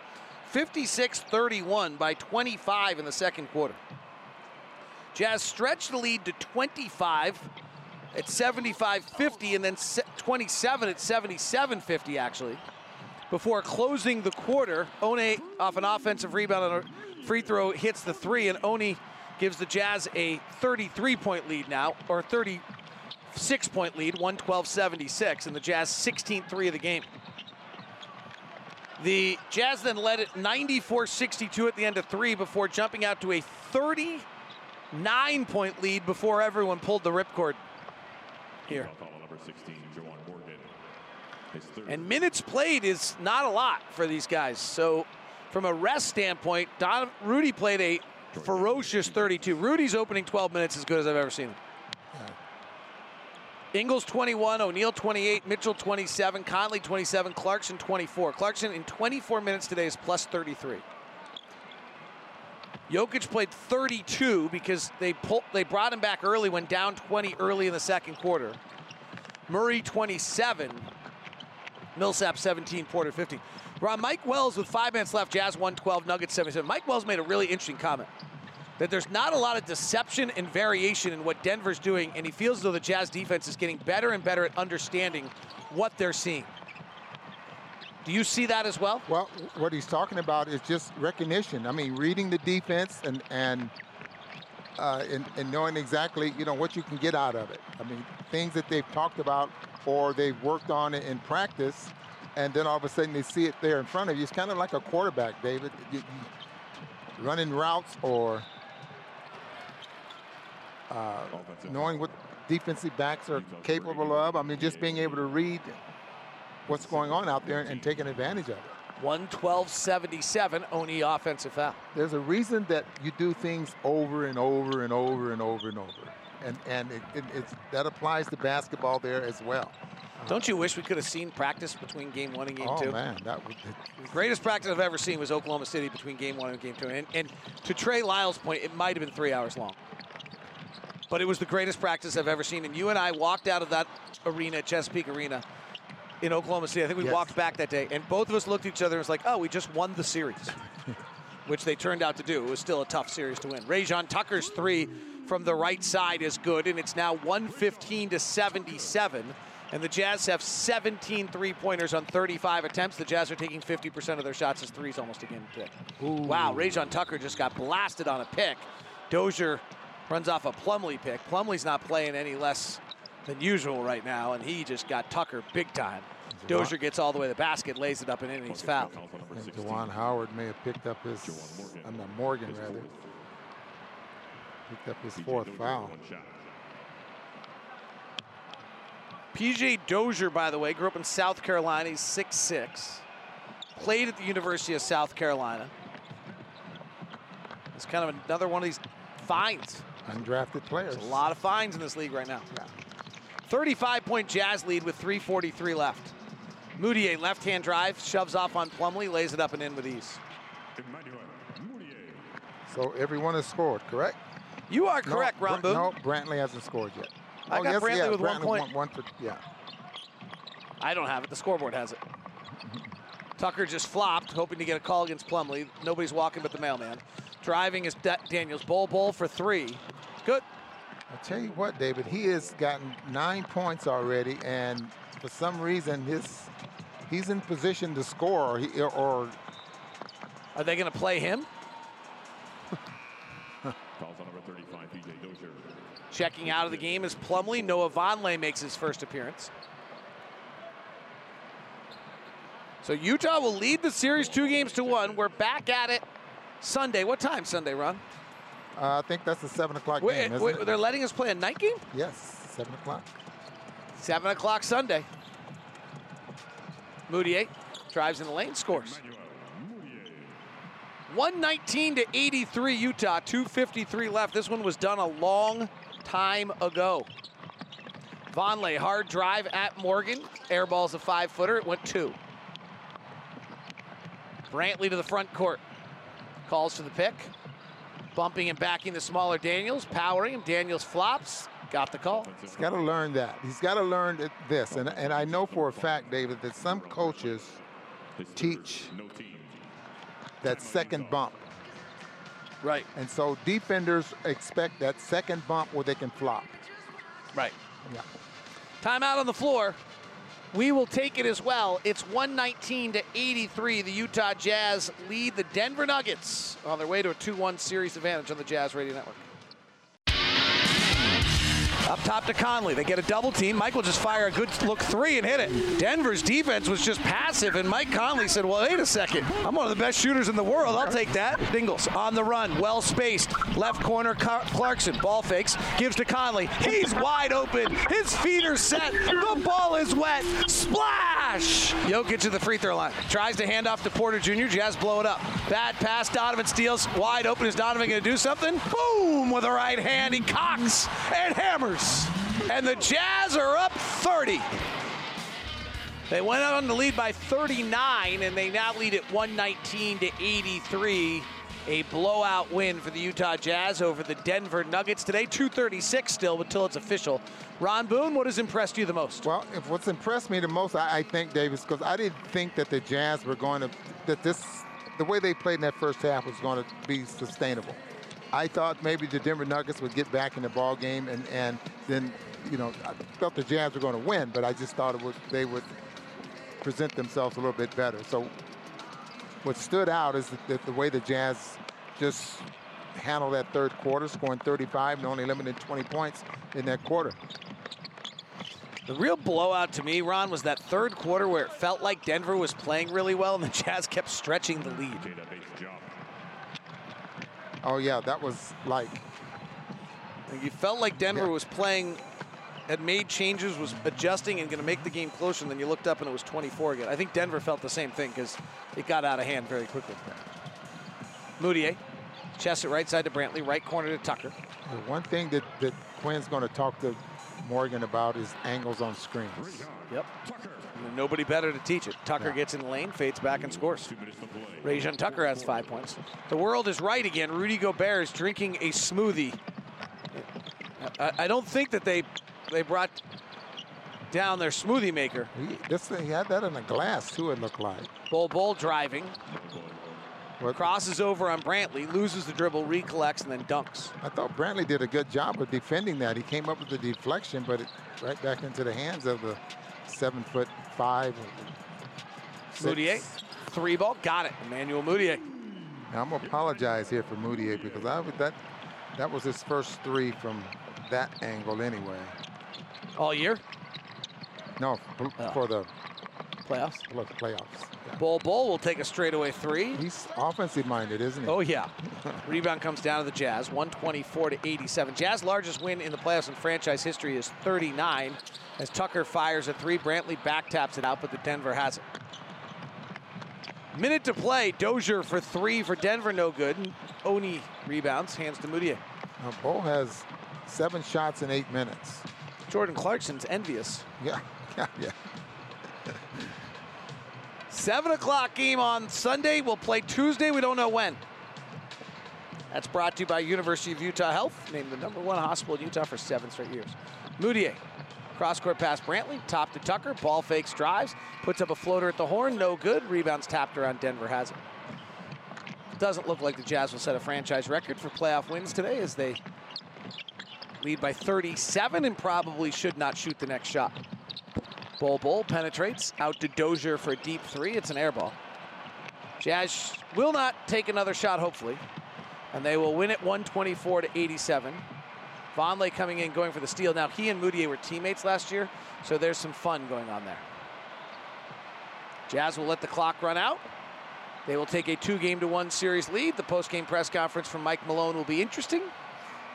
56 31 by 25 in the second quarter. Jazz stretched the lead to 25 at 75 50 and then 27 at 77 50 actually before closing the quarter. One off an offensive rebound on a free throw hits the three, and Oni gives the Jazz a 33 point lead now, or 36 point lead, 112 76, and the Jazz 16 3 of the game. The Jazz then led it 94 62 at the end of three before jumping out to a 39 point lead before everyone pulled the ripcord here. Foul call on number 16, Juwan Morgan. His third. And minutes played is not a lot for these guys. So, from a rest standpoint, Don Rudy played a ferocious 32. Rudy's opening 12 minutes as good as I've ever seen him. Ingles 21, O'Neale 28, Mitchell 27, Conley 27, Clarkson 24. Clarkson in 24 minutes today is plus 33. Jokic played 32 because they pulled, they brought him back early when down 20 early in the second quarter. Murray 27, Millsap 17, Porter 15. Ron, Mike Wells with five minutes left, Jazz 112, Nuggets 77. Mike Wells made a really interesting comment that there's not a lot of deception and variation in what Denver's doing, and he feels as though the Jazz defense is getting better and better at understanding what they're seeing. Do you see that as well? Well, what he's talking about is just recognition. I mean, reading the defense and and uh, and, and knowing exactly you know what you can get out of it. I mean, things that they've talked about or they've worked on it in practice, and then all of a sudden they see it there in front of you. It's kind of like a quarterback, David, you, you running routes or uh, knowing what defensive backs are capable of. I mean, just being able to read what's going on out there and taking advantage of it. 112-77, Oni offensive foul. There's a reason that you do things over and over and over and over and over. And, and it, it, it's, that applies to basketball there as well. Don't you wish we could have seen practice between game one and game oh, two? man, that would, The greatest practice I've ever seen was Oklahoma City between game one and game two. And, and to Trey Lyle's point, it might have been three hours long. But it was the greatest practice I've ever seen. And you and I walked out of that arena, Chesapeake Arena, in Oklahoma City. I think we Yes. walked back that day, and both of us looked at each other and was like, oh, we just won the series, which they turned out to do. It was still a tough series to win. Rayjon Tucker's three from the right side is good, and it's now 115 to 77. And the Jazz have 17 three pointers on 35 attempts. The Jazz are taking 50% of their shots as threes almost a again today. Wow, Rayjon Tucker just got blasted on a pick. Dozier runs off a Plumlee pick. Plumlee's not playing any less than usual right now, and he just got Tucker big time. Dozier gets all the way to the basket, lays it up, and in, and he's fouled. I think Howard may have picked up his, I'm not Morgan uh, rather, picked up his fourth foul. PJ Dozier, by the way, grew up in South Carolina. He's 6'6". Played at the University of South Carolina. It's kind of another one of these fines. Undrafted players. There's a lot of fines in this league right now. 35-point Jazz lead with 3.43 left. Mudiay, left-hand drive, shoves off on Plumlee, lays it up and in with ease. So everyone has scored, correct? You are correct, Ron Bra- Boone. No, Brantley hasn't scored yet. I Oh, got yes, Brantley yeah, with one point. One, one for, yeah. I don't have it. The scoreboard has it. Tucker just flopped, hoping to get a call against Plumlee. Nobody's walking but the mailman. Driving is Da- Daniels. Bol, Bol for three. Good. I tell you what, David, he has gotten nine points already, and for some reason, his he's in position to score, or, he, or Are they going to play him? Calls on number 35, PJ Dozier. Checking out of the game is Plumlee. Noah Vonleh makes his first appearance. So Utah will lead the series two games to one. We're back at it Sunday. What time Sunday, Ron? Uh, I think that's the 7 o'clock game, isn't wait, it? they're letting us play a night game? Yes, 7 o'clock. 7 o'clock Sunday. Mudiay drives in the lane, scores. 119 to 83 Utah, 253 left. This one was done a long time ago. Vonleh, hard drive at Morgan. Air ball's a five footer. It went two. Brantley to the front court. Calls for the pick. Bumping and backing the smaller Daniels. Powering him. Daniels flops. Got the call. He's got to learn that. He's got to learn this. And, and I know for a fact, David, that some coaches teach that second bump. Right. And so defenders expect that second bump where they can flop. Right. Yeah. Timeout on the floor. We will take it as well. It's 119 to 83. The Utah Jazz lead the Denver Nuggets on their way to a 2-1 series advantage on the Jazz Radio Network. Up top to Conley. They get a double team. Mike will just fire a good look three and hit it. Denver's defense was just passive, and Mike Conley said, Well, wait a second. I'm one of the best shooters in the world. I'll take that. Dingles on the run, well spaced. Left corner, Clarkson. Ball fakes, gives to Conley. He's wide open. His feet are set. The ball is wet. Splash! Jokic to the free throw line. Tries to hand off to Porter Jr. Jazz blow it up. Bad pass. Donovan steals. Wide open. Is Donovan going to do something? Boom! With a right hand. He cocks and hammers. And the Jazz are up 30. They went on the lead by 39, and they now lead at 119 to 83. A blowout win for the Utah Jazz over the Denver Nuggets today. 236 still until it's official. Ron Boone, what has impressed you the most? Well, what's impressed me the most, I, I think, Davis, because I didn't think that the Jazz were going to, that this, the way they played in that first half was going to be sustainable. I thought maybe the Denver Nuggets would get back in the ball game, and, and then, you know, I felt the Jazz were going to win, but I just thought it would, they would present themselves a little bit better. So what stood out is that the, the way the Jazz just handled that third quarter, scoring 35 and only limited 20 points in that quarter. The real blowout to me, Ron, was that third quarter where it felt like Denver was playing really well and the Jazz kept stretching the lead. Oh yeah, that was like You felt like Denver was playing, had made changes, was adjusting and going to make the game closer, and then you looked up and it was 24 again. I think Denver felt the same thing because it got out of hand very quickly. Mudiay, chest it right side to Brantley, right corner to Tucker. The one thing that, that Quin's going to talk to Morgan about is angles on screens. Yep. And nobody better to teach it. Tucker gets in the lane, fades back and scores. Rayjon Tucker has five points. The world is right again. Rudy Gobert is drinking a smoothie. I, I don't think that they they brought down their smoothie maker. He, this thing, he had that in a glass too. It looked like. Bol Bol driving. Crosses over on Brantley, loses the dribble, recollects, and then dunks. I thought Brantley did a good job of defending that. He came up with the deflection, but it right back into the hands of the seven foot five. six. Mudiay, three ball, got it. Emmanuel Mudiay. Now, I'm gonna apologize here for Mudiay because I would, that that was his first three from that angle anyway. All year? No, for, oh. for the playoffs. For the playoffs. Bol Bol will take a straightaway three. He's offensive minded, isn't he? Oh yeah. Rebound comes down to the Jazz, 124 to 87. Jazz largest win in the playoffs in franchise history is 39. As Tucker fires a three, Brantley back taps it out, but the Denver has it. Minute to play. Dozier for three for Denver, no good. And Oni rebounds, hands to Mudiay. Now, Bo has seven shots in eight minutes. Jordan Clarkson's envious. Yeah, yeah, yeah. Seven o'clock game on Sunday. We'll play Tuesday. We don't know when. That's brought to you by University of Utah Health, named the number one hospital in Utah for seven straight years. Mudiay, cross court pass Brantley, top to Tucker, ball fakes, drives, puts up a floater at the horn, no good. Rebounds tapped around Denver has it. Doesn't look like the Jazz will set a franchise record for playoff wins today as they lead by 37 and probably should not shoot the next shot. Bol Bol penetrates out to Dozier for a deep three. It's an air ball. Jazz will not take another shot, hopefully. and they will win it 124 to 87. Vonleh coming in, going for the steal. Now, he and Mudiay were teammates last year, so there's some fun going on there. Jazz will let the clock run out. They will take a two game to one series lead. The post game press conference from Mike Malone will be interesting.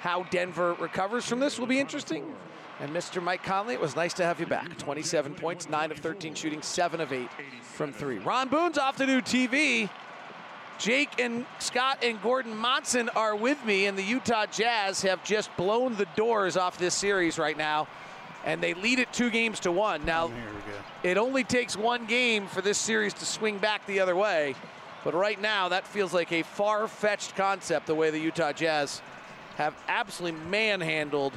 How Denver recovers from this will be interesting. And Mr. Mike Conley, it was nice to have you back. 27 points, 9 of 13 shooting, 7 of 8 from 3. Ron Boone's off to new TV. Jake and Scott and Gordon Monson are with me, and the Utah Jazz have just blown the doors off this series right now, and they lead it two games to one. Now, it only takes one game for this series to swing back the other way, but right now that feels like a far fetched concept the way the Utah Jazz have absolutely manhandled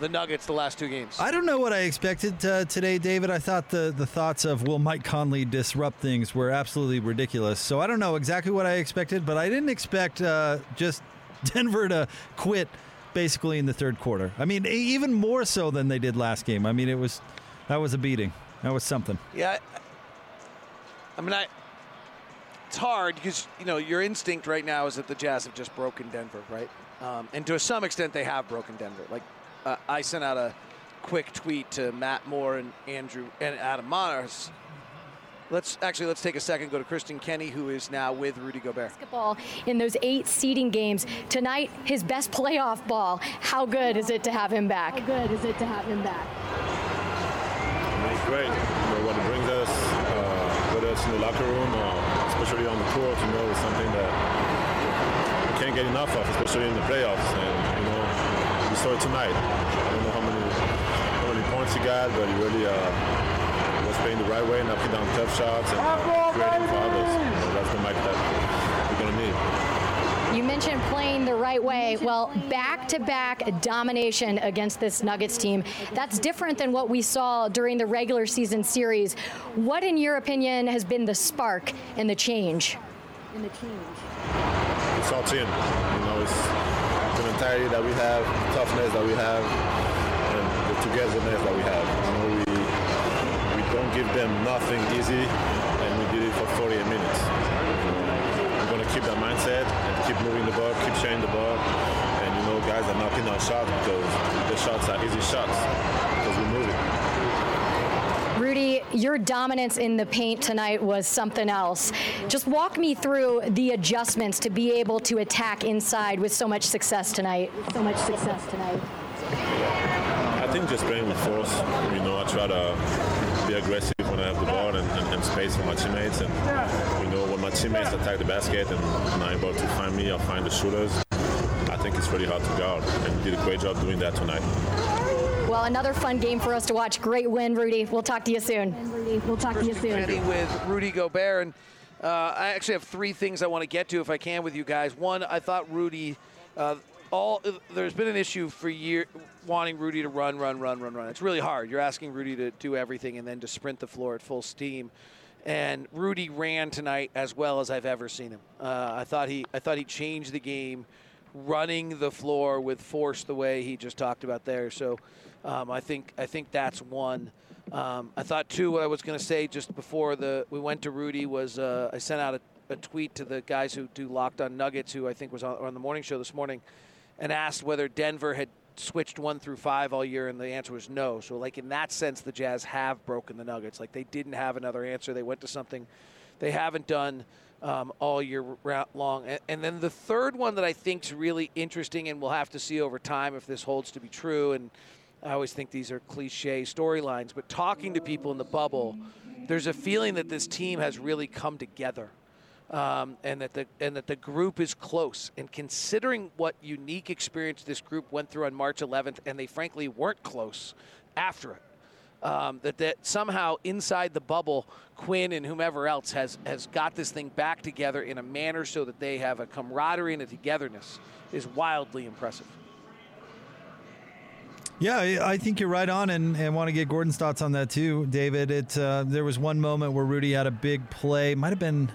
the Nuggets the last two games. I don't know what I expected uh, today, David. I thought the, the thoughts of will Mike Conley disrupt things were absolutely ridiculous. So I don't know exactly what I expected, but I didn't expect uh, just Denver to quit basically in the third quarter. I mean, even more so than they did last game. I mean, it was that was a beating. That was something. Yeah. I mean, I. It's hard because you know your instinct right now is that the Jazz have just broken Denver, right? Um, and to some extent, they have broken Denver. Like uh, I sent out a quick tweet to Matt Moore and Andrew and Adam Mares. Let's actually let's take a second. Go to Kristen Kenny, who is now with Rudy Gobert. Basketball in those eight seeding games tonight, his best playoff ball. How good is it to have him back? How good is it to have him back? It's great. You know, what it brings us, uh, whether it's in the locker room or especially on the court, you know, it's something that we can't get enough of, especially in the playoffs. And you know, we saw it tonight. I don't know how many how many points he got, but he really uh, was playing the right way, knocking down tough shots and uh, creating for others. You that's the Mike that we're gonna need. You mentioned playing the right way. Well, back to back domination against this Nuggets team. That's different than what we saw during the regular season series. What, in your opinion, has been the spark and the change? In the change. It's our team. You know, it's the mentality that we have, the toughness that we have, and the togetherness that we have. You know, we we don't give them nothing easy, and we did it for 48 minutes. We're gonna keep that mindset and keep moving the ball, keep sharing the ball, and you know, guys are knocking down shots because the shots are easy shots because we move it. Rudy, your dominance in the paint tonight was something else. Just walk me through the adjustments to be able to attack inside with so much success tonight. So much success tonight. I think just playing with force. You know, I try to be aggressive when I have the ball and, and, and space for my teammates. And you know, when my teammates attack the basket and not able to find me or find the shooters, I think it's really hard to guard. And did a great job doing that tonight. Well, another fun game for us to watch. Great win, Rudy. We'll talk to you soon. We'll talk to you soon. With Rudy Gobert, and uh, I actually have three things I want to get to if I can with you guys. One, I thought Rudy. Uh, all there's been an issue for year wanting Rudy to run, run, run, run, run. It's really hard. You're asking Rudy to do everything and then to sprint the floor at full steam. And Rudy ran tonight as well as I've ever seen him. Uh, I thought he I thought he changed the game, running the floor with force the way he just talked about there. So um, I think I think that's one. Um, I thought too. What I was going to say just before the we went to Rudy was uh, I sent out a, a, tweet to the guys who do Locked On Nuggets, who I think was on, on the morning show this morning, and asked whether Denver had switched one through five all year, and the answer was no. So like in that sense, the Jazz have broken the Nuggets. Like they didn't have another answer. They went to something they haven't done. Um, all year long. And, and, then the third one that I think is really interesting, and we'll have to see over time if this holds to be true. And I always think these are cliche storylines, but talking to people in the bubble, there's a feeling that this team has really come together. Um, and that the and that the group is close. And considering what unique experience this group went through on March 11th, and they frankly weren't close after it, um, that that somehow inside the bubble, Quin and whomever else has has got this thing back together in a manner so that they have a camaraderie and a togetherness is wildly impressive. Yeah, I think you're right on, and, and want to get Gordon's thoughts on that too, David. It uh, there was one moment where Rudy had a big play, might have been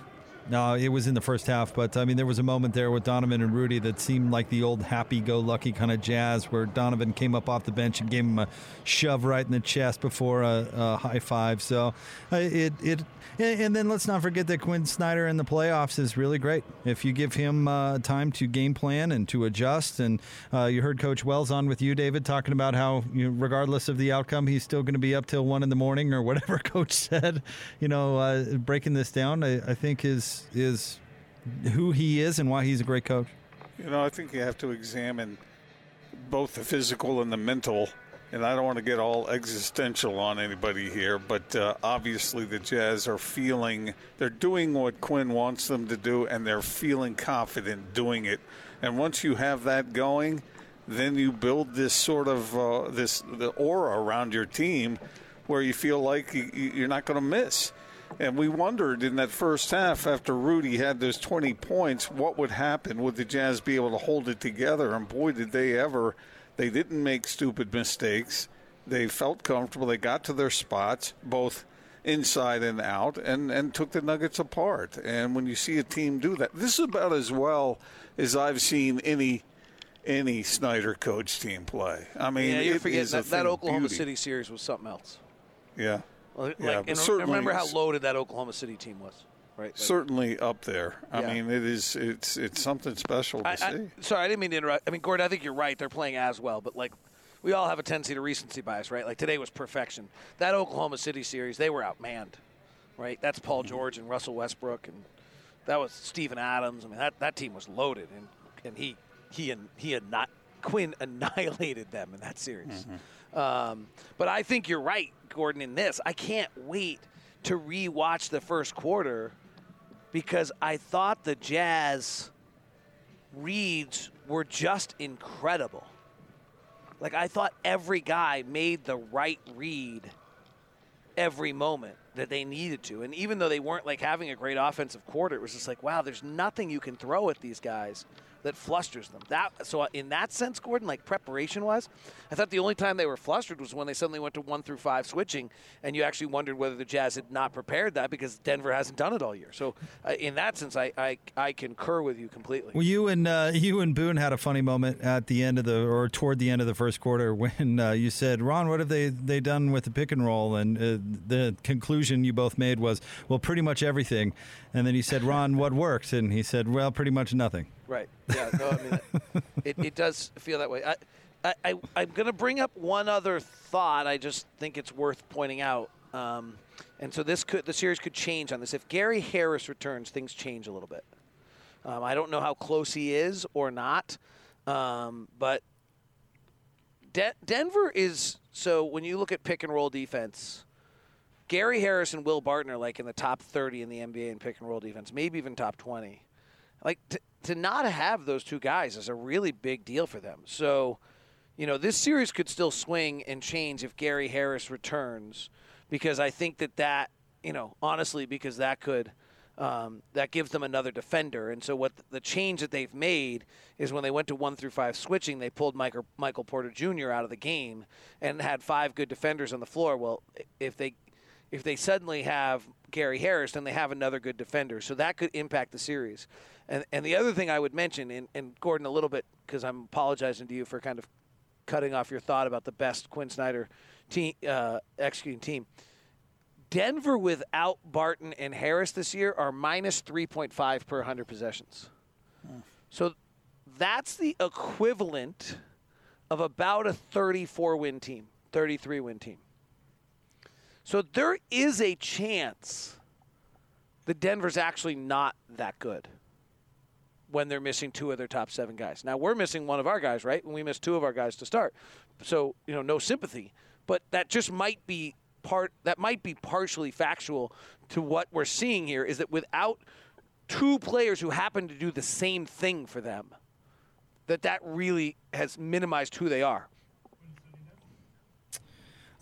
No, it was in the first half, but I mean, there was a moment there with Donovan and Rudy that seemed like the old happy-go-lucky kind of jazz, where Donovan came up off the bench and gave him a shove right in the chest before a, a high five. So uh, it it and then let's not forget that Quin Snyder in the playoffs is really great. If you give him uh, time to game plan and to adjust, and uh, you heard Coach Wells on with you, David, talking about how you know, regardless of the outcome, he's still going to be up till one in the morning or whatever Coach said. You know, uh, breaking this down, I, I think is is who he is and why he's a great coach. You know, I think you have to examine both the physical and the mental. And I don't want to get all existential on anybody here, but uh, obviously the Jazz are feeling they're doing what Quin wants them to do, and they're feeling confident doing it. And once you have that going, then you build this sort of uh, this the aura around your team where you feel like you, you're not going to miss. And we wondered in that first half, after Rudy had those 20 points, what would happen? Would the Jazz be able to hold it together? And boy, did they ever. They didn't make stupid mistakes. They felt comfortable. They got to their spots, both inside and out, and, and took the Nuggets apart. And when you see a team do that, this is about as well as I've seen any any Snyder coach team play. I mean, yeah, you're it forgetting that, that Oklahoma beauty. City series was something else. Yeah. Like, yeah, and certainly remember how loaded that Oklahoma City team was, right? Like- certainly up there. I Yeah. mean, it is. It's it's something special to I, see. I, sorry, I didn't mean to interrupt. I mean, Gordon, I think you're right. They're playing as well, but like, we all have a tendency to recency bias, right? Like today was perfection. That Oklahoma City series, they were outmanned, right? That's Paul Mm-hmm. George and Russell Westbrook, and that was Steven Adams. I mean, that, that team was loaded, and and he he and he had not Quin annihilated them in that series. Mm-hmm. Um, but I think you're right, Gordon. In this, I can't wait to rewatch the first quarter because I thought the Jazz reads were just incredible. Like I thought every guy made the right read every moment that they needed to. And even though they weren't like having a great offensive quarter, it was just like, wow, there's nothing you can throw at these guys that flusters them. That so in that sense, Gordon, like preparation wise, I thought the only time they were flustered was when they suddenly went to one through five switching, and you actually wondered whether the Jazz had not prepared that because Denver hasn't done it all year. So uh, in that sense, I, I I concur with you completely. Well, you and uh, you and Boone had a funny moment at the end of the or toward the end of the first quarter when uh, you said, "Ron, what have they they done with the pick and roll?" And uh, the conclusion you both made was, "Well, pretty much everything." And then he said, "Ron, what worked?" And he said, "Well, pretty much nothing." Right. Yeah. No, I mean, it, it does feel that way. I, I, I I'm going to bring up one other thought. I just think it's worth pointing out. Um, and so this could the series could change on this. If Gary Harris returns, things change a little bit. Um, I don't know how close he is or not, um, but De- Denver is so when you look at pick and roll defense. Gary Harris and Will Barton are like in the top 30 in the NBA in pick and roll defense, maybe even top 20 like to not have those two guys is a really big deal for them. So, you know, this series could still swing and change if Gary Harris returns, because I think that that, you know, honestly, because that could. Um, that gives them another defender, and so what the change that they've made is when they went to one through five switching, they pulled Michael, Michael Porter Jr. out of the game and had five good defenders on the floor. Well, if they if they suddenly have Gary Harris, then they have another good defender. So that could impact the series. And and the other thing I would mention, and, and Gordon, a little bit, because I'm apologizing to you for kind of cutting off your thought about the best Quin Snyder team uh, executing team. Denver without Barton and Harris this year are minus 3.5 per 100 possessions. So that's the equivalent of about a 34 win team, 33 win team. So there is a chance that Denver's actually not that good when they're missing two of their top seven guys. Now we're missing one of our guys, right? When we missed two of our guys to start. So, you know, no sympathy. But that just might be part that might be partially factual to what we're seeing here is that without two players who happen to do the same thing for them, that that really has minimized who they are.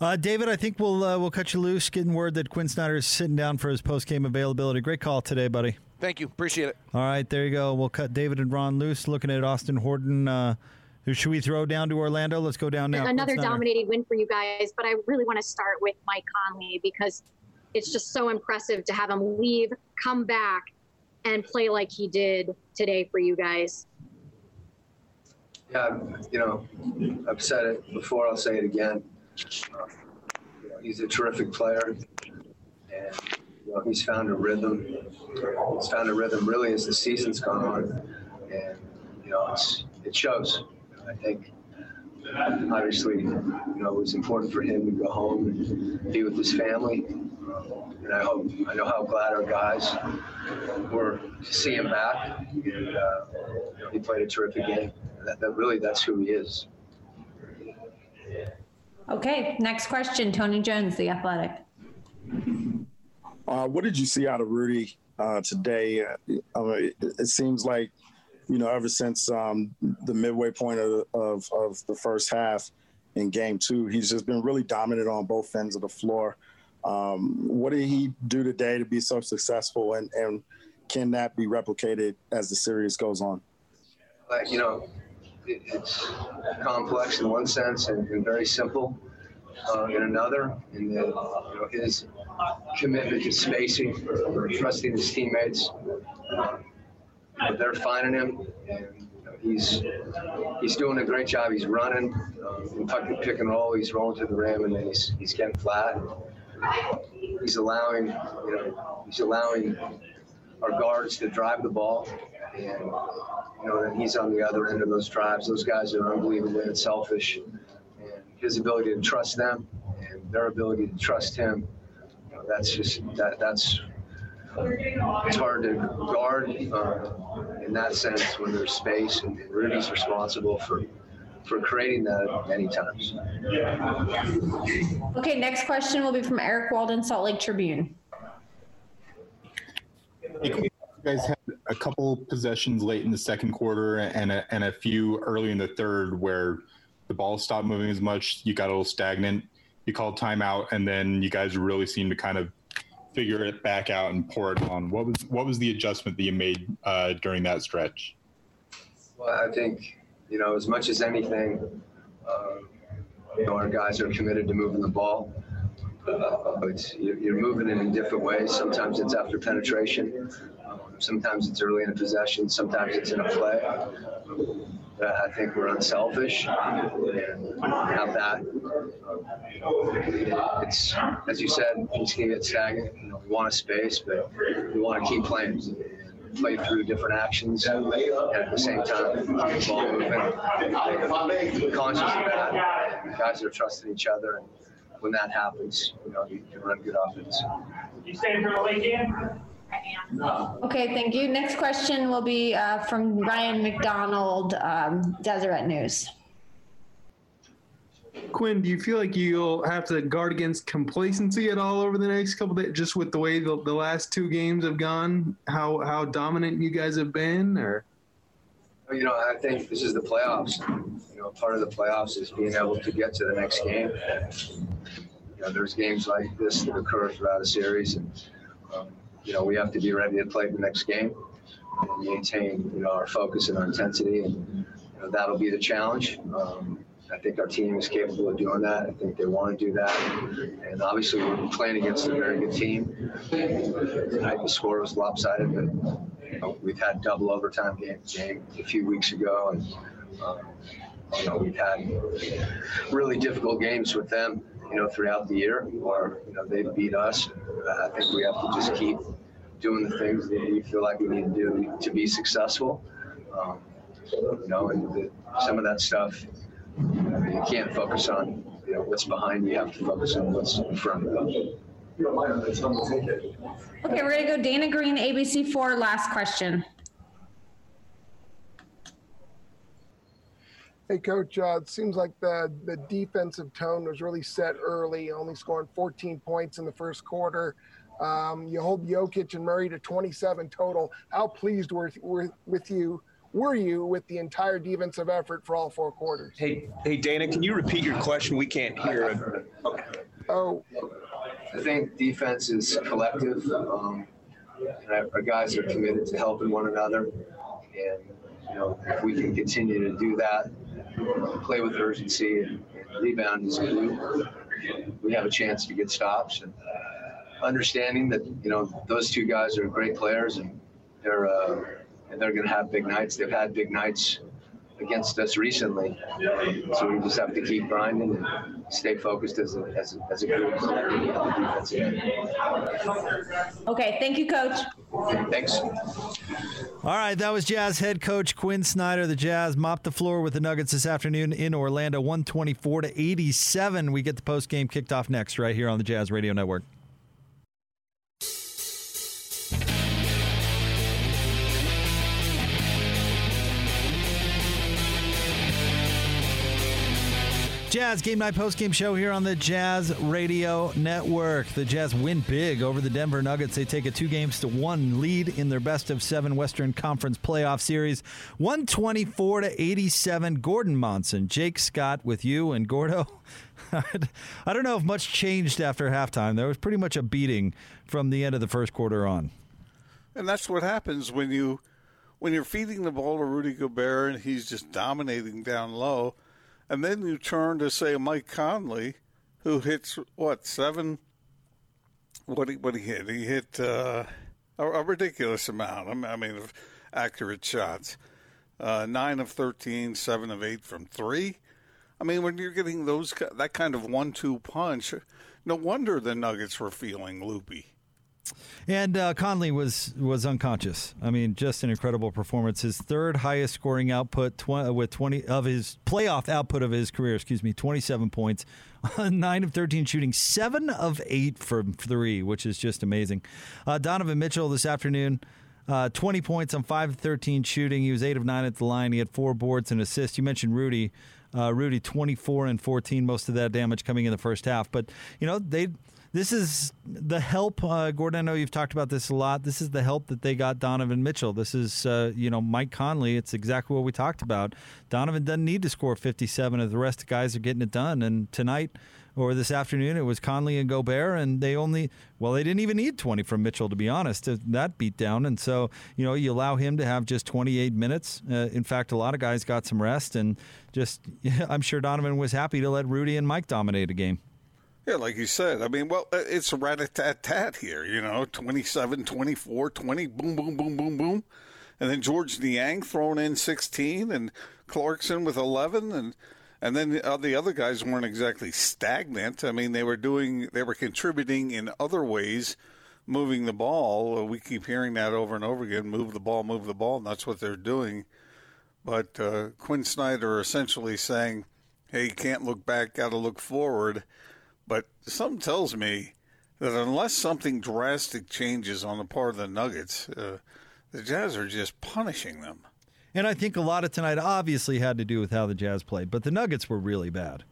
Uh, David, I think we'll uh, we'll cut you loose. Getting word that Quin Snyder is sitting down for his post game availability. Great call today, buddy. Thank you. Appreciate it. All right, there you go. We'll cut David and Ron loose. Looking at Austin Horton. Uh, should we throw down to Orlando? Let's go down now. Another Quin dominating win for you guys, but I really want to start with Mike Conley because it's just so impressive to have him leave, come back, and play like he did today for you guys? Yeah, you know, I've said it before. I'll say it again. Uh, you know, he's a terrific player, and you know, he's found a rhythm. He's found a rhythm really as the season's gone on, and you know, it's it shows. I think obviously, you know, it was important for him to go home and be with his family. And I hope, I know how glad our guys were to see him back. And, uh, he played a terrific game. That, that really, that's who he is. Okay, next question. Tony Jones, The Athletic. Uh, what did you see out of Rudy uh, today? Uh, it, it, seems like, you know, ever since um, the midway point of, of, of, the first half in game two, he's just been really dominant on both ends of the floor. Um, what did he do today to be so successful, and, and can that be replicated as the series goes on? Like, you know, it, it's complex in one sense and, and very simple uh, in another. In the, you know, his commitment to spacing, trusting his teammates. Uh, they're finding him, and you know, he's he's doing a great job. He's running, um, tucking, pick and roll. He's rolling to the rim, and then he's he's getting flat. He's allowing, you know, he's allowing our guards to drive the ball, and you know, and he's on the other end of those drives. Those guys are unbelievably unselfish, and his ability to trust them and their ability to trust him. You know, that's just that that's it's hard to guard uh, in that sense when there's space, and, and Rudy's responsible for for creating that many times. Okay, next question will be from Eric Walden, Salt Lake Tribune. You guys had a couple possessions late in the second quarter and a, and a few early in the third where the ball stopped moving as much. You got a little stagnant. You called timeout, and then you guys really seemed to kind of figure it back out and pour it on. What was what was the adjustment that you made uh, during that stretch? Well, I think you know, as much as anything, uh, you know, our guys are committed to moving the ball. Uh, it's, you're moving it in different ways. Sometimes it's after penetration. Um, sometimes it's early in a possession. Sometimes it's in a play. I think we're unselfish and have that. It's as you said, just can get stagnant. You know, we want a space, but we want to keep playing play through different actions and at the same time the ball moving. Conscious of that. Guys are trusting each other and when that happens, you know, you run good offense. You staying for the late game? Okay, thank you. Next question will be uh, from Ryan McDonald, um, Deseret News. Quin, do you feel like you'll have to guard against complacency at all over the next couple days, just with the way the, the last two games have gone? How how dominant you guys have been, or? You know, I think this is the playoffs. You know, part of the playoffs is being able to get to the next game. You know, there's games like this that occur throughout a series, and um, you know we have to be ready to play the next game and maintain you know our focus and our intensity, and you know, that'll be the challenge. Um, I think our team is capable of doing that. I think they want to do that. And obviously, we're playing against a very good team. Tonight, the score was lopsided, but you know, we've had double overtime game, game a few weeks ago, and um, you know we've had really difficult games with them. You know, throughout the year, or you know they've beat us. I think we have to just keep doing the things that we feel like we need to do to be successful. Um, you know, and the, some of that stuff you can't focus on you know what's behind you. You have to focus on what's in front of you. Okay, we're gonna go Dana Green, ABC four. Last question. Hey, Coach. Uh, it seems like the the defensive tone was really set early. Only scoring 14 points in the first quarter. Um, you hold Jokic and Murray to 27 total. How pleased were, were with you were you with the entire defensive effort for all four quarters? Hey, hey, Dana, can you repeat your question? We can't hear it. Okay. Oh, I think defense is collective. Um, and our guys are committed to helping one another, and you know if we can continue to do that, play with urgency and, and rebound as glue, we have a chance to get stops. And understanding that you know those two guys are great players and they're uh, and they're going to have big nights. They've had big nights against us recently, so we just have to keep grinding and stay focused as a as a, as a group. Okay, thank you, Coach. Thanks. All right, that was Jazz head coach Quin Snyder. The Jazz mopped the floor with the Nuggets this afternoon in Orlando, 124 to 87. We get the post game kicked off next, right here on the Jazz Radio Network. Jazz Game Night Post Game Show here on the Jazz Radio Network. The Jazz win big over the Denver Nuggets. They take a two games to one lead in their best of seven Western Conference playoff series, 124 to 87. Gordon Monson, Jake Scott with you and Gordo. I don't know if much changed after halftime. There was pretty much a beating from the end of the first quarter on. And that's what happens when you when you're feeding the ball to Rudy Gobert and he's just dominating down low and then you turn to say Mike Conley, who hits what seven? What he what he hit? He hit uh, a, a, ridiculous amount. I mean, of accurate shots. Uh, nine of 13, seven of eight from three. I mean, when you're getting those that kind of one-two punch, no wonder the Nuggets were feeling loopy. And uh, Conley was was unconscious. I mean, just an incredible performance. His third highest scoring output tw- uh, with 20 of his playoff output of his career, excuse me, 27 points, 9 of 13 shooting, 7 of 8 from 3, which is just amazing. Uh, Donovan Mitchell this afternoon uh, 20 points on 5 of 13 shooting. He was 8 of 9 at the line. He had 4 boards and assists. You mentioned Rudy. Uh, Rudy 24 and 14, most of that damage coming in the first half. But, you know, they this is the help, uh, Gordon. I know you've talked about this a lot. This is the help that they got Donovan Mitchell. This is, uh, you know, Mike Conley. It's exactly what we talked about. Donovan doesn't need to score 57 if the rest of the guys are getting it done. And tonight or this afternoon, it was Conley and Gobert, and they only, well, they didn't even need 20 from Mitchell, to be honest, that beat down. And so, you know, you allow him to have just 28 minutes. Uh, in fact, a lot of guys got some rest, and just, I'm sure Donovan was happy to let Rudy and Mike dominate a game. Yeah, like you said. I mean, well, it's a rat a tat tat here, you know, 27, 24, 20, boom, boom, boom, boom, boom. And then Georges Niang thrown in 16 and Clarkson with 11 and and then the, uh, the other guys weren't exactly stagnant. I mean, they were doing they were contributing in other ways, moving the ball. We keep hearing that over and over again, move the ball, move the ball, and that's what they're doing. But uh, Quin Snyder essentially saying, "Hey, can't look back, got to look forward." But something tells me that unless something drastic changes on the part of the Nuggets, uh, the Jazz are just punishing them. And I think a lot of tonight obviously had to do with how the Jazz played, but the Nuggets were really bad.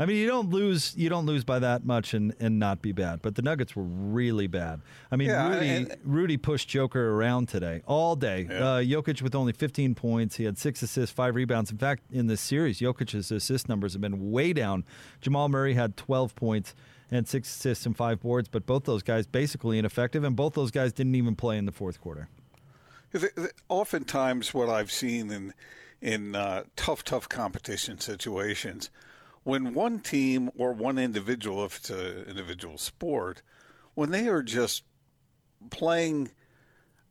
I mean, you don't lose you don't lose by that much and, and not be bad, but the Nuggets were really bad. I mean, yeah, Rudy and, Rudy pushed Joker around today all day. Yeah. Uh, Jokic with only 15 points, he had six assists, five rebounds. In fact, in this series, Jokic's assist numbers have been way down. Jamal Murray had 12 points and six assists and five boards, but both those guys basically ineffective, and both those guys didn't even play in the fourth quarter. Oftentimes, what I've seen in in uh, tough, tough competition situations when one team or one individual, if it's an individual sport, when they are just playing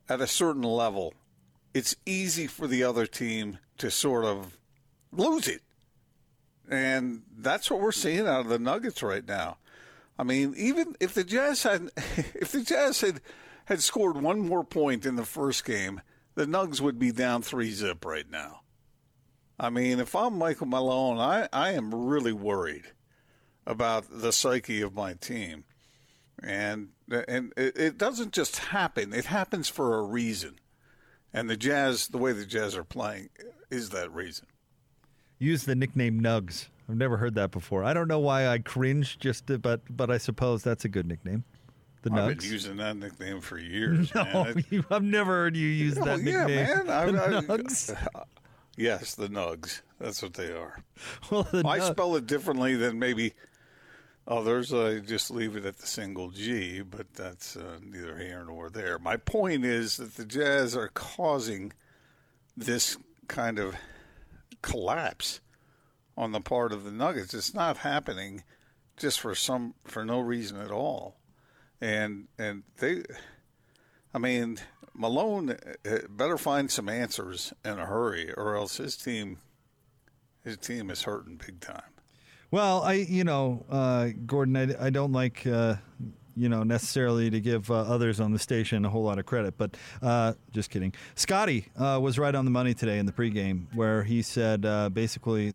at a certain level, it's easy for the other team to sort of lose it. And that's what we're seeing out of the Nuggets right now. I mean, even if the Jazz had if the Jazz had had scored one more point in the first game, the Nugs would be down three zip right now. I mean, if I'm Michael Malone, I, I am really worried about the psyche of my team. And and it, it doesn't just happen. It happens for a reason. And the Jazz, the way the Jazz are playing, is that reason. Use the nickname Nugs. I've never heard that before. I don't know why I cringe, just to, but but I suppose that's a good nickname. The Nugs. I've been using that nickname for years. No, man. I've never heard you use Oh, that yeah, nickname. man. I- The I- Nugs. Yes, the Nugs. That's what they are. Well, the I Nug- spell it differently than maybe others. I just leave it at the single G, but that's uh, neither here nor there. My point is that the Jazz are causing this kind of collapse on the part of the Nuggets. It's not happening just for some for no reason at all, and and they I mean, Malone uh, better find some answers in a hurry, or else his team, his team is hurting big time. Well, I you know, uh, Gordon, I, I don't like uh, you know necessarily to give uh, others on the station a whole lot of credit, but uh, just kidding. Scotty uh, was right on the money today in the pregame, where he said uh, basically.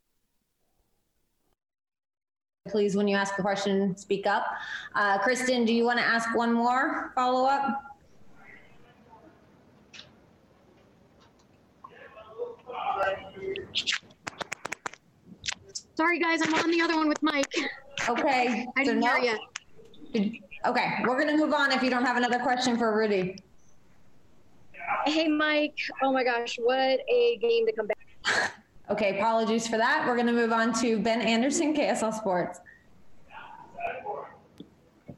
Please, when you ask a question, speak up. Uh, Kristen, do you want to ask one more follow up? Sorry, guys, I'm on the other one with Mike. Okay. I didn't so hear you. Okay, we're going to move on if you don't have another question for Rudy. Hey, Mike. Oh my gosh, what a game to come back. Okay, apologies for that. We're going to move on to Ben Anderson, KSL Sports.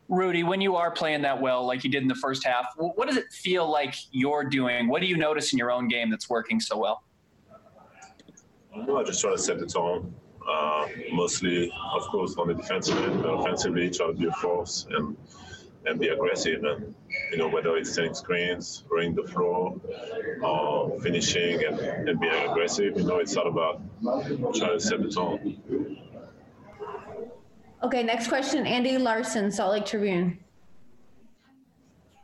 Rudy, when you are playing that well, like you did in the first half, what does it feel like you're doing? What do you notice in your own game that's working so well? Well, I just try to set the tone. Uh, mostly, of course, on the defensive end, but offensively, try to be a force and and be aggressive. And you know, whether it's setting screens, running the floor, or finishing and, and being aggressive, you know, it's all about trying to set the tone. Okay, next question Andy Larsen, Salt Lake Tribune.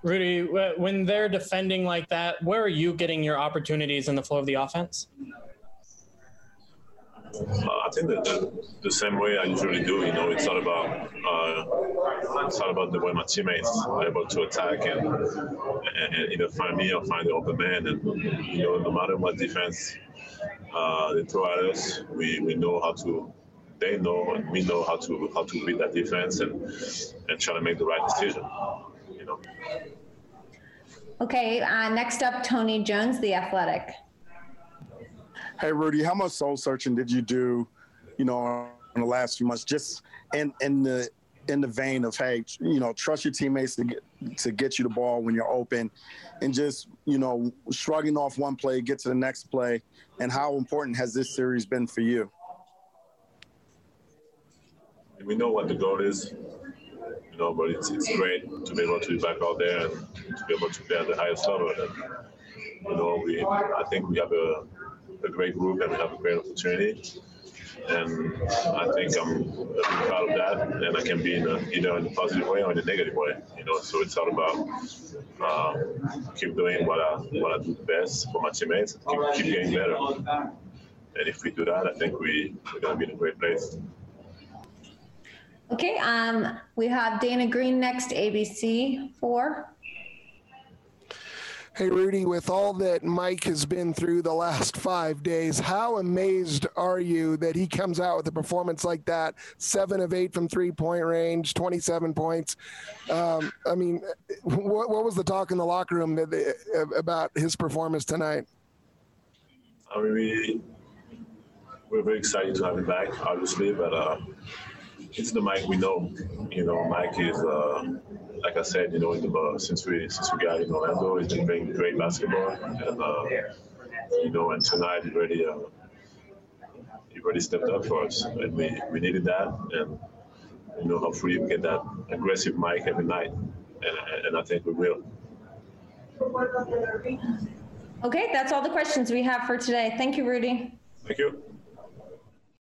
Rudy, when they're defending like that, where are you getting your opportunities in the flow of the offense? I think that the, the same way I usually do. You know, it's all about uh, it's all about the way my teammates are able to attack and, and, and either find me or find the open man. And you know, no matter what defense uh, they throw at us, we, we know how to. They know and we know how to how to beat that defense and and try to make the right decision. You know. Okay, uh, next up, Tony Jones, The Athletic. Hey, Rudy, how much soul searching did you do, you know, in the last few months? Just in in the in the vein of hey, you know, trust your teammates to get to get you the ball when you're open, and just you know, shrugging off one play, get to the next play, and how important has this series been for you? we know what the goal is, you know, but it's, it's great to be able to be back out there and to be able to play at the highest level. And, you know, we I think we have a, a great group and we have a great opportunity. And I think I'm really proud of that, and I can be in a, either in a positive way or in a negative way. You know, so it's all about uh, keep doing what I what I do best for my teammates, keep, keep getting better. And if we do that, I think we we're gonna be in a great place. Okay, um, we have Dana Green next, ABC 4. Hey, Rudy, with all that Mike has been through the last five days, how amazed are you that he comes out with a performance like that? Seven of eight from three point range, 27 points. Um, I mean, what, what was the talk in the locker room they, about his performance tonight? I mean, we, we're very excited to have him back, obviously, but uh, it's the Mike we know. You know, Mike is, uh, like I said, you know, in the, uh, since we since we got in Orlando, he's been playing great basketball, and uh, you know, and tonight he really uh, he really stepped up for us, and we, we needed that, and you know, hopefully we get that aggressive Mike every night, and, and I think we will. Okay, that's all the questions we have for today. Thank you, Rudy. Thank you.